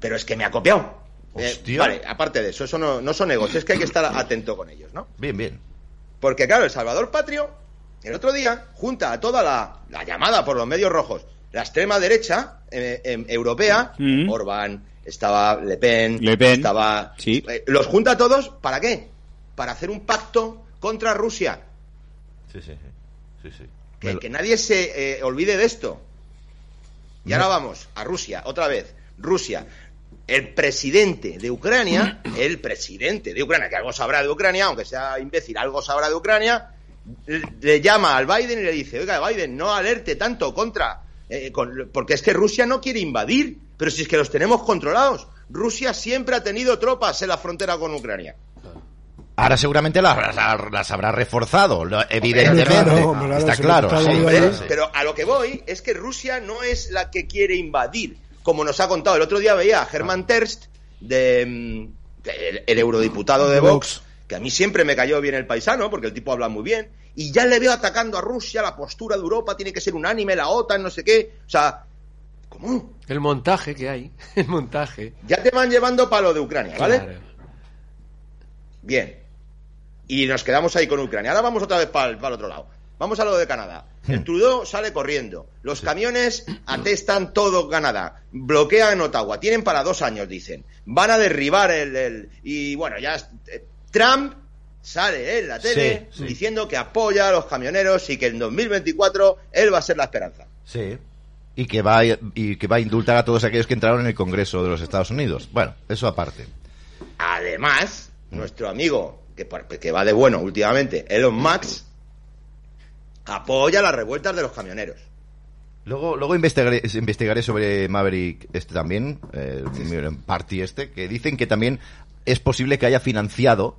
Pero es que me ha copiado. Eh, vale, aparte de eso, eso no, no son egos, es que hay que estar atento con ellos, ¿no? Bien, bien. Porque claro, el Salvador Patrio, el otro día, junta a toda la, la llamada por los medios rojos, la extrema derecha eh, em, europea, Mm. Orban, estaba Le Pen, Le Pen, estaba... sí. eh, los junta a todos, ¿para qué? Para hacer un pacto contra Rusia. Sí, sí, sí. Que, Me lo- que nadie se eh, olvide de esto. Y ahora vamos a Rusia, otra vez. Rusia. El presidente de Ucrania, el presidente de Ucrania, que algo sabrá de Ucrania, aunque sea imbécil, algo sabrá de Ucrania, le, llama al Biden y le dice, oiga, Biden, no alerte tanto contra... eh, con- porque es que Rusia no quiere invadir, pero si es que los tenemos controlados. Rusia siempre ha tenido tropas en la frontera con Ucrania. Ahora seguramente las, las- las habrá reforzado, evidentemente. claro, hombre, claro, Está claro. sí. Pero a lo que voy es que Rusia no es la que quiere invadir, como nos ha contado. El otro día veía a Germán Terst, de, mm, el, el eurodiputado de Vox, que a mí siempre me cayó bien el paisano, porque el tipo habla muy bien, y ya le veo atacando a Rusia, la postura de Europa tiene que ser unánime, la OTAN, no sé qué. O sea, ¿cómo? El montaje que hay. El montaje. Ya te van llevando para lo de Ucrania, ¿vale? Claro. Bien. Y nos quedamos ahí con Ucrania. Ahora vamos otra vez para el, otro lado. Vamos a lo de Canadá. El Trudeau sale corriendo. Los camiones atestan todo Canadá. Bloquean Ottawa. Tienen para dos años, dicen. Van a derribar el... el- y bueno, ya... eh, Trump sale en la tele Sí, sí. diciendo que apoya a los camioneros y que en 2024 él va a ser la esperanza. Sí. Y que, va a, y que va a indultar a todos aquellos que entraron en el Congreso de los Estados Unidos. Bueno, eso aparte. Además, nuestro amigo, que, que va de bueno últimamente, Elon Musk, apoya las revueltas de los camioneros. Luego, luego investigaré, investigaré sobre Maverick este también, eh, Party este, que dicen que también es posible que haya financiado,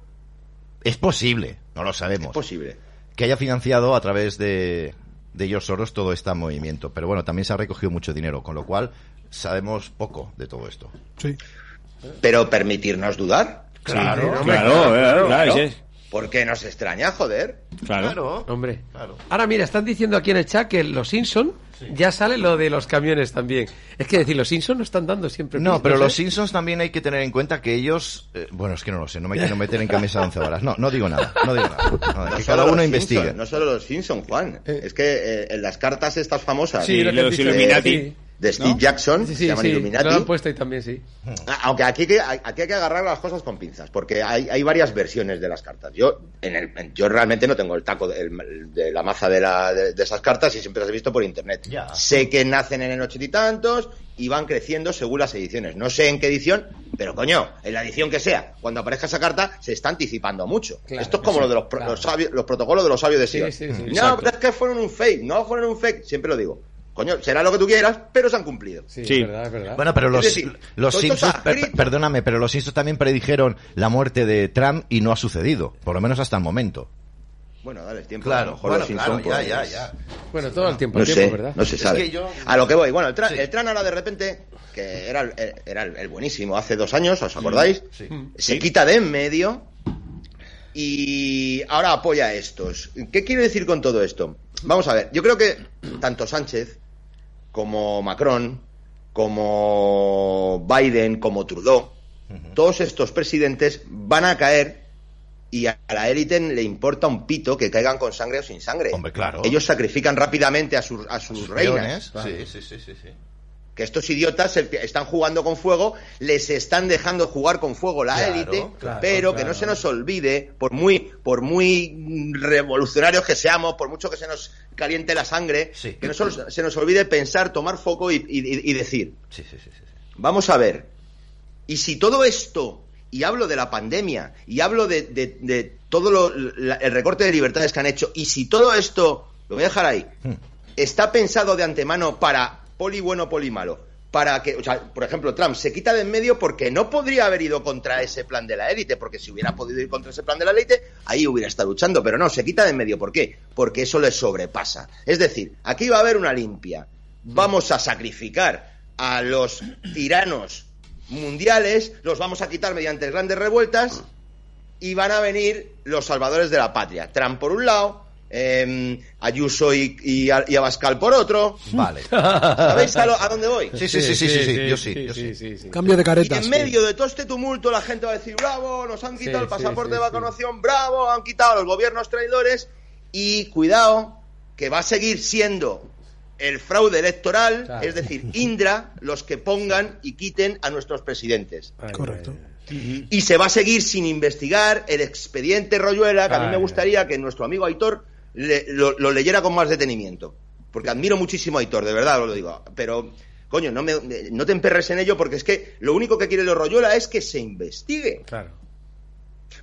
es posible, no lo Es sabemos, posible. que haya financiado a través de, de George Soros todo este movimiento. Pero bueno, también se ha recogido mucho dinero, con lo cual sabemos poco de todo esto. Sí. Pero permitirnos dudar. Claro, Claro, claro, claro, sí. ¿Por qué nos extraña, joder? Claro. Hombre. Claro. Ahora mira, están diciendo aquí en el chat que los Simpson ya sale lo de los camiones también. Es que decir, los Simpson no están dando siempre. No, pistas, pero ¿eh? los Simpsons también hay que tener en cuenta que ellos... eh, bueno, es que no lo sé, no me quiero meter en camisa de once varas. No, no digo nada, no digo nada. No, que cada uno investigue. Simpson, no solo los Simpson, Juan. Es que eh, en las cartas estas famosas Sí, lo que los. Illuminati. Sí. De Steve ¿no? Jackson, Sí, se llaman sí, Illuminati. lo han puesto ahí también, sí. Ah, Aunque aquí hay, que, aquí hay que agarrar las cosas con pinzas, porque hay, hay varias versiones de las cartas. Yo en el, en- yo realmente no tengo el taco de, el- de la maza de, la, de, de esas cartas y siempre las he visto por internet. Ya. Sé que nacen en el ochenta y tantos y van creciendo según las ediciones. No sé en qué edición, pero coño, en la edición que sea, cuando aparezca esa carta, se está anticipando mucho. Claro, Esto es como lo de los, claro. los, sabios- los protocolos de los sabios de Sí, Sion. sí, sí, no, pero es que fueron un fake, no fueron un fake, siempre lo digo. Coño, será lo que tú quieras, pero se han cumplido. Sí, Sí. es verdad, es verdad. Bueno, pero los, decir, los Simpsons, per- perdóname, pero los Simpsons también predijeron la muerte de Trump y no ha sucedido, por lo menos hasta el momento. Bueno, dale tiempo. a lo mejor los Simpson, pues, Bueno, todo el tiempo, No el tiempo, sé, ¿verdad? no se sabe. que yo- A lo que voy. Bueno, el, Sí. el Tran ahora de repente, que era, el- era el, el buenísimo hace dos años, ¿os acordáis? Sí. Se quita de en medio y ahora apoya a estos. ¿Qué quiero decir con todo esto? Vamos a ver, yo creo que tanto Sánchez como Macron, como Biden, como Trudeau, todos estos presidentes van a caer y a la élite le importa un pito que caigan con sangre o sin sangre. Hombre, claro. Ellos sacrifican rápidamente a sus, a sus reinas. Peones. Sí, sí, sí, sí, sí. Que estos idiotas están jugando con fuego, les están dejando jugar con fuego la Claro, élite, claro, pero que no se nos olvide, por muy, por muy revolucionarios que seamos, por mucho que se nos caliente la sangre, Sí. que no se, se nos olvide pensar, tomar foco y, y- y decir, Sí. Vamos a ver. Y si todo esto, y hablo de la pandemia, y hablo de, de- de todo lo- la- el recorte de libertades que han hecho, y si todo esto, lo voy a dejar ahí, Hmm. está pensado de antemano para poli bueno, poli malo, para que, o sea, por ejemplo, Trump se quita de en medio porque no podría haber ido contra ese plan de la élite, porque si hubiera podido ir contra ese plan de la élite, ahí hubiera estado luchando, pero no, se quita de en medio, ¿por qué? Porque eso le sobrepasa. Es decir, aquí va a haber una limpia. Vamos a sacrificar a los tiranos mundiales, los vamos a quitar mediante grandes revueltas y van a venir los salvadores de la patria. Trump por un lado, eh, Ayuso y, y, y Abascal por otro. Vale. ¿Sabéis a, lo- a dónde voy? Sí, sí, sí, sí, sí, sí, yo sí, yo sí. sí, sí. Cambio de Y caretas. en medio de todo este tumulto la gente va a decir, bravo, nos han quitado Sí, el pasaporte sí, sí, de vacunación, bravo, han quitado a los gobiernos traidores y cuidado, que va a seguir siendo el fraude electoral, Claro. es decir, Indra, los que pongan y quiten a nuestros presidentes. Correcto. Y se va a seguir sin investigar el expediente Royuela, que a mí me gustaría que nuestro amigo Aitor le- lo, lo leyera con más detenimiento. Porque admiro muchísimo a Aitor, de verdad os lo digo. Pero, coño, no, me, no te emperres en ello porque es que lo único que quiere los Royuela es que se investigue. Claro.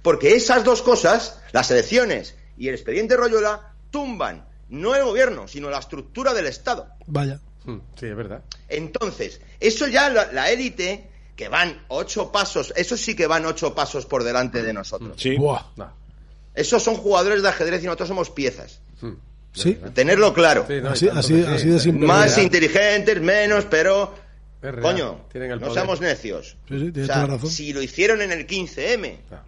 Porque esas dos cosas, las elecciones y el expediente Royuela, tumban no el gobierno, sino la estructura del Estado. Vaya. Mm, Sí, es verdad. Entonces, eso ya la la élite, que van ocho pasos, eso sí que van ocho pasos por delante de nosotros. Sí. Buah. No. Esos son jugadores de ajedrez y nosotros somos piezas. Mm. Sí. Tenerlo claro. Sí, no, y Así, tanto así, que sí, así de simple. Más inteligentes, menos, pero... real. Coño, Tienen el no poder. seamos necios. Sí, sí, O sea, toda la razón. si lo hicieron en el 15M, Claro.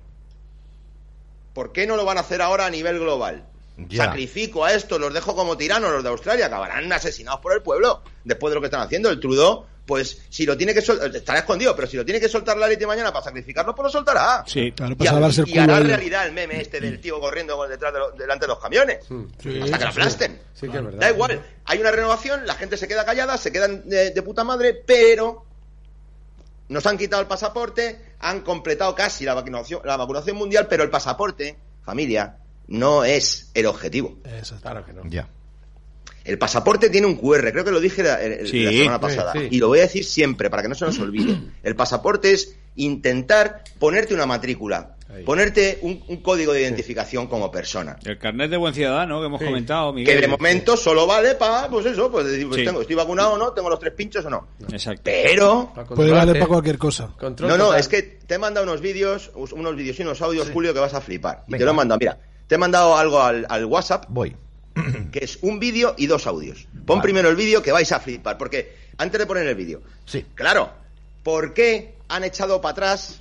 ¿por qué no lo van a hacer ahora a nivel global? Ya. Sacrifico a estos, los dejo como tiranos, los de Australia, acabarán asesinados por el pueblo después de lo que están haciendo. El Trudeau, pues si lo tiene que soltar, estará escondido, pero si lo tiene que soltar la élite mañana para sacrificarlo, pues lo soltará. Sí. Claro, Y, para ha- salvarse el y hará realidad el meme este del tío corriendo detrás de lo- delante de los camiones. Mm, hasta que lo aplasten. Sí, que es verdad. Da igual, hay una renovación, la gente se queda callada, se quedan de, de puta madre, pero nos han quitado el pasaporte, han completado casi la vacunación, la vacunación mundial, pero el pasaporte, familia, no es el objetivo. Exacto. Claro que no. Ya. El pasaporte tiene un QR, creo que lo dije la, el- Sí, la semana pasada, sí. y lo voy a decir siempre para que no se nos olvide. El pasaporte es intentar ponerte una matrícula, Ahí. ponerte un, un código de identificación como persona. El carnet de buen ciudadano que hemos Sí. comentado, Miguel. Que de momento solo vale para, pues eso, pues decir, pues Sí. tengo, estoy vacunado o no, tengo los tres pinchos o no. Exacto. Pero, Puede valer para cualquier cosa. Control no, no, total. es que te he mandado unos vídeos, unos vídeos y unos audios, Julio, que vas a flipar. Y Venga. te lo he mandado, mira, te he mandado algo al, al WhatsApp, Voy. Que es un vídeo y dos audios. Pon Vale. primero el vídeo que vais a flipar, porque antes de poner el vídeo, Sí. claro, ¿por qué han echado para atrás,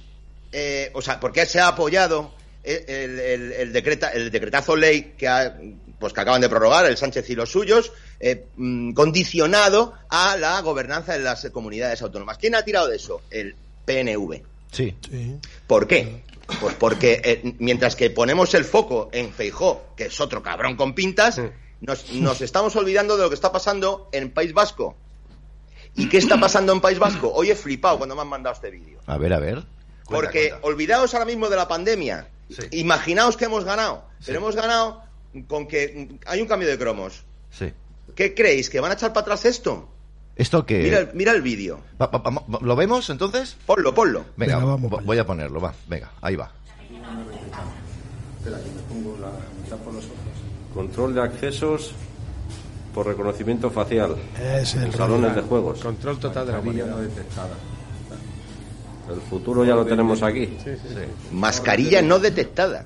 eh, o sea, por qué se ha apoyado el, el, el decreta, el decretazo ley que, ha, pues que acaban de prorrogar el Sánchez y los suyos, eh, mm, condicionado a la gobernanza de las comunidades autónomas. ¿Quién ha tirado de eso? El PNV. Sí. Sí. ¿Por qué? Pues porque eh, mientras que ponemos el foco en Feijó, que es otro cabrón con pintas, nos, nos estamos olvidando de lo que está pasando en País Vasco. ¿Y qué está pasando en País Vasco? Hoy he flipado cuando me han mandado este vídeo. A ver, a ver. Cuenta, Porque cuenta. olvidaos ahora mismo de la pandemia. Sí. Imaginaos que hemos ganado. Sí. Pero hemos ganado con que hay un cambio de cromos. Sí. ¿Qué creéis? ¿Que van a echar para atrás esto? ¿Esto que Mira, el- mira el vídeo. ¿Lo vemos entonces? Ponlo, ponlo. Venga, Venga, vamos para voy a ponerlo, va. Venga, ahí va. Control de accesos por reconocimiento facial. Es el Salones de juegos. Control total de la Mascarilla movilidad. no detectada. El futuro ya lo tenemos aquí. Mascarilla no detectada.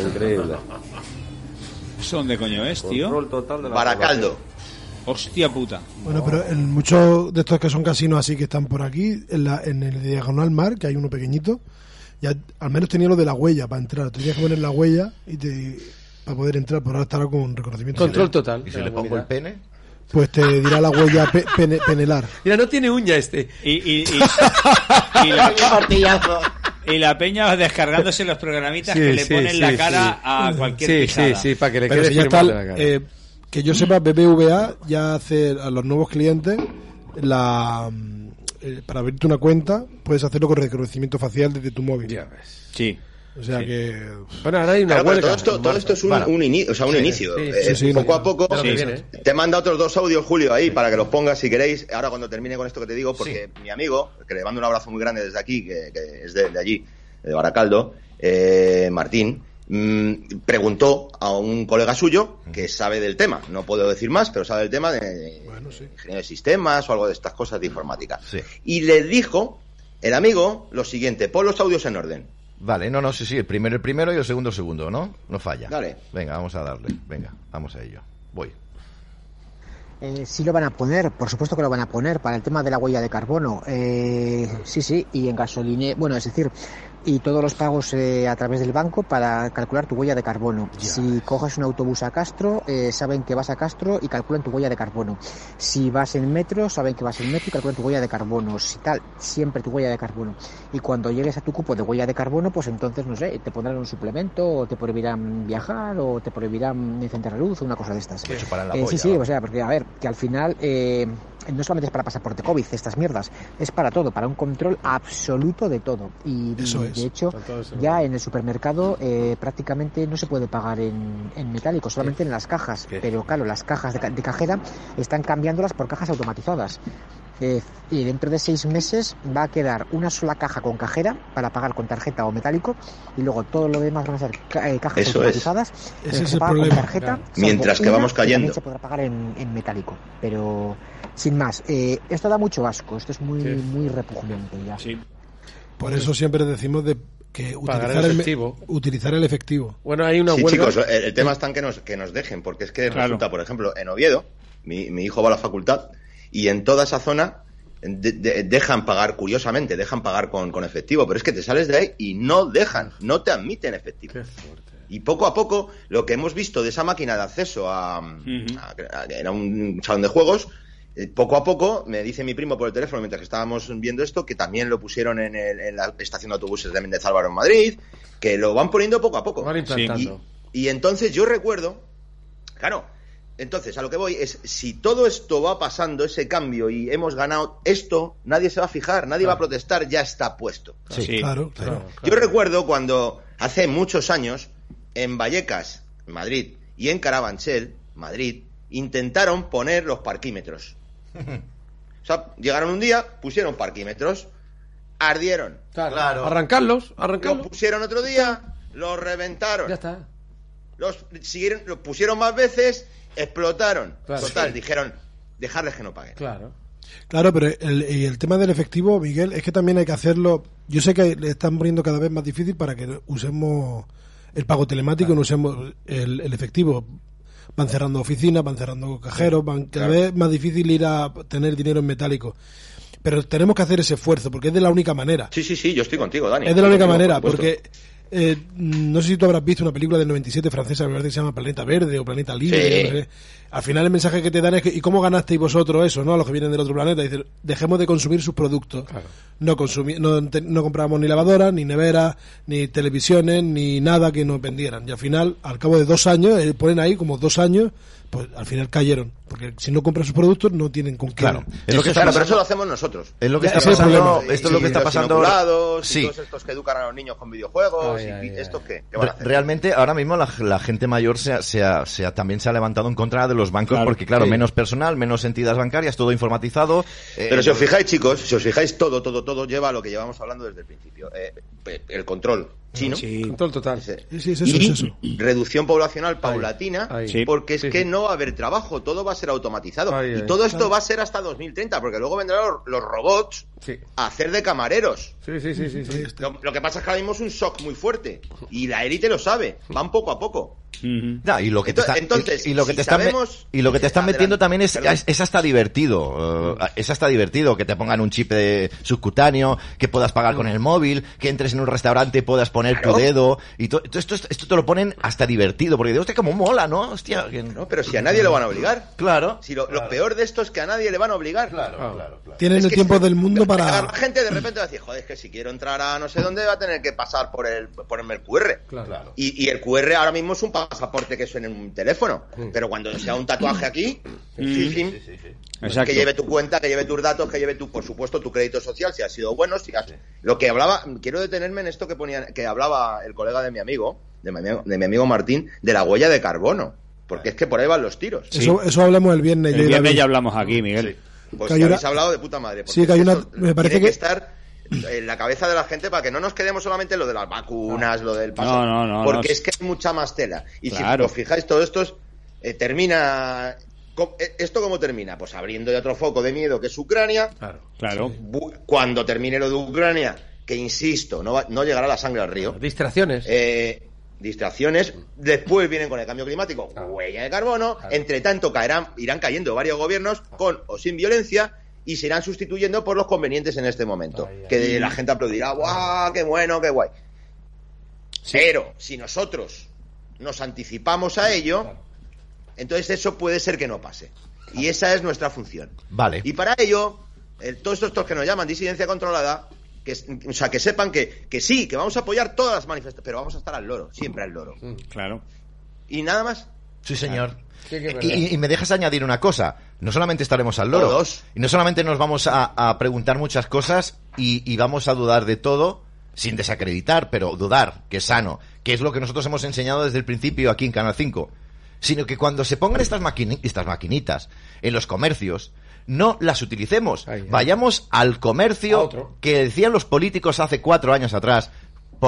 Increíble. ¿Eso dónde coño es, tío? Control total de la Baracaldo. Hostia puta. Bueno, pero en muchos de estos que son casinos así que están por aquí, en, la, en el diagonal mar, que hay uno pequeñito, ya al menos tenía lo de la huella para entrar. Tenías que poner la huella y te, para poder entrar, por ahora estará con reconocimiento. Control total. ¿Y si le pongo el pene? Pues te dirá la huella pe- pene- penelar. Mira, no tiene uña este. Y, y, y, y la, y la peña va descargándose los programitas Sí, que le sí, ponen sí, la sí. cara a cualquier Sí, pisada. sí, sí, para que le Pero quede si ya está, la cara. eh, que yo sepa, BBVA ya hace a los nuevos clientes la mm, eh, para abrirte una cuenta puedes hacerlo con reconocimiento facial desde tu móvil. Ya ves. Sí. O sea que Bueno, ahora hay una Claro, todo esto, todo esto es un, Vale. un ini- o sea, un Sí, inicio. sí, Eh, poco no, a poco. viene. Te manda otros dos audios, Julio, ahí para que los pongas si queréis. Ahora cuando termine con esto que te digo, porque mi amigo, que le mando un abrazo muy grande desde aquí, que, que es de, de allí, de Baracaldo, eh, Martín, mm, preguntó a un colega suyo que sabe del tema. No puedo decir más, pero sabe del tema de, Bueno, sí. ingeniería de sistemas o algo de estas cosas de informática. Sí. Y le dijo el amigo lo siguiente: pon los audios en orden. Vale, no, no, sí, sí, el primero el primero y el segundo el segundo, ¿no? No falla. Dale. Venga, vamos a darle. Venga, vamos a ello. Voy. Eh, sí lo van a poner, por supuesto que lo van a poner para el tema de la huella de carbono. Eh, sí, sí, y en gasoline, bueno, es decir, y todos los pagos eh, a través del banco para calcular tu huella de carbono. Si coges un autobús a Castro, eh, saben que vas a Castro y calculan tu huella de carbono. Si vas en metro, saben que vas en metro y calculan tu huella de carbono. Si tal, siempre tu huella de carbono. Y cuando llegues a tu cupo de huella de carbono, pues entonces, no sé, te pondrán un suplemento, o te prohibirán viajar, o te prohibirán encender la luz, una cosa de estas. Me chuparán la Eh, sí, polla, sí, o sea, porque a ver, que al final eh, no solamente es para pasaporte COVID, estas mierdas, es para todo, para un control absoluto de todo. Y, Eso y, es. de hecho, ya en el supermercado eh, prácticamente no se puede pagar en, en metálico, solamente en las cajas. ¿Qué? Pero claro, las cajas de, ca- de cajera están cambiándolas por cajas automatizadas. Eh, y dentro de seis meses va a quedar una sola caja con cajera para pagar con tarjeta o metálico y luego todo lo demás van a ser ca- eh, cajas Eso es. automatizadas Ese es el se paga con tarjeta, claro. Mientras que vamos cayendo. se podrá pagar en, en metálico pero sin más eh, esto da mucho asco esto es muy Sí. muy repugnante ya Sí. Por eso siempre decimos de que Pagar utilizar el el, efectivo. utilizar el efectivo. Bueno, hay una sí, huelga. chicos, el, el tema está en que nos, que nos dejen, porque es que Claro. resulta, por ejemplo, en Oviedo, mi, mi hijo va a la facultad y en toda esa zona de- de- dejan pagar, curiosamente, dejan pagar con, con efectivo, pero es que te sales de ahí y no dejan, no te admiten efectivo. Qué fuerte. Y poco a poco, lo que hemos visto de esa máquina de acceso a- a- era un salón de juegos, eh, poco a poco, me dice mi primo por el teléfono mientras que estábamos viendo esto, que también lo pusieron en, el- en la estación de autobuses de Méndez Álvaro en Madrid, que lo van poniendo poco a poco. Van implantando. Y, y entonces yo recuerdo, claro, entonces a lo que voy es, si todo esto va pasando, ese cambio, y hemos ganado esto, nadie se va a fijar, nadie va a protestar, ya está puesto. Sí. Claro, claro. Claro, Yo recuerdo cuando hace muchos años, en Vallecas, Madrid, y en Carabanchel, Madrid, intentaron poner los parquímetros. O sea, llegaron un día, pusieron parquímetros, ardieron. Claro. Claro. Arrancarlos, Los arrancarlos. pusieron otro día, los reventaron. Ya está. Los siguieron, los pusieron más veces, explotaron. Claro. Total, Sí. dijeron, dejarles que no paguen. Claro. Claro, pero el, el tema del efectivo, Miguel, es que también hay que hacerlo. Yo sé que le están poniendo cada vez más difícil para que usemos el pago telemático, no usemos el, el efectivo. Van cerrando oficinas, van cerrando cajeros, van cada Claro. vez más difícil ir a tener dinero en metálico. Pero tenemos que hacer ese esfuerzo, porque es de la única manera. Sí, sí, sí, yo estoy contigo, Dani. Es de la única Contigo, manera, por porque eh, no sé si tú habrás visto una película del 97 francesa, me parece que se llama Planeta Verde o Planeta Libre. Sí. no sé. Al final el mensaje que te dan es que, ¿y cómo ganasteis vosotros eso, no? A los que vienen del otro planeta. Dicen, dejemos de consumir sus productos. No, consumi no, te- no comprábamos ni lavadoras, ni neveras, ni televisiones, ni nada que nos vendieran. Y al final, al cabo de dos años, eh, ponen ahí como dos años, pues al final cayeron. Porque si no compran sus productos, no tienen con qué. Claro. Es lo que está Claro, pero eso lo hacemos nosotros. Es lo que Ya, está es pasando. Esto es lo que está pasando. y Sí. todos estos que educan a los niños con videojuegos, Ay, y ay, ay. ¿estos qué? ¿Qué van a hacer? Realmente ahora mismo la, la gente mayor se ha- se ha- se ha- también se ha levantado en contra de los bancos Claro, porque claro, sí. menos personal, menos entidades bancarias, todo informatizado. eh, Pero si os fijáis, chicos, si os fijáis, todo, todo, todo lleva a lo que llevamos hablando desde el principio. Eh, el control chino. Sí. Control total. Ese- Sí, sí, es eso, y es eso. reducción poblacional paulatina, ahí. Porque es Sí, que sí. no va a haber trabajo, todo va a ser automatizado. Ahí, y todo esto va a ser hasta 2030, porque luego vendrán los, los robots Sí. a hacer de camareros. Sí, sí, sí, sí, sí. Lo, lo que pasa es que ahora mismo es un shock muy fuerte. Y la élite lo sabe, van poco a poco. Ya, y lo que te Entonces- está- entonces, y, lo que si te están y lo que te están Adelante, metiendo también es, es, es hasta divertido eh, es hasta divertido que te pongan un chip de subcutáneo que puedas pagar con el móvil que entres en un restaurante y puedas poner tu Claro. dedo y to- todo esto, esto te lo ponen hasta divertido porque digo hostia como mola no hostia que- ¿no? Pero si a nadie lo van a obligar. claro Si lo, lo peor de esto es que a nadie le van a obligar. Tienen Es el tiempo del mundo La para... gente de repente va a decir, joder, es que si quiero entrar a no sé dónde va a tener que pasar por el ponerme el QR. Claro. Y, y el QR ahora mismo es un pasaporte que suena en un teléfono. Pero cuando sea un tatuaje aquí, sí, sí, que lleve tu cuenta, que lleve tus datos, que lleve tu, por supuesto, tu crédito social, si ha sido bueno, si has... Lo que hablaba, quiero detenerme en esto que ponía, que hablaba el colega de mi amigo, de mi amigo, de mi amigo Martín, de la huella de carbono. Porque es que por ahí van los tiros. Eso, eso hablamos el viernes. El viernes ya hablamos aquí, Miguel. Pues Que habéis hablado de puta madre. porque Sí, que hay una- eso me parece tiene que- estar en la cabeza de la gente para que no nos quedemos solamente en lo de las vacunas, lo del paso. No, no, no, Porque no. es que hay mucha más tela. Y Claro. si os fijáis, todo esto es- eh, termina. eh, ¿Esto cómo termina? Pues abriendo ya otro foco de miedo que es Ucrania. Claro. Claro. Cuando termine lo de Ucrania, que insisto, no, va- no llegará la sangre al río. Distracciones. Eh, distracciones, después vienen con el cambio climático, huella de carbono, entre tanto caerán, irán cayendo varios gobiernos con o sin violencia y se irán sustituyendo por los convenientes en este momento. Que la gente aplaudirá, ¡guau! ¡Qué bueno, qué guay! Pero si nosotros nos anticipamos a ello, entonces eso puede ser que no pase. Y esa es nuestra función. vale Y para ello, el- todos estos que nos llaman disidencia controlada, que, o sea, que sepan que, que sí, que vamos a apoyar todas las manifestaciones, pero vamos a estar al loro, siempre al loro. Claro. Y nada más. sí señor Sí, y- y me dejas añadir una cosa. No solamente estaremos al loro. Y no solamente nos vamos a, a preguntar muchas cosas y, y vamos a dudar de todo, sin desacreditar, pero dudar, que es sano, que es lo que nosotros hemos enseñado desde el principio aquí en Canal 5. Sino que cuando se pongan estas, maquini- estas maquinitas en los comercios, no las utilicemos. Vayamos al comercio que decían los políticos hace cuatro años atrás.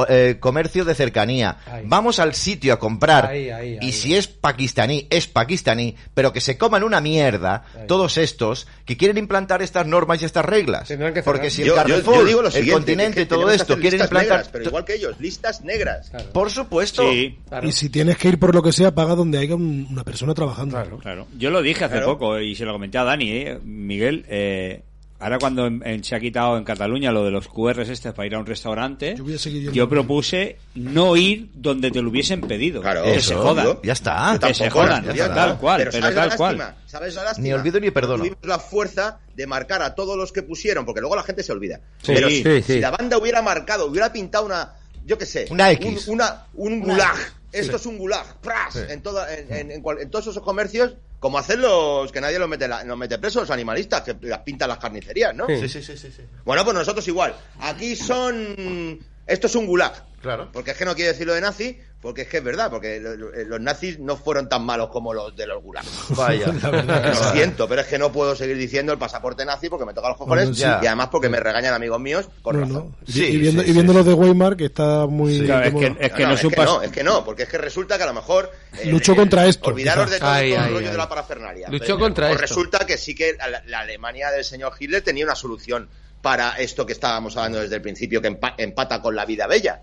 Eh, comercio de cercanía. Ahí. Vamos al sitio a comprar. Ahí, ahí, ahí. y si es pakistaní, es pakistaní, pero que se coman una mierda Ahí. todos estos que quieren implantar estas normas y estas reglas. Que. Porque si el Yo, yo- Carrefour, yo digo lo el continente y todo esto quieren listas implantar... negras, pero igual que ellos, listas negras. Claro. Por supuesto. Sí. Claro. Y si tienes que ir por lo que sea, paga donde haya un- una persona trabajando. Claro. Claro. Yo lo dije hace Claro. poco y se lo comenté a Dani, ¿eh? Miguel. Eh, ahora cuando en- en- se ha quitado en Cataluña lo de los QRs este para ir a un restaurante, Yo voy a seguir yendo. yo propuse no ir donde te lo hubiesen pedido. Claro, que eso, se jodan. yo- Ya está. Que se jodan, ya está. tal cual, Pero pero ¿sabes tal la cual. lástima? ¿Sabes la lástima? Ni olvido ni perdono. Tuvimos la fuerza de marcar a todos los que pusieron, porque luego la gente se olvida. Sí, Pero sí, si, sí. si la banda hubiera marcado, hubiera pintado una, yo qué sé, Una X. un, una- un gulag. Esto es un gulag, ¡pras! En, toda- en, en- en cual- en todos esos comercios, como hacen los que nadie los mete, la- los mete presos, los animalistas, que las pintan las carnicerías, ¿no? Sí. sí, sí, sí. Bueno, pues nosotros igual. Aquí son. Esto es un gulag. Claro. Porque es que no quiero decir lo de nazi, porque es que es verdad, porque lo- lo- los nazis no fueron tan malos como los de los gulags. Vaya. Lo siento, pero es que no puedo seguir diciendo el pasaporte nazi porque me toca los cojones Bueno, sí. y además porque me regañan amigos míos con No, razón. no. Y- Sí, y, viendo, sí, y viendo sí, los de Weimar, que está muy... Claro, es que, es que No, no, no, es un que no, es que no, porque es que resulta que a lo mejor eh, Luchó contra esto, Olvidaros de todo, Ay, todo el ay, rollo ay. de la parafernalia. Luchó Pero, contra pues esto. resulta que sí que la, la Alemania del señor Hitler tenía una solución para esto que estábamos hablando desde el principio, que empa- empata con la vida bella,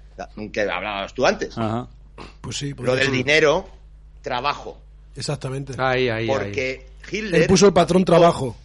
que hablabas tú antes. Ajá. Pues sí. Lo del dinero, trabajo. Exactamente. Ahí, ahí, ahí. Porque Hitler... Él puso el patrón trabajo.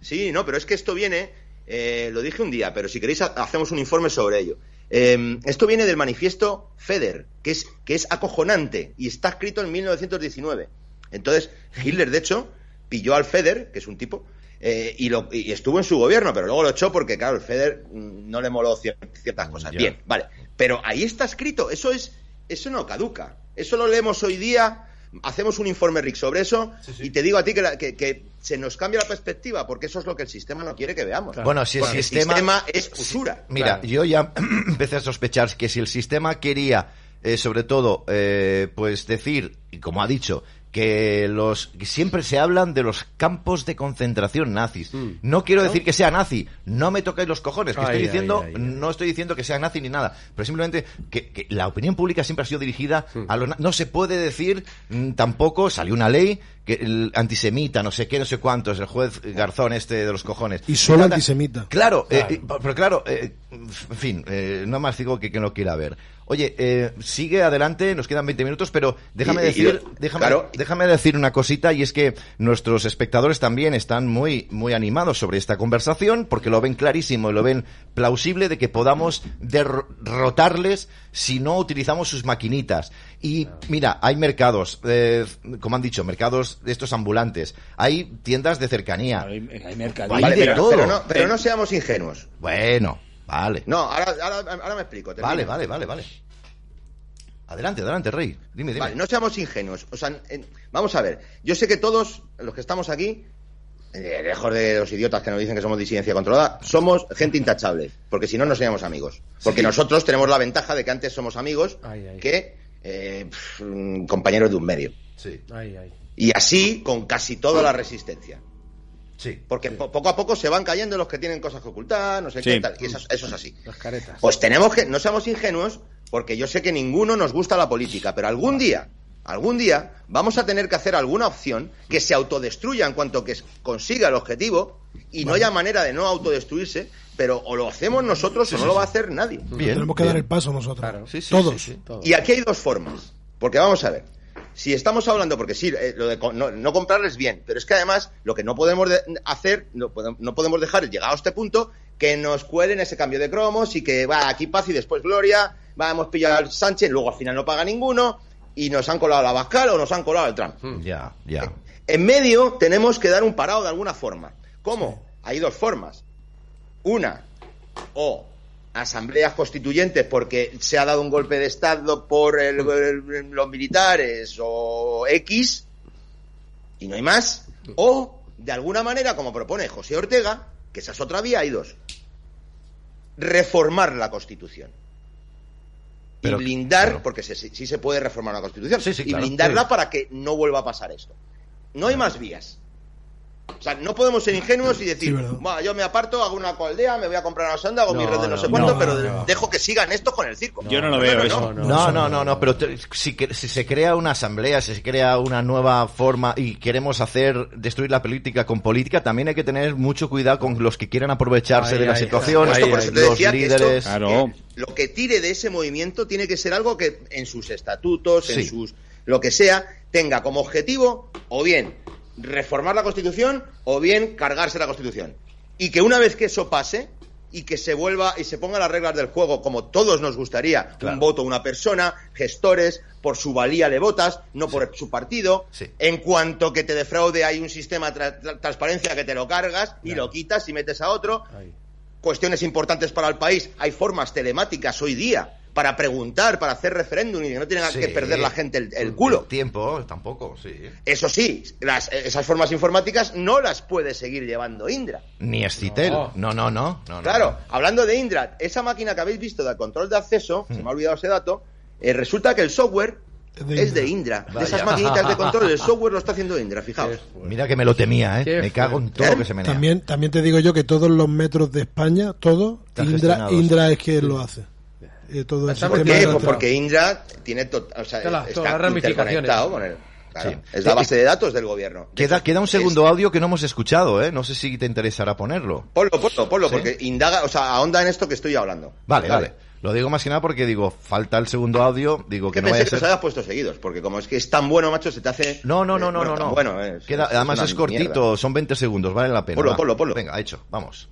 Sí, no, pero es que esto viene, eh, lo dije un día, pero si queréis ha- hacemos un informe sobre ello. Eh, esto viene del manifiesto FEDER, que es, que es acojonante y está escrito en 1919. Entonces, Hitler, de hecho, pilló al FEDER, que es un tipo, eh, y, lo, y estuvo en su gobierno, pero luego lo echó porque, claro, el FEDER mm, no le moló cier- ciertas cosas. Ya. Bien, vale. Pero ahí está escrito, eso es, eso no caduca. Eso lo leemos hoy día, hacemos un informe Rick sobre eso, y te digo a ti que, la- que- que se nos cambia la perspectiva, porque eso es lo que el sistema no quiere que veamos. Bueno, si el Porque sistema- es usura. Mira, yo ya empecé a sospechar que si el sistema quería, eh, sobre todo, eh, pues decir, y como ha dicho, que los que siempre se hablan de los campos de concentración nazis. No quiero decir que sea nazi, no me toquéis los cojones, que Ay, estoy diciendo, ay, ay. no estoy diciendo que sea nazi ni nada, pero simplemente que, que la opinión pública siempre ha sido dirigida a los no se puede decir mm, tampoco salió una ley que el antisemita, no sé qué, no sé cuántos, el juez Garzón este de los cojones. Y solo antisemita. Claro, eh, eh, pero claro, eh, en fin, eh, no más digo que, que no quiera ver. Oye, eh, sigue adelante, nos quedan 20 minutos, pero déjame Y- y- decir, y- déjame, claro. déjame decir una cosita y es que nuestros espectadores también están muy, muy animados sobre esta conversación porque lo ven clarísimo y lo ven plausible de que podamos derrotarles si no utilizamos sus maquinitas. Y mira, hay mercados, eh, como han dicho, mercados de estos ambulantes, hay tiendas de cercanía. Hay, hay Vale, de pero, todo. pero no, pero no seamos ingenuos. Bueno, vale. No, ahora, ahora, ahora me explico. termino. Vale, vale, vale, vale. Adelante, adelante, Rey. Dime, dime. Vale, no seamos ingenuos. O sea, en- vamos a ver. Yo sé que todos los que estamos aquí, eh, lejos de los idiotas que nos dicen que somos disidencia controlada, somos gente intachable. Porque si no, no seríamos amigos. Porque nosotros tenemos la ventaja de que antes somos amigos Ay, ay. que eh, compañeros de un medio. Sí, Ay, ay. Y así con casi toda la resistencia. sí. Porque po- poco a poco se van cayendo los que tienen cosas que ocultar, no sé Sí. qué tal. Y eso, eso es así. Las caretas. Pues tenemos que, no seamos ingenuos, porque yo sé que ninguno nos gusta la política, pero algún día, algún día, vamos a tener que hacer alguna opción que se autodestruya en cuanto que consiga el objetivo, y no haya manera de no autodestruirse, pero o lo hacemos nosotros o no lo va a hacer nadie. Bien. Tenemos que bien. dar el paso nosotros. Claro. Sí, sí, Todos. sí, sí. Todo. Y aquí hay dos formas. Porque vamos a ver. Si estamos hablando, porque sí, eh, lo de no, no comprarles bien, pero es que además lo que no podemos de- hacer, no, podem- no podemos dejar, llegado a este punto, que nos cuelen ese cambio de cromos y que va aquí paz y después gloria, va, hemos pillado al Sánchez, luego al final no paga ninguno y nos han colado la Bascal o nos han colado el Trump. Ya, ya. En medio tenemos que dar un parado de alguna forma. ¿Cómo? Hay dos formas. Una, o asambleas constituyentes porque se ha dado un golpe de Estado por el- el- los militares o X y no hay más. O, de alguna manera, como propone José Ortega, que esa es otra vía, hay dos. Reformar la Constitución. Pero, y blindar, porque se- sí, sí se puede reformar la Constitución, Sí, sí, y claro. blindarla Sí. para que no vuelva a pasar esto. No hay más vías. O sea, no podemos ser ingenuos y decir, Sí, verdad. "Buah, yo me aparto, hago una coaldea, me voy a comprar una sonda, hago mi red de no, no, sé cuánto, no, pero no. dejo que sigan estos con el circo. Yo no lo veo eso. No, no, no, no, pero te- si, que- si se crea una asamblea, si se crea una nueva forma y queremos hacer, destruir la política con política, también hay que tener mucho cuidado con los que quieran aprovecharse Ay, de la ay, situación, ay, Esto, por ay, eso te los esto- líderes. Claro. lo que tire de ese movimiento tiene que ser algo que en sus estatutos, en Sí. sus lo que sea, tenga como objetivo o bien reformar la Constitución o bien cargarse la Constitución. Y que una vez que eso pase y que se vuelva y se pongan las reglas del juego como todos nos gustaría, Claro. un voto una persona, gestores, por su valía le votas, no por su partido. Sí. En cuanto que te defraude hay un sistema de tra- tra- transparencia que te lo cargas y lo quitas y metes a otro cuestiones importantes para el país, hay formas telemáticas hoy día para preguntar, para hacer referéndum y que no tenga Sí. que perder la gente el, el culo. Tiempo, tampoco, sí. Eso sí, las- esas formas informáticas no las puede seguir llevando Indra. Ni Escitel. No. No, no, no. Claro, no. hablando de Indra, esa máquina que habéis visto de control de acceso, Hmm. se me ha olvidado ese dato, eh, resulta que el software Es de es de Indra. De esas maquinitas de control, el software lo está haciendo Indra, fijaos. Mira que me lo temía, ¿eh? Qué Me cago en todo ¿Eh? lo que se menea. También, también te digo yo que todos los metros de España, todo, Indra. Indra es quien lo hace. Eh, todo el ¿Por qué? Pues porque Indra tiene to- o sea, Todas las- todas está interconectado con él. Claro, Sí. Es la Eh, base de datos del gobierno. De Queda, queda un es- segundo audio que no hemos escuchado, ¿eh? No sé si te interesará ponerlo. Ponlo, ponlo, ponlo, ¿Sí? porque indaga, o sea, ahonda en esto que estoy hablando. Vale, vale. Lo digo más que nada porque digo, falta el segundo audio, digo que Que no vaya a que los ser... habías puesto seguidos, porque como es que es tan bueno, macho, se te hace... No, no, no, eh, no, bueno, no, no. Bueno, es- Queda, es además una es cortito, mierda. son 20 segundos, vale la pena. Ponlo, va. ponlo, ponlo. Venga, hecho, vamos.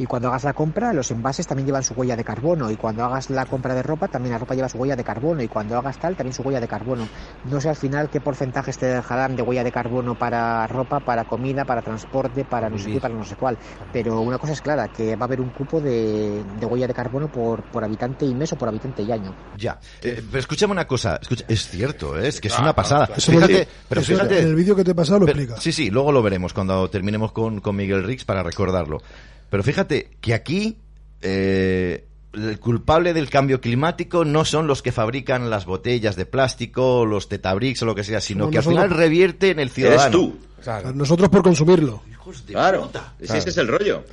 Y cuando hagas la compra, los envases también llevan su huella de carbono. Y cuando hagas la compra de ropa, también la ropa lleva su huella de carbono. Y cuando hagas tal, también su huella de carbono. No sé al final qué porcentajes te dejarán de huella de carbono para ropa, para comida, para transporte, para no sé qué, para no sé cuál. Pero una cosa es clara, que va a haber un cupo de, de huella de carbono por, por habitante y mes o por habitante y año. Ya. Eh, pero escúchame una cosa. escucha- es cierto, ¿eh? es que es una pasada. Eso Fíjate, pero fíjate. en el vídeo que te he pasado lo Pero- explica. Sí, sí, luego lo veremos cuando terminemos con, con Miguel Rix para recordarlo. Pero fíjate que aquí eh, el culpable del cambio climático no son los que fabrican las botellas de plástico, los tetabricks o lo que sea, sino que al final revierte en el ciudadano. Eres tú. Nosotros por consumirlo. Claro. Si ese es el rollo.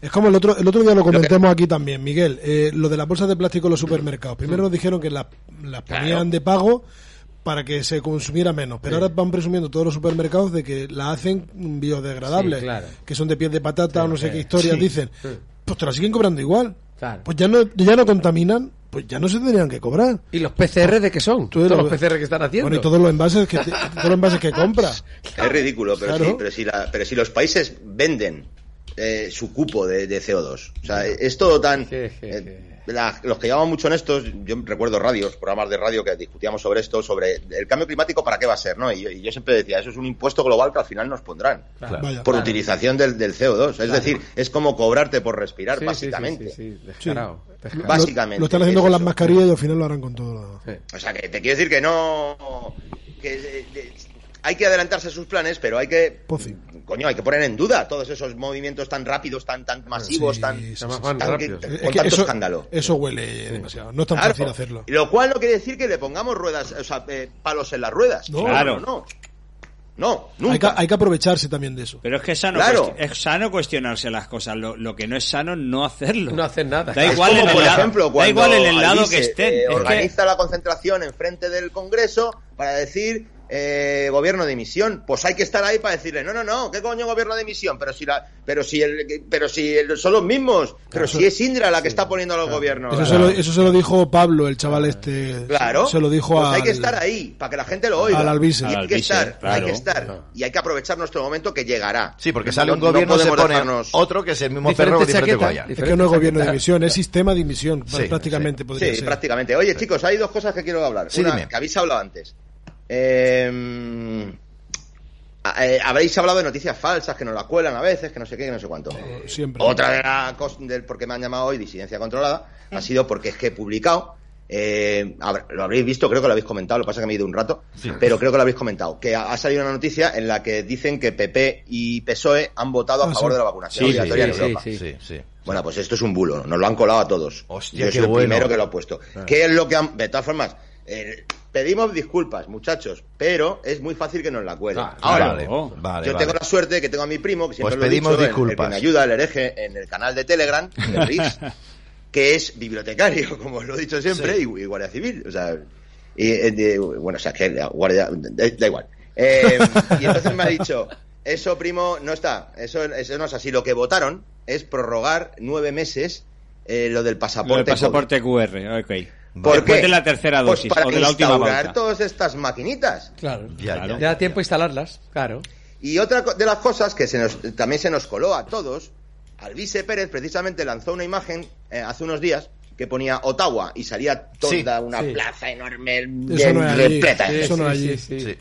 Es como el otro, el otro día lo comentamos aquí también, Miguel. eh, lo de las bolsas de plástico en los supermercados. Primero nos dijeron que las las ponían de pago para que se consumiera menos. Pero ahora van presumiendo todos los supermercados de que la hacen biodegradables. Sí, claro. Que son de piel de patata o no sé sí. qué historias Sí. dicen. Pues te la siguen cobrando igual. Claro. Pues ya no, ya no contaminan, pues ya no se tendrían que cobrar. ¿Y los PCR de qué son? Tú Todos lo- los PCR que están haciendo. Bueno, y todos los envases que, te- todos los envases que compras. Es ridículo, pero, Claro. sí, pero, si la- pero si los países venden eh, su cupo de, de CO2, o sea, es todo tan... eh, la- los que llevamos mucho en estos, yo recuerdo radios, programas de radio que discutíamos sobre esto, sobre el cambio climático, ¿para qué va a ser? ¿no? Y, yo, y yo siempre decía, eso es un impuesto global que al final nos pondrán. Claro. Vaya. por Claro. utilización del, del CO2. Es Claro. decir, es como cobrarte por respirar, Sí, básicamente. sí, sí, sí, descarado, descarado. Básicamente. Lo, lo están haciendo es con las mascarillas y al final lo harán con todo. O sea, que te quiero decir que no. que hay que adelantarse a sus planes, pero hay que. Coño, hay que poner en duda todos esos movimientos tan rápidos, tan tan masivos, Sí, tan. sí, sí, tan- sí. que- Es que tanto eso, escándalo. eso huele demasiado. No es tan Claro. fácil hacerlo. Lo cual no quiere decir que le pongamos ruedas, o sea, eh, palos en las ruedas. No. Claro. No, no, Hay que, nunca. hay que aprovecharse también de eso. Pero es que es sano, Claro. es sano cuestionarse las cosas. Lo, lo que no es sano, no hacerlo. No hacer nada. Da igual, como, en el por lado, ejemplo, da igual en el lado que estén. eh, Es que- organiza la concentración enfrente del Congreso para decir eh, gobierno de emisión. Pues hay que estar ahí para decirle, no, no, no, ¿qué coño gobierno de emisión? Pero si la, pero si el, pero si el- son los mismos, pero Claro. si es Indra la que está poniendo a los gobiernos. Eso, se lo, eso se lo dijo Pablo, el chaval este. Claro. Se lo dijo Pues al. hay que estar ahí para que la gente lo oiga. al. Y hay que estar, hay que estar. Y hay que aprovechar nuestro momento que llegará. Sí, porque No- sale un no gobierno, se podemos pone dejarnos- otro que es el mismo Diferente perro diferente chaqueta, collar. Es que no es gobierno de emisión, es sistema de emisión. Sí, prácticamente podría Sí, ser. prácticamente. Oye, chicos, hay dos cosas que quiero hablar. Sí, Una, dime. que habéis hablado antes. Eh, a- eh, habréis hablado de noticias falsas que nos la cuelan a veces, que no sé qué, que no sé cuánto. Siempre. Otra de las cosas del por qué me han llamado hoy disidencia controlada ha sido porque es que he publicado. eh, lo habréis visto, creo que lo habéis comentado, lo que pasa es que me he ido un rato, pero creo que lo habéis comentado, que ha, ha salido una noticia en la que dicen que PP y PSOE han votado a Ah, favor sí. de la vacunación Sí, obligatoria sí, en sí, Europa. sí, sí, sí. Bueno, pues esto es un bulo, nos lo han colado a todos. Hostia, Yo qué soy el bueno. primero que lo he puesto. ¿Qué es lo que han... De todas formas, eh, pedimos disculpas, muchachos, pero es muy fácil que nos la cuelen. Ah, Ahora, vale, yo vale. tengo la suerte de que tengo a mi primo, que siempre Pues lo he pedimos dicho, en- el que me ayuda, el hereje, en el canal de Telegram, el RIS, que es bibliotecario, como os lo he dicho siempre, Sí. y, y guardia civil. O sea, y, eh, bueno, o sea, que guardia... Da, da igual. Eh, y entonces me ha dicho, eso, primo, no está. Eso, eso no es así. Lo que votaron es prorrogar nueve meses eh, lo del Lo pasaporte. del pasaporte QR, ok. ¿Por Después qué? de la tercera Pues dosis para o de la última instaurar todas estas maquinitas. Claro. Ya, Claro. Ya da tiempo a instalarlas, claro. Y otra de las cosas que se nos, también se nos coló a todos, Alvise Pérez precisamente lanzó una imagen eh, hace unos días que ponía Ottawa y salía toda Sí, una sí. plaza enorme Eso no es allí, repleta. eso no es allí. Sí.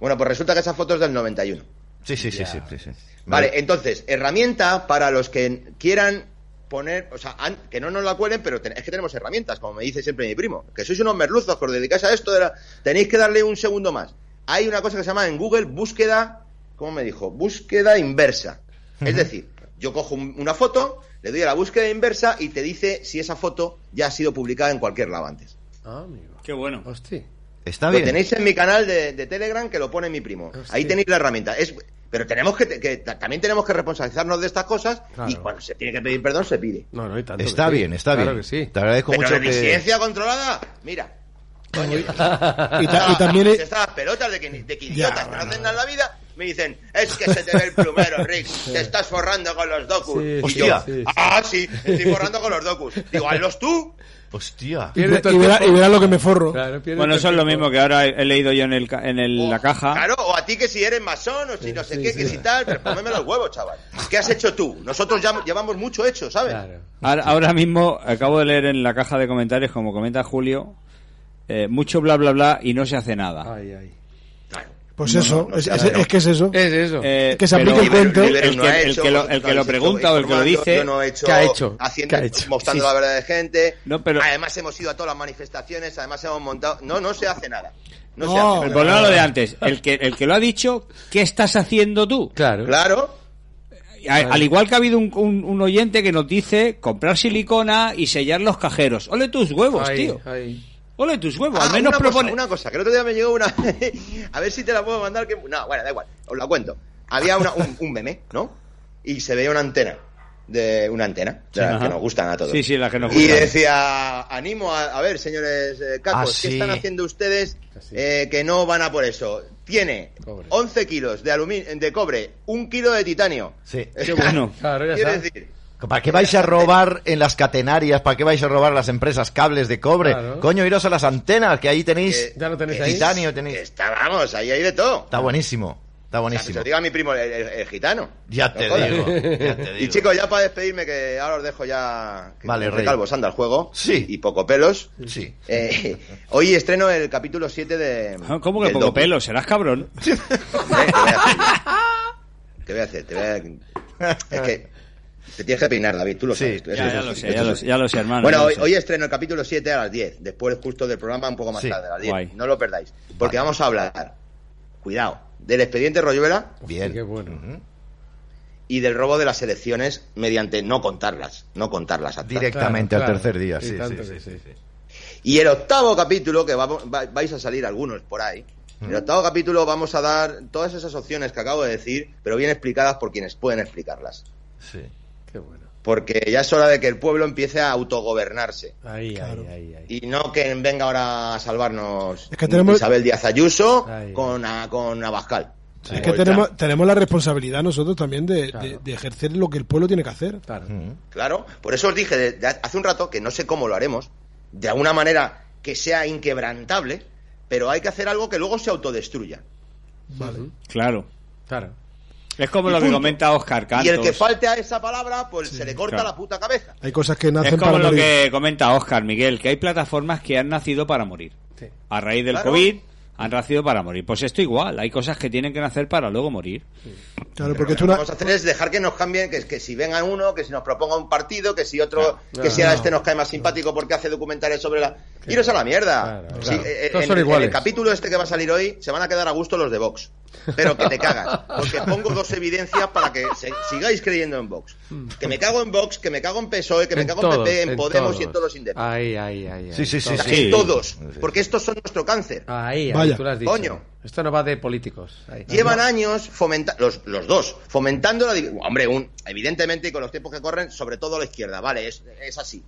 Bueno, pues resulta que esa foto es del 91. Sí, sí, sí, sí, sí, sí. Vale, entonces, herramienta para los que quieran poner, o sea, an- que no nos la cuelen, pero ten- es que tenemos herramientas, como me dice siempre mi primo, que sois unos merluzos, que os dedicáis a esto, de la- tenéis que darle un segundo más. Hay una cosa que se llama en Google búsqueda, ¿cómo me dijo? Búsqueda inversa. Es decir, yo cojo un- una foto, le doy a la búsqueda inversa y te dice si esa foto ya ha sido publicada en cualquier lado antes. Ah, amigo. Qué bueno. Hostia. Está lo bien. tenéis en mi canal de, de Telegram que lo pone mi primo. Ahí tenéis la herramienta. Es, pero tenemos que, que- también tenemos que responsabilizarnos de estas cosas Claro. y cuando se tiene que pedir perdón se pide. No, no, y tanto Está que sí. bien, está Claro bien. que sí. Te agradezco Pero mucho de que... disidencia controlada, mira. Coño, Y, ta- y también de estas pelotas de que, de que idiotas que no hacen nada en la vida me dicen, es que se te ve el plumero, Rick, te estás forrando con los docus. Sí, y Hostia. yo, sí, sí. ah, sí, estoy forrando con los docus. Digo, hazlos tú. Hostia. Y, verá, tiempo. y verá lo que me forro. Claro, Bueno, eso es lo mismo que ahora he he leído yo en, el, ca- en el- la caja. Claro, o a ti que si eres masón o si no sé Sí, qué, sí. que si tal, pero póngame los huevos, chaval. ¿Qué has hecho tú? Nosotros ya llevamos mucho hecho, ¿sabes? Ahora, ahora mismo acabo de leer en la caja de comentarios, como comenta Julio, eh, mucho bla bla bla y no se hace nada. Ay, ay. Pues No, eso, no, es, se es- que es eso. Es eso. Eh, que se aplique el cuento. el, que, el que lo, el que lo pregunta o el que lo dice Yo no he hecho, ¿Qué ha hecho? Haciendo, ¿Qué ha hecho? mostrando Sí, la verdad de gente. No, pero- Además hemos ido a todas las manifestaciones, además hemos montado... No, no se hace nada. No, se hace el nada. problema es lo de antes. El que, el que lo ha dicho, ¿qué estás haciendo tú? Claro. Claro. Al igual que ha habido un, un- un oyente que nos dice comprar silicona y sellar los cajeros. Ole tus huevos, Ay, tío. ay. Ole tus huevos. Ah, Al menos una, propone. cosa, una cosa, que el otro día me llegó una... a ver si te la puedo mandar. Que... No, bueno, da igual, os la cuento. Había una- un, un meme, ¿no? Y se veía una antena. De una antena, de las que nos gustan a todos. Sí, sí, la que nos Y gusta. decía, animo a, a ver, señores eh, cacos, Ah, ¿qué sí. están haciendo ustedes eh, que no van a por eso? Tiene Cobre. 11 kilos de aluminio, de cobre, un kilo de titanio. Sí. Qué bueno. Claro, ya Quiero decir, ¿Para qué vais a robar en las catenarias? ¿Para qué vais a robar las empresas cables de cobre? Claro. Coño, iros a las antenas, que ahí tenéis que- Ya lo tenéis ahí. titanio, tenéis... está, vamos, ahí hay de todo. Está buenísimo, está O sea, que se buenísimo. lo diga a mi primo, el, el- el gitano. Ya te digo, ya te Y digo. chicos, ya para despedirme, que ahora os dejo ya. Que Vale, Rey. calvos anda el juego. Sí. Y poco pelos. Sí. Eh, hoy estreno el capítulo 7 de. Ah, ¿Cómo que poco docu. pelo? Serás cabrón. Eh, ¿Qué voy a hacer? ¿Qué voy a hacer? Te voy a- Es que. Te tienes que peinar, David, tú lo sabes. Ya, lo sé, eso ya es lo, así. ya lo sé, hermano. Bueno, hoy, sé. hoy estreno el capítulo 7 a las 10, después justo del programa un poco más Sí, tarde, a las 10. guay. No lo perdáis, porque vamos a hablar, cuidado, del expediente Royuela Bien. Qué bueno. Y del robo de las elecciones mediante no contarlas, no contarlas. actas. Directamente Claro, al claro. tercer día, Sí, sí, tanto sí, que sí, sí. sí, sí. Y el octavo capítulo, que vamos- va- vais a salir algunos por ahí, en el octavo capítulo vamos a dar todas esas opciones que acabo de decir, pero bien explicadas por quienes pueden explicarlas. Sí. Qué bueno. Porque ya es hora de que el pueblo empiece a autogobernarse. Ahí, Claro. ahí, ahí, ahí. Y no que venga ahora a salvarnos Es que tenemos- Isabel Díaz Ayuso Ay. con, a- con Abascal. Es que tenemos, tenemos la responsabilidad nosotros también de, de- de ejercer lo que el pueblo tiene que hacer. Claro. Por eso os dije de- de hace un rato que no sé cómo lo haremos, de alguna manera que sea inquebrantable, pero hay que hacer algo que luego se autodestruya. Vale. Claro. Claro. Es como Y lo que comenta Oscar Cantos. Y el que falte a esa palabra, pues se le corta claro. la puta cabeza. Hay cosas que nacen Es como para lo morir. que comenta Oscar Miguel, que hay plataformas que han nacido para morir. Sí. A raíz del Claro. COVID han nacido para morir. Pues esto igual, hay cosas que tienen que nacer para luego morir. Claro, Pero porque lo que vamos a hacer es dejar que nos cambien, que, que si venga uno, que si nos proponga un partido, que si otro, que Claro. si a este nos cae más simpático porque hace documentales sobre la... Iros a la mierda. Claro, Sí, claro. eh, Todos en- son en iguales. el capítulo este que va a salir hoy se van a quedar a gusto los de Vox. Pero que te cagas. Porque pongo dos evidencias para que se- sigáis creyendo en Vox. Que me cago en Vox, que me cago en PSOE, que me En cago todos, en PP, en, en Podemos todos. y en todos los independientes. Ahí, ahí, ahí. Sí, sí, sí, Todos. sí. En todos. Sí. Porque estos son nuestro cáncer. Ahí, ahí, Vaya. tú lo has dicho. Coño. Esto no va de políticos. Ahí. Llevan años fomentando, los, los dos, fomentando la Hombre, un, evidentemente, con los tiempos que corren, sobre todo a la izquierda, vale, es, es así.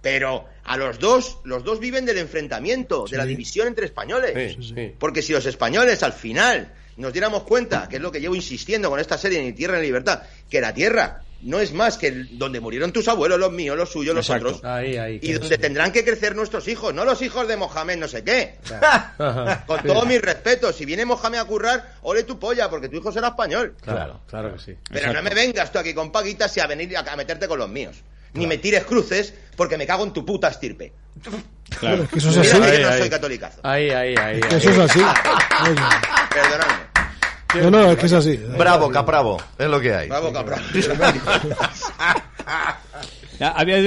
Pero a los dos, los dos viven del enfrentamiento, de la división entre españoles. Sí, sí. Porque si los españoles al final nos diéramos cuenta, que es lo que llevo insistiendo con esta serie, Ni Tierra ni Libertad, que la tierra no es más que donde murieron tus abuelos, los míos, los suyos, los Exacto. otros. Ahí, ahí. Y donde tendrán que crecer nuestros hijos, no los hijos de Mohamed, no sé qué. Con Sí. todo mi respeto, si viene Mohamed a currar, ole tu polla, porque tu hijo será español. Claro, claro que sí. Pero Exacto. no me vengas tú aquí con paguitas y a venir a, a meterte con los míos. Ni me tires cruces porque me cago en tu puta estirpe. Claro. Es que eso es Mira así. que Ahí, no ahí. soy catolicazo. Ahí, ahí, ahí. Que Eso es así. Perdonadme. No, no, es que es así. Bravo, Capravo, es lo que hay. Bravo,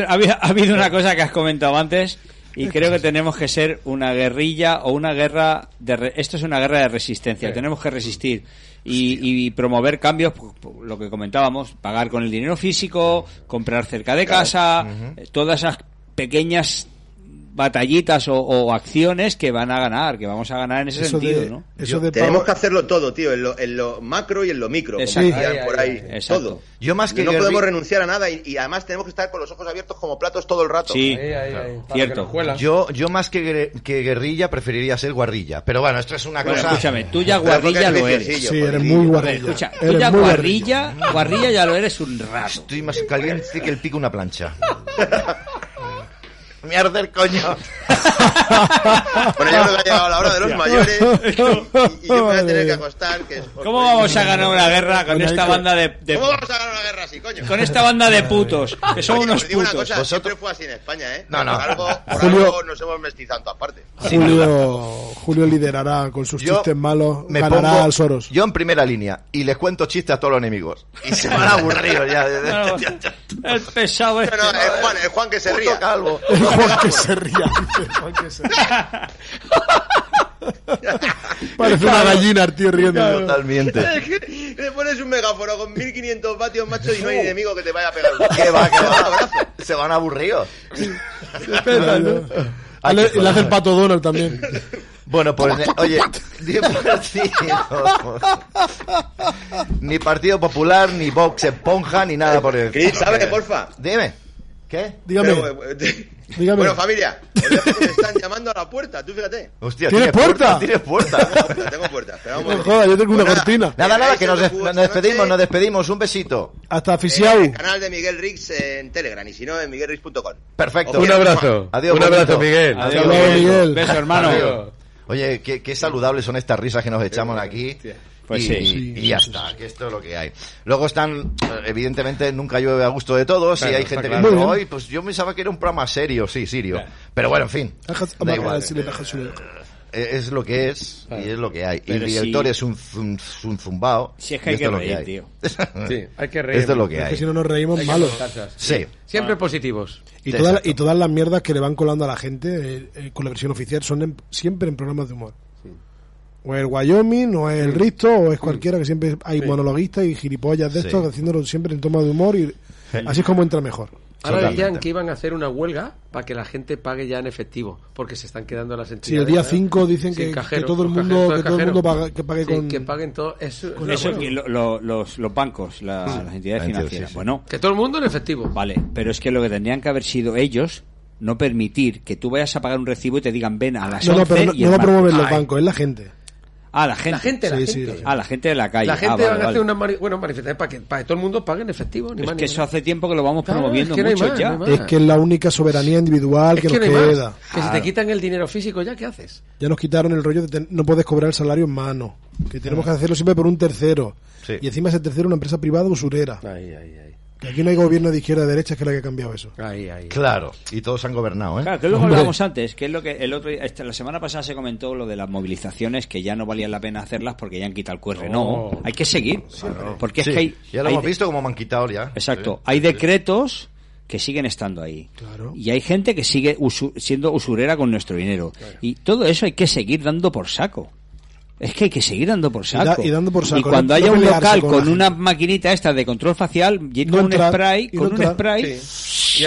había- ha habido una cosa que has comentado antes y creo que tenemos que ser una guerrilla o una guerra de re- esto es una guerra de resistencia Sí. tenemos que resistir y, y promover cambios lo que comentábamos pagar con el dinero físico comprar cerca de casa todas esas pequeñas batallitas o, o acciones que van a ganar que vamos a ganar en ese Eso sentido de, ¿no? eso de Tenemos que hacerlo todo, tío, en lo, en lo macro y en lo micro. como Exacto. Ahí, ahí, por ahí. Exacto. todo. Yo más que no podemos renunciar a nada y, y además tenemos que estar con los ojos abiertos como platos todo el rato. sí Ahí, ahí, ahí. Para Cierto. Yo, yo más que, guer- que guerrilla preferiría ser guarrilla. Pero bueno, esto es una Bueno, cosa. escúchame tú ya guarrilla lo eres Sí, eres muy guarrilla. escucha, tú ya guarrilla, guarrilla ya lo eres un rato. Estoy más caliente que el pico una plancha. Me arde el coño. Bueno, yo creo que ha llegado la hora de los mayores y, y yo me voy a tener que acostar. Que es- ¿Cómo vamos a ganar una guerra con esta banda de, de- ¿Cómo vamos a ganar una guerra así, coño? con esta banda de putos? Que son Oye, unos os digo una putos. cosa, siempre fue así en España, ¿eh? No, no. Por algo, por Julio- algo nos hemos mestizado en todas partes. Julio, Julio liderará con sus Yo chistes malos, me ganará pongo al Soros. yo en primera línea y les cuento chistes a todos los enemigos. Y se van a aburrir ya. Claro, el pesado este. No, no, es Juan, es Juan que se ría. calvo. Juan que se ría. Juan que se ría. Parece una gallina el tío riendo. Totalmente. Le pones un megáfono con 1500 vatios, macho, y no hay enemigo que te vaya a pegar. ¿Qué va, qué va? Se van aburridos. Y le, le hace el pato Donald también. Bueno, pues, oye, ni partido, ni Partido Popular, ni Vox Esponja, ni nada por el Chris, ¿sabes, porfa? Dime, ¿qué? Dígame. Pero, eh, Dígame. Bueno, familia, os están llamando a la puerta, tú fíjate. Hostia, ¿Tienes puerta? Tienes puerta. Tengo puerta, tengo puerta. No jodas, yo tengo una Pues nada, cortina. Nada, nada, que nos, el des- nos despedimos, nos despedimos. Un besito. Hasta eh, aficionado. canal de Miguel Rix en Telegram y si no en miguelrix.com. Perfecto. Un abrazo. Adiós, Un abrazo. Miguel. Adiós, Miguel. Beso, hermano. Adiós. Oye, qué, qué saludables son estas risas que nos echamos aquí. Pues y, sí. y- y ya está, que esto es lo que hay. Luego están, evidentemente, nunca llueve a gusto de todos y Claro, hay está gente claro. que dice, hoy, pues yo pensaba que era un programa serio, sí, serio. Pero bueno, en fin, da igual. Eh, es lo que es y es lo que hay. Y Pero el director si- es un, zum- un zumbao. Si es que y hay que esto es lo reír, hay. tío. Sí, hay que reír. Esto es lo que Es que hay. si no nos reímos, Hay que malo. Sí. Siempre positivos. Y, todas Exacto. y todas las mierdas que le van colando a la gente eh, eh, con la versión oficial son en- siempre en programas de humor. O es el Wyoming, o es el Risto, o es cualquiera que siempre hay monologuistas y gilipollas de Sí. estos haciéndolo siempre en toma de humor y así es como entra mejor. Ahora decían que iban a hacer una huelga para que la gente pague ya en efectivo, porque se están quedando las Si entidades. el día ¿eh? 5 dicen que, cajero, que todo el mundo, cajero, que todo el mundo paga- que pague Sí, con... que paguen todo. Eso, Eso que lo- lo- los, los bancos, la- las entidades La entidad, financieras. sí, sí. Bueno, que todo el mundo en efectivo. vale, pero es que lo que tendrían que haber sido ellos no permitir que tú vayas a pagar un recibo y te digan ven a las No, no, 11 pero no, y no lo promueven los bancos, es la gente. Ah, la gente. La gente, la Sí, gente. sí, la gente. Ah, la gente de la calle. La gente Ah, vale, van a vale. hacer una, mani- bueno, manifestación para que, para que todo el mundo pague en efectivo. Ni Es más que ni eso hace tiempo que lo vamos Claro, promoviendo es que no más, ya. no más. Es que es la única soberanía individual Es que, que no nos más. queda. Que si te quitan el dinero físico, ¿ya qué haces? Ya nos quitaron el rollo de ten- no puedes cobrar el salario en mano. Que tenemos que hacerlo siempre por un tercero. Sí. Y encima ese tercero una empresa privada usurera. Ahí, ahí, ahí. Aquí no hay gobierno de izquierda derecha que es la que ha cambiado eso. Ahí, ahí. Claro, y todos han gobernado, ¿eh? Claro, que es lo que Hombre. hablábamos antes, que es lo que el otro día- esta- la semana pasada se comentó lo de las movilizaciones que ya no valía la pena hacerlas porque ya han quitado el QR. No, No. hay que seguir, porque es que hay, ya lo hay hemos de- visto como me han quitado ya. Exacto, Sí. hay decretos que siguen estando ahí. Claro. Y hay gente que sigue usu- siendo usurera con nuestro dinero. Y todo eso hay que seguir dando por saco. Es que hay que seguir dando por Y da- saco. y dando por saco, Y cuando no- haya no un local con una maquinita esta de control facial, ir No con entrar, un spray, con un entrar. spray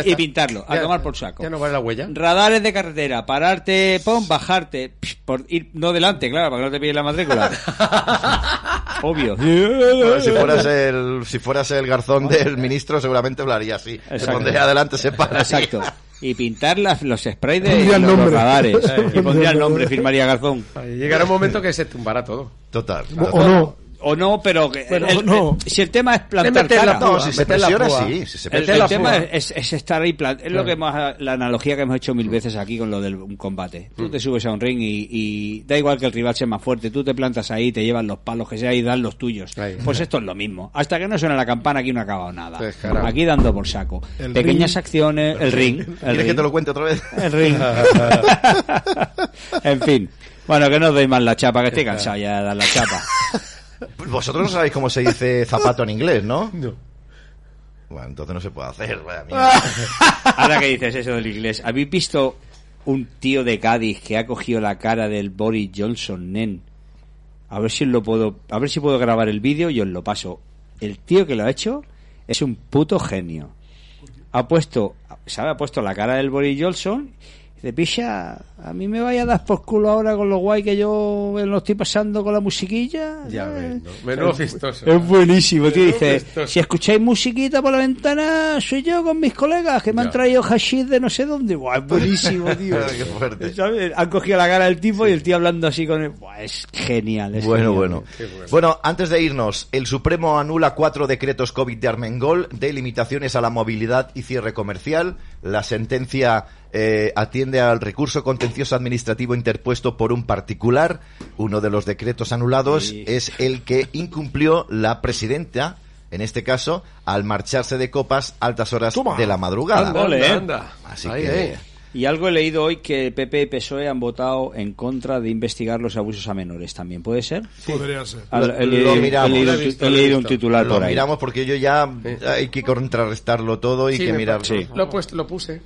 y pintarlo, a tomar por saco. Ya no vale la huella. Radares de carretera, pararte, pum, bajarte, psh, por ir no delante, claro, para que no te pillen la matrícula. Obvio. Bueno, si fueras el si fueras el garzón del ministro seguramente hablaría así. Pondría adelante se para. Exacto. Y pintar las- los sprays de Pondría el los, nombre. radares. Y pondría el nombre, firmaría Garzón. Llegará un momento que se tumbará todo. Total. O no. O no, pero que Bueno, el- no. si el tema es plantar meter la cara. púa, No, si se meter la presiona, púa. sí, si se El, el la tema es, es estar ahí, plant- es lo que hemos, la analogía que hemos hecho mil veces aquí con lo del un combate. Tú te subes a un ring y, y da igual que el rival sea más fuerte, tú te plantas ahí, te llevan los palos que sea y dan los tuyos. Ahí. Pues esto es lo mismo. Hasta que no suena la campana aquí no ha acabado nada. Descarado. Aquí dando por saco. El Pequeñas ring. acciones, el ring. El ¿Quieres ring. que te lo cuente otra vez? El ring. en fin. Bueno, que no os deis más la chapa, que estoy cansado ya de dar la chapa. Vosotros no sabéis cómo se dice zapato en inglés, ¿no? No. Bueno, entonces no se puede hacer. vaya mierda. Ahora que dices eso del inglés, ¿habéis visto un tío de Cádiz que ha cogido la cara del Boris Johnson, nen? A ver si lo puedo, a ver si puedo grabar el vídeo y os lo paso. El tío que lo ha hecho es un puto genio. Ha puesto, ¿sabe? Ha puesto la cara del Boris Johnson dice, picha, a mí me vaya a dar por culo ahora con lo guay que yo me lo estoy pasando con la musiquilla. Ya ¿sabes?". ves, ¿no? Menudo fistoso. Es buenísimo, tío. Dice, fistoso. si escucháis musiquita por la ventana, soy yo con mis colegas que me han Ya. traído hashish de no sé dónde. Buah, es buenísimo, tío. Qué fuerte. ¿Sabes? Han cogido la cara del tipo y el tío hablando así con él. Buah, es genial. es Bueno, genial. bueno. Bueno, antes de irnos, el Supremo anula cuatro decretos COVID de Armengol de limitaciones a la movilidad y cierre comercial. La sentencia eh, atiende al recurso contencioso administrativo interpuesto por un particular. Uno de los decretos anulados Sí. es el que incumplió la presidenta, en este caso, al marcharse de copas altas horas de la madrugada. Anda, Ole, anda, ¿eh? anda. Así Ahí, que- ahí. Y algo he leído hoy que PP y PSOE han votado en contra de investigar los abusos a menores también. ¿Puede ser? Podría ser. Al- Lo- he leído, lo miramos. he leído un leído titular Lo por ahí. miramos porque yo ya hay que contrarrestarlo todo y Sí, que me mirar. pa- Sí. Lo, he puesto- lo puse.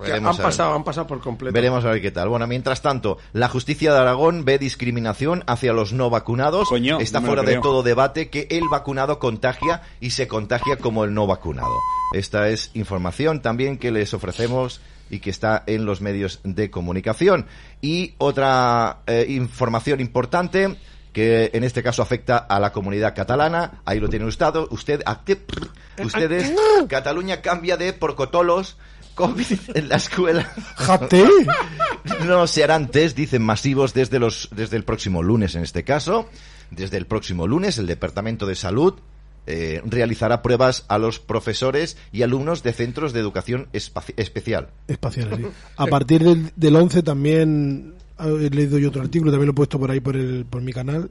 Que Veremos han a ver. pasado, han pasado por completo. Veremos a ver qué tal. Bueno, mientras tanto, la justicia de Aragón ve discriminación hacia los no vacunados. Coño, Está no fuera de todo debate que el vacunado contagia y se contagia como el no vacunado. Esta es información también que les ofrecemos y que está en los medios de comunicación. Y otra eh, información importante que en este caso afecta a la comunidad catalana. Ahí lo tiene usted. Usted, ¿a qué- ustedes, Cataluña cambia de protocolos COVID en la escuela. ¡Jate! No se harán test, dicen masivos desde los desde el próximo lunes en este caso. Desde el próximo lunes el Departamento de Salud eh, realizará pruebas a los profesores y alumnos de centros de educación especial. Sí. A partir del, del 11 también he leído yo otro artículo, también lo he puesto por ahí por, el, por mi canal,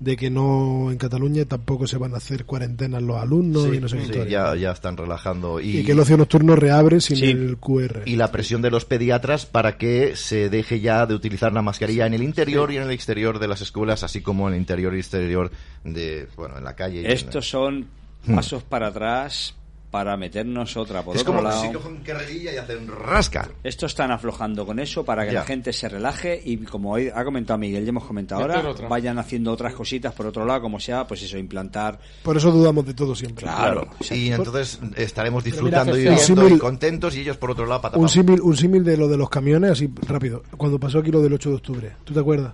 de que no en Cataluña tampoco se van a hacer cuarentenas los alumnos y no sé qué Sí, historia. ya, ya están relajando y, Y que el ocio nocturno reabre sin Sí. el QR. y la presión de los pediatras para que se deje ya de utilizar la mascarilla en el interior y en el exterior de las escuelas, así como en el interior y exterior de, bueno, en la calle. en- Estos son Hmm. pasos para atrás para meternos otra por es otro como lado. si cogen carrerilla y hacen rasca. Esto están aflojando con eso para que Ya. la gente se relaje y como hoy ha comentado Miguel, ya hemos comentado ahora, otra. vayan haciendo otras cositas por otro lado, como sea, pues eso, implantar. Por eso dudamos de todo siempre. Claro. Y entonces estaremos mira, disfrutando y un viviendo símil- y contentos y ellos por otro lado patapam. Un símil, un símil de lo de los camiones, así rápido. Cuando pasó aquí lo del 8 de octubre, ¿tú te acuerdas?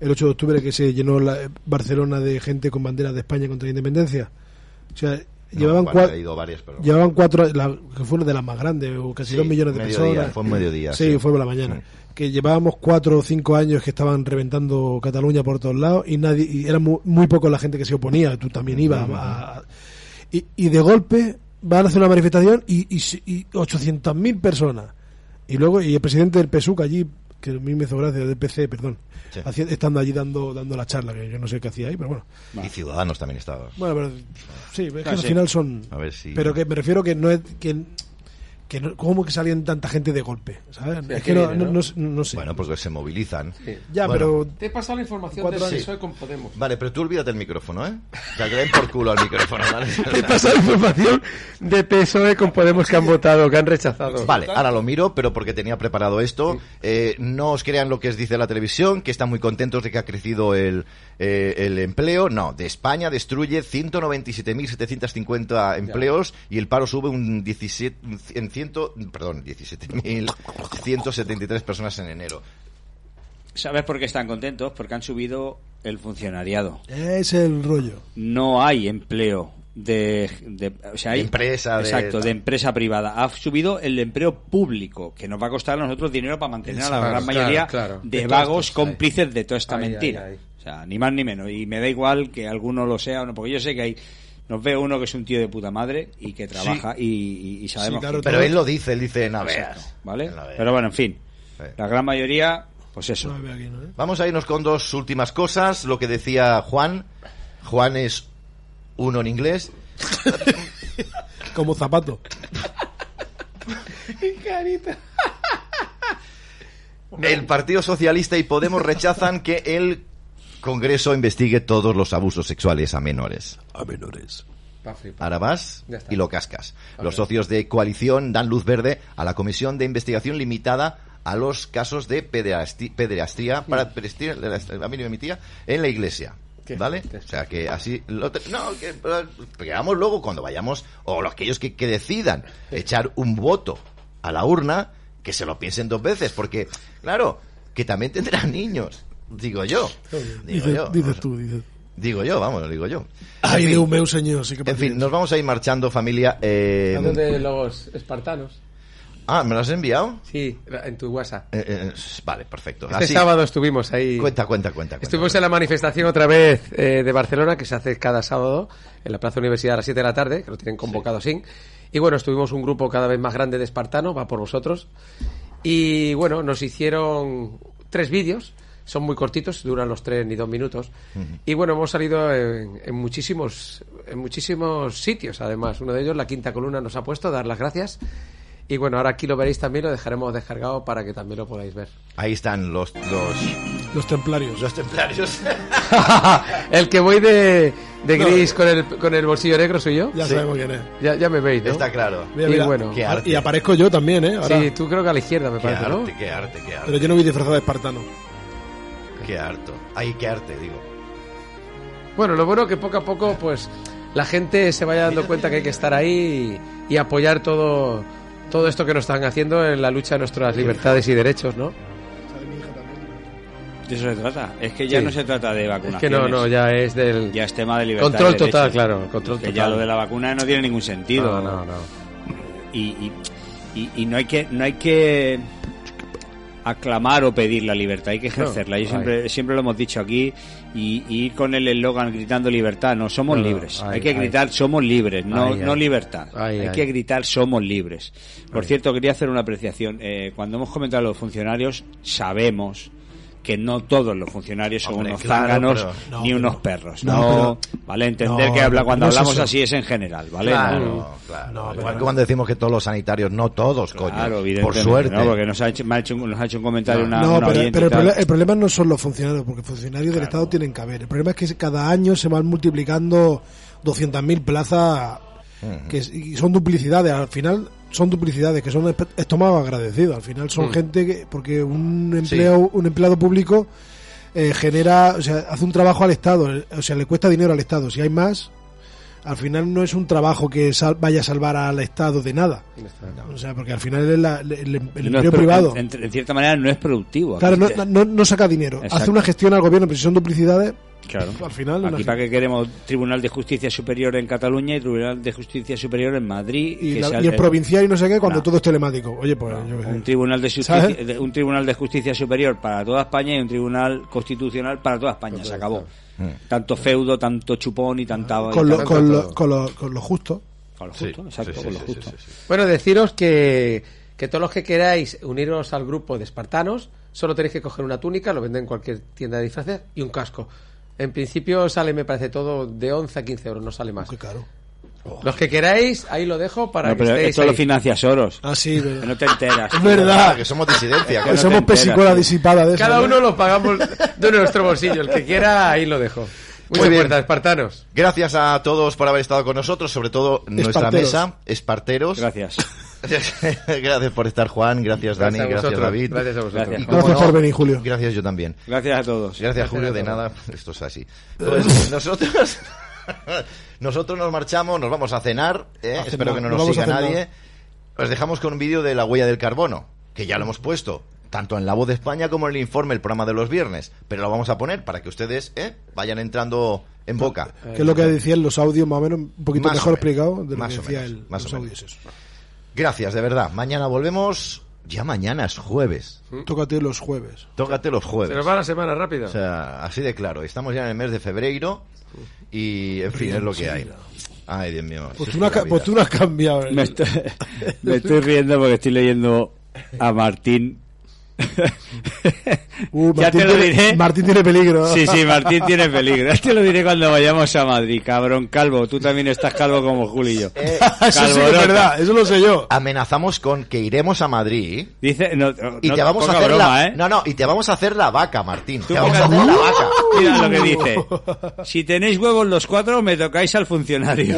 El 8 de octubre que se llenó la, Barcelona de gente con banderas de España contra la independencia. O sea, No, llevaban, cuatro, he ido varias, pero- llevaban cuatro, la- que fue una de las más grandes, o casi Sí, dos millones de mediodía, personas. fue mediodía, Sí, sí. fue por la mañana. Mm. Que llevábamos cuatro o cinco años que estaban reventando Cataluña por todos lados y nadie y era muy, muy poco la gente que se oponía. Tú también ibas. a- y, y de golpe van a hacer una manifestación y, y, y 800.000 personas. Y luego, y el presidente del PSUC allí, que a mí me hizo gracia, del PC, perdón, Sí. estando allí dando dando la charla, que yo no sé qué hacía ahí, pero bueno. Y Ciudadanos también estaba. Bueno, pero sí, es que Ah, al sí. final son. A ver si- Pero que me refiero que no es. Que, que no, ¿Cómo que salían tanta gente de golpe? ¿sabes? Sí, es que no, viene, no, ¿no? no- no sé. Bueno, porque se movilizan. ya, Bueno. pero. Te he pasado la información del. PSOE con Podemos. Vale, pero tú olvídate el micrófono, ¿eh? O sea, que den por culo al micrófono, ¿vale? Te he pasado la información de PSOE con Podemos que han votado, que han rechazado. Vale, ahora lo miro, pero porque tenía preparado esto. Eh, no os crean lo que os dice la televisión, que están muy contentos de que ha crecido el, eh, el empleo. No, de España destruye 197.750 empleos y el paro sube un 17, en 100, perdón, 17.173 personas en enero. ¿Sabes por qué están contentos? Porque han subido el funcionariado. Es el rollo. No hay empleo de, de- o sea, hay, De empresa, exacto, de, empresa privada. Ha subido el empleo público, que nos va a costar a nosotros dinero para mantener a la Claro, gran mayoría claro. de vagos cómplices de toda esta mentira. Sea, ni más ni menos. Y me da igual que alguno lo sea o no, porque yo sé que hay nos ve uno que es un tío de puta madre y que trabaja y, y- y sabemos Sí, claro, que- Pero él lo dice, él dice, no veas. ¿vale? No veas. Pero bueno, en fin. Sí. La gran mayoría, pues eso. No me veo aquí, ¿no? Vamos a irnos con dos últimas cosas. Lo que decía Juan. Juan es uno en inglés. Como zapato. El Partido Socialista y Podemos rechazan que el Congreso investigue todos los abusos sexuales a menores. A menores. Ahora vas y lo cascas. Los socios de coalición dan luz verde a la comisión de investigación limitada a los casos de pederastía, para en la iglesia. ¿Vale? O sea que así lo te- no que vamos luego cuando vayamos o los aquellos que, que decidan echar un voto a la urna que se lo piensen dos veces porque claro que también tendrán niños digo yo digo Dices, yo dices tú, dices. digo yo vamos digo yo Ay, En de fin. un meu señor, sí que En fin, nos vamos a ir marchando, familia. Eh, Hablando de los espartanos. Ah, ¿me lo has enviado? Sí, en tu WhatsApp. Eh, eh, vale, perfecto. Este Así- sábado estuvimos ahí. Cuenta, cuenta, cuenta. cuenta. Estuvimos en la manifestación otra vez eh, de Barcelona, que se hace cada sábado en la Plaza Universidad a las 7 de la tarde, que lo tienen convocado sin. Y bueno, estuvimos un grupo cada vez más grande de espartanos, va por vosotros. Y bueno, nos hicieron tres vídeos son muy cortitos, duran los tres ni dos minutos. Y bueno, hemos salido en, en, muchísimos, en muchísimos sitios, además. Uno de ellos, la quinta columna, nos ha puesto, dar las gracias. Y bueno, ahora aquí lo veréis también, lo dejaremos descargado para que también lo podáis ver. Ahí están los... Los, los templarios. Los templarios. el que voy de, de gris con, el, con el bolsillo negro soy yo. Ya sí. sabemos quién es. Ya, ya me veis, ¿no? Está claro. Mira, mira. Y bueno. Y aparezco yo también, ¿eh? Ahora. Sí, tú creo que a la izquierda me qué parece, arte, ¿no? Qué arte, qué arte. Pero yo no voy disfrazado de espartano. Qué harto. Ay, qué arte, digo. Bueno, lo bueno que poco a poco, pues, la gente se vaya dando cuenta que hay que estar ahí y, y apoyar todo, todo esto que nos están haciendo en la lucha de nuestras libertades y derechos, ¿no? De eso se trata. Es que ya Sí. no se trata de vacunaciones. Es que no, no, ya es del Ya es tema de libertad. control de total, claro, control que total. ya lo de la vacuna no tiene ningún sentido. No, no, no. Y, y, y- y no hay que no hay que aclamar o pedir la libertad, hay que ejercerla. No, Yo siempre, siempre lo hemos dicho aquí y, y ir con el eslogan gritando libertad, no somos No, libres. ay, hay que gritar somos libres, no, no libertad. Ay, hay ay. que gritar somos libres. Por cierto, quería hacer una apreciación. Eh, cuando hemos comentado a los funcionarios, sabemos que no todos los funcionarios son Hombre, unos claro, zánganos pero- No, ni unos perros. no, No, pero- vale, entender no, que habla, cuando es hablamos así es en general, ¿vale? Claro, No, claro. Pero Igual que no. cuando decimos que todos los sanitarios, no todos, coño. Por suerte. ¿no? Porque nos ha hecho, me ha hecho, un- nos ha hecho un comentario una, No, una pero, el, el problema no son los funcionarios, porque funcionarios del Estado tienen que haber. El problema es que cada año se van multiplicando 200.000 plazas que son duplicidades. Al final son duplicidades, que son esp- estómagos agradecidos. Al final son Mm. gente que, porque un empleado, un empleado público eh, genera, o sea, hace un trabajo al Estado, o sea, le cuesta dinero al Estado. Si hay más, al final no es un trabajo que sal- vaya a salvar al Estado de nada. O sea, porque al final es la- el, el- el No es empleo privado. En, en cierta manera no es productivo. Claro, no, no, no saca dinero. Exacto. Hace una gestión al gobierno, pero si son duplicidades, Claro. al final. Aquí para qué queremos Tribunal de Justicia Superior en Cataluña y Tribunal de Justicia Superior en Madrid. y, que la- sea y el provincial y no sé qué, cuando No. todo es telemático. Oye, pues yo un tribunal de justicia, un tribunal de justicia superior para toda España y un tribunal constitucional para toda España se acabó tanto feudo tanto chupón y tanta con, y lo, tanto- con, lo, con, lo, con lo justo. con lo justo exacto sí, con sí, lo sí, justo sí, sí. Bueno, deciros que, que todos los que queráis uniros al grupo de espartanos, solo tenéis que coger una túnica, lo venden en cualquier tienda de disfraces, y un casco. En principio sale, me parece todo, de 11 a 15 euros, no sale más. Qué caro. Los que queráis, ahí lo dejo para No, que pero estéis esto lo financia Soros Ah, sí, que pero- no te enteras Es verdad. Que somos disidencia. Que que no somos pesicola disipada de eso. Cada ¿no? uno lo pagamos de nuestro bolsillo. El que quiera, ahí lo dejo. Muy bien. fuerza, espartanos. Gracias a todos por haber estado con nosotros, sobre todo nuestra Esparteros. mesa, Esparteros. gracias gracias por estar, Juan. Gracias, Dani. a Gracias. David. Gracias a vosotros. Gracias. Gracias no, por venir, Julio. Gracias yo también. gracias a todos Gracias, Julio, de nada. Esto es así. Pues nosotros, nosotros nos marchamos, nos vamos a cenar. ¿eh? A cenar, Espero que no nos siga nadie. Os dejamos con un vídeo de la huella del carbono, que ya lo hemos puesto, tanto en La Voz de España como en el informe, el programa de los viernes. Pero lo vamos a poner para que ustedes ¿eh? vayan entrando en boca. Que es lo que decían los audios, más o menos, un poquito Más mejor explicado de lo Más que decía menos, el, más los o audios. menos. esos. Gracias, de verdad. Mañana volvemos. Ya mañana es jueves. Tócate los jueves. Tócate los Se jueves. nos va la semana rápido. O sea, así de claro. Estamos ya en el mes de febrero y, en fin, es lo que hay. Ay, Dios mío. Pues tú, no es la pues vida- tú no has cambiado. ¿eh? me estoy, me estoy riendo porque estoy leyendo a Martín Uh, ya te lo tiene, diré Martín tiene peligro. Sí, sí, Martín tiene peligro. Ya te lo diré cuando vayamos a Madrid, cabrón calvo. Tú también estás calvo como Julio. Eh, eso sí es verdad, eso lo sé yo. amenazamos con que iremos a Madrid Dice, no, no, y te vamos a hacer broma, la... ¿eh? No, no, y te vamos a hacer la vaca, Martín. Tú Te vamos a hacer la vaca. Mira lo que dice. Si tenéis huevos los cuatro, me tocáis al funcionario.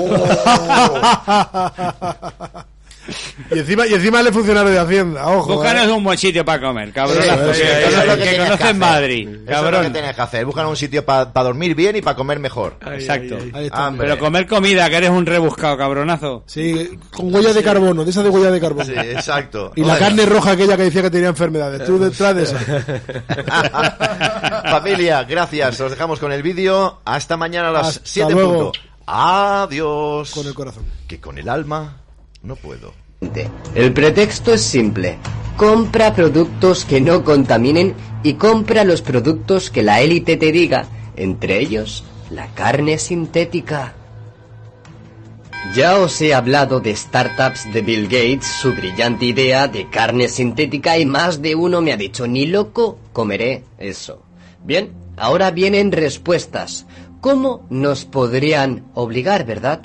Y encima, y encima él es funcionario de Hacienda, ojo. Búscanos ¿eh? un buen sitio para comer, cabrón. Sí, que sí, que eso es lo conoces-. Madrid, Eso es lo que cabrón. tienes que hacer. Buscan un sitio para dormir bien y para comer mejor. Exacto. Ahí. Hombre. Pero comer comida, que eres un rebuscado, cabronazo. Sí, con huella de carbono, de esa de huella de carbono. Sí, exacto. Y la carne roja aquella que decía que tenía enfermedades. Tú detrás de esa. Familia, gracias. Os dejamos con el vídeo. Hasta mañana a las Hasta 7 luego. punto. Adiós. Con el corazón. Que con el alma no puedo. El pretexto es simple. Compra productos que no contaminen y compra los productos que la élite te diga, entre ellos la carne sintética. Ya os he hablado de startups de Bill Gates, su brillante idea de carne sintética y más de uno me ha dicho, ni loco comeré eso. Bien, ahora vienen respuestas. ¿Cómo nos podrían obligar, verdad?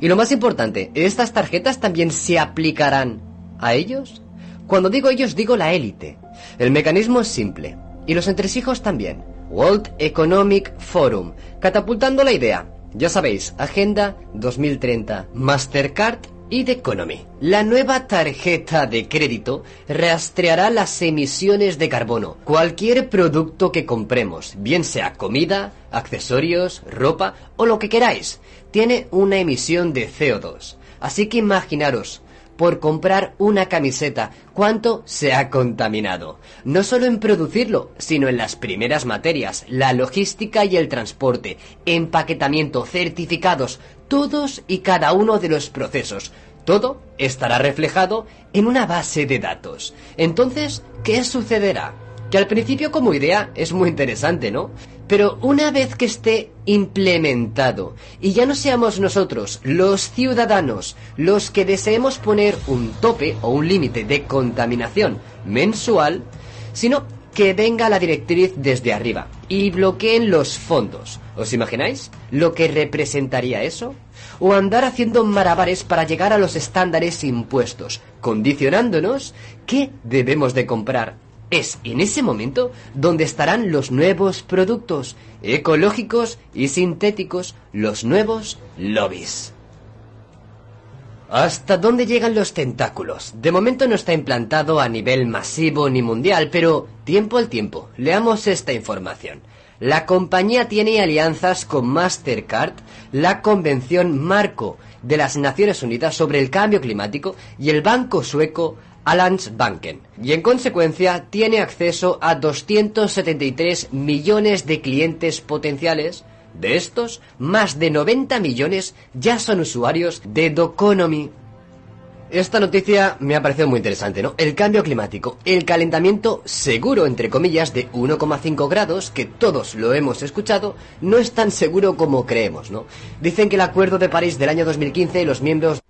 Y lo más importante, ¿estas tarjetas también se aplicarán a ellos? Cuando digo ellos digo la élite. El mecanismo es simple. Y los entresijos también. World Economic Forum, catapultando la idea. Ya sabéis, Agenda 2030, Mastercard y The Economy. La nueva tarjeta de crédito rastreará las emisiones de carbono. Cualquier producto que compremos, bien sea comida, accesorios, ropa o lo que queráis, tiene una emisión de CO2. Así que imaginaros, por comprar una camiseta, cuánto se ha contaminado. No solo en producirlo, sino en las primeras materias, la logística y el transporte, empaquetamiento, certificados, todos y cada uno de los procesos. Todo estará reflejado en una base de datos. Entonces, ¿qué sucederá? Que al principio como idea es muy interesante, ¿no? Pero una vez que esté implementado y ya no seamos nosotros, los ciudadanos, los que deseemos poner un tope o un límite de contaminación mensual, sino que venga la directriz desde arriba y bloqueen los fondos. ¿Os imagináis lo que representaría eso? O andar haciendo marabares para llegar a los estándares impuestos, condicionándonos qué debemos de comprar es en ese momento donde estarán los nuevos productos ecológicos y sintéticos, los nuevos lobbies. ¿Hasta dónde llegan los tentáculos? De momento no está implantado a nivel masivo ni mundial, pero tiempo al tiempo, leamos esta información. La compañía tiene alianzas con Mastercard, la Convención Marco de las Naciones Unidas sobre el Cambio Climático y el banco sueco Banken y en consecuencia tiene acceso a 273 millones de clientes potenciales. De estos, más de 90 millones ya son usuarios de Doconomy. Esta noticia me ha parecido muy interesante, ¿no? El cambio climático, el calentamiento seguro, entre comillas, de 1,5 grados, que todos lo hemos escuchado, no es tan seguro como creemos, ¿no? Dicen que el Acuerdo de París del año 2015 y los miembros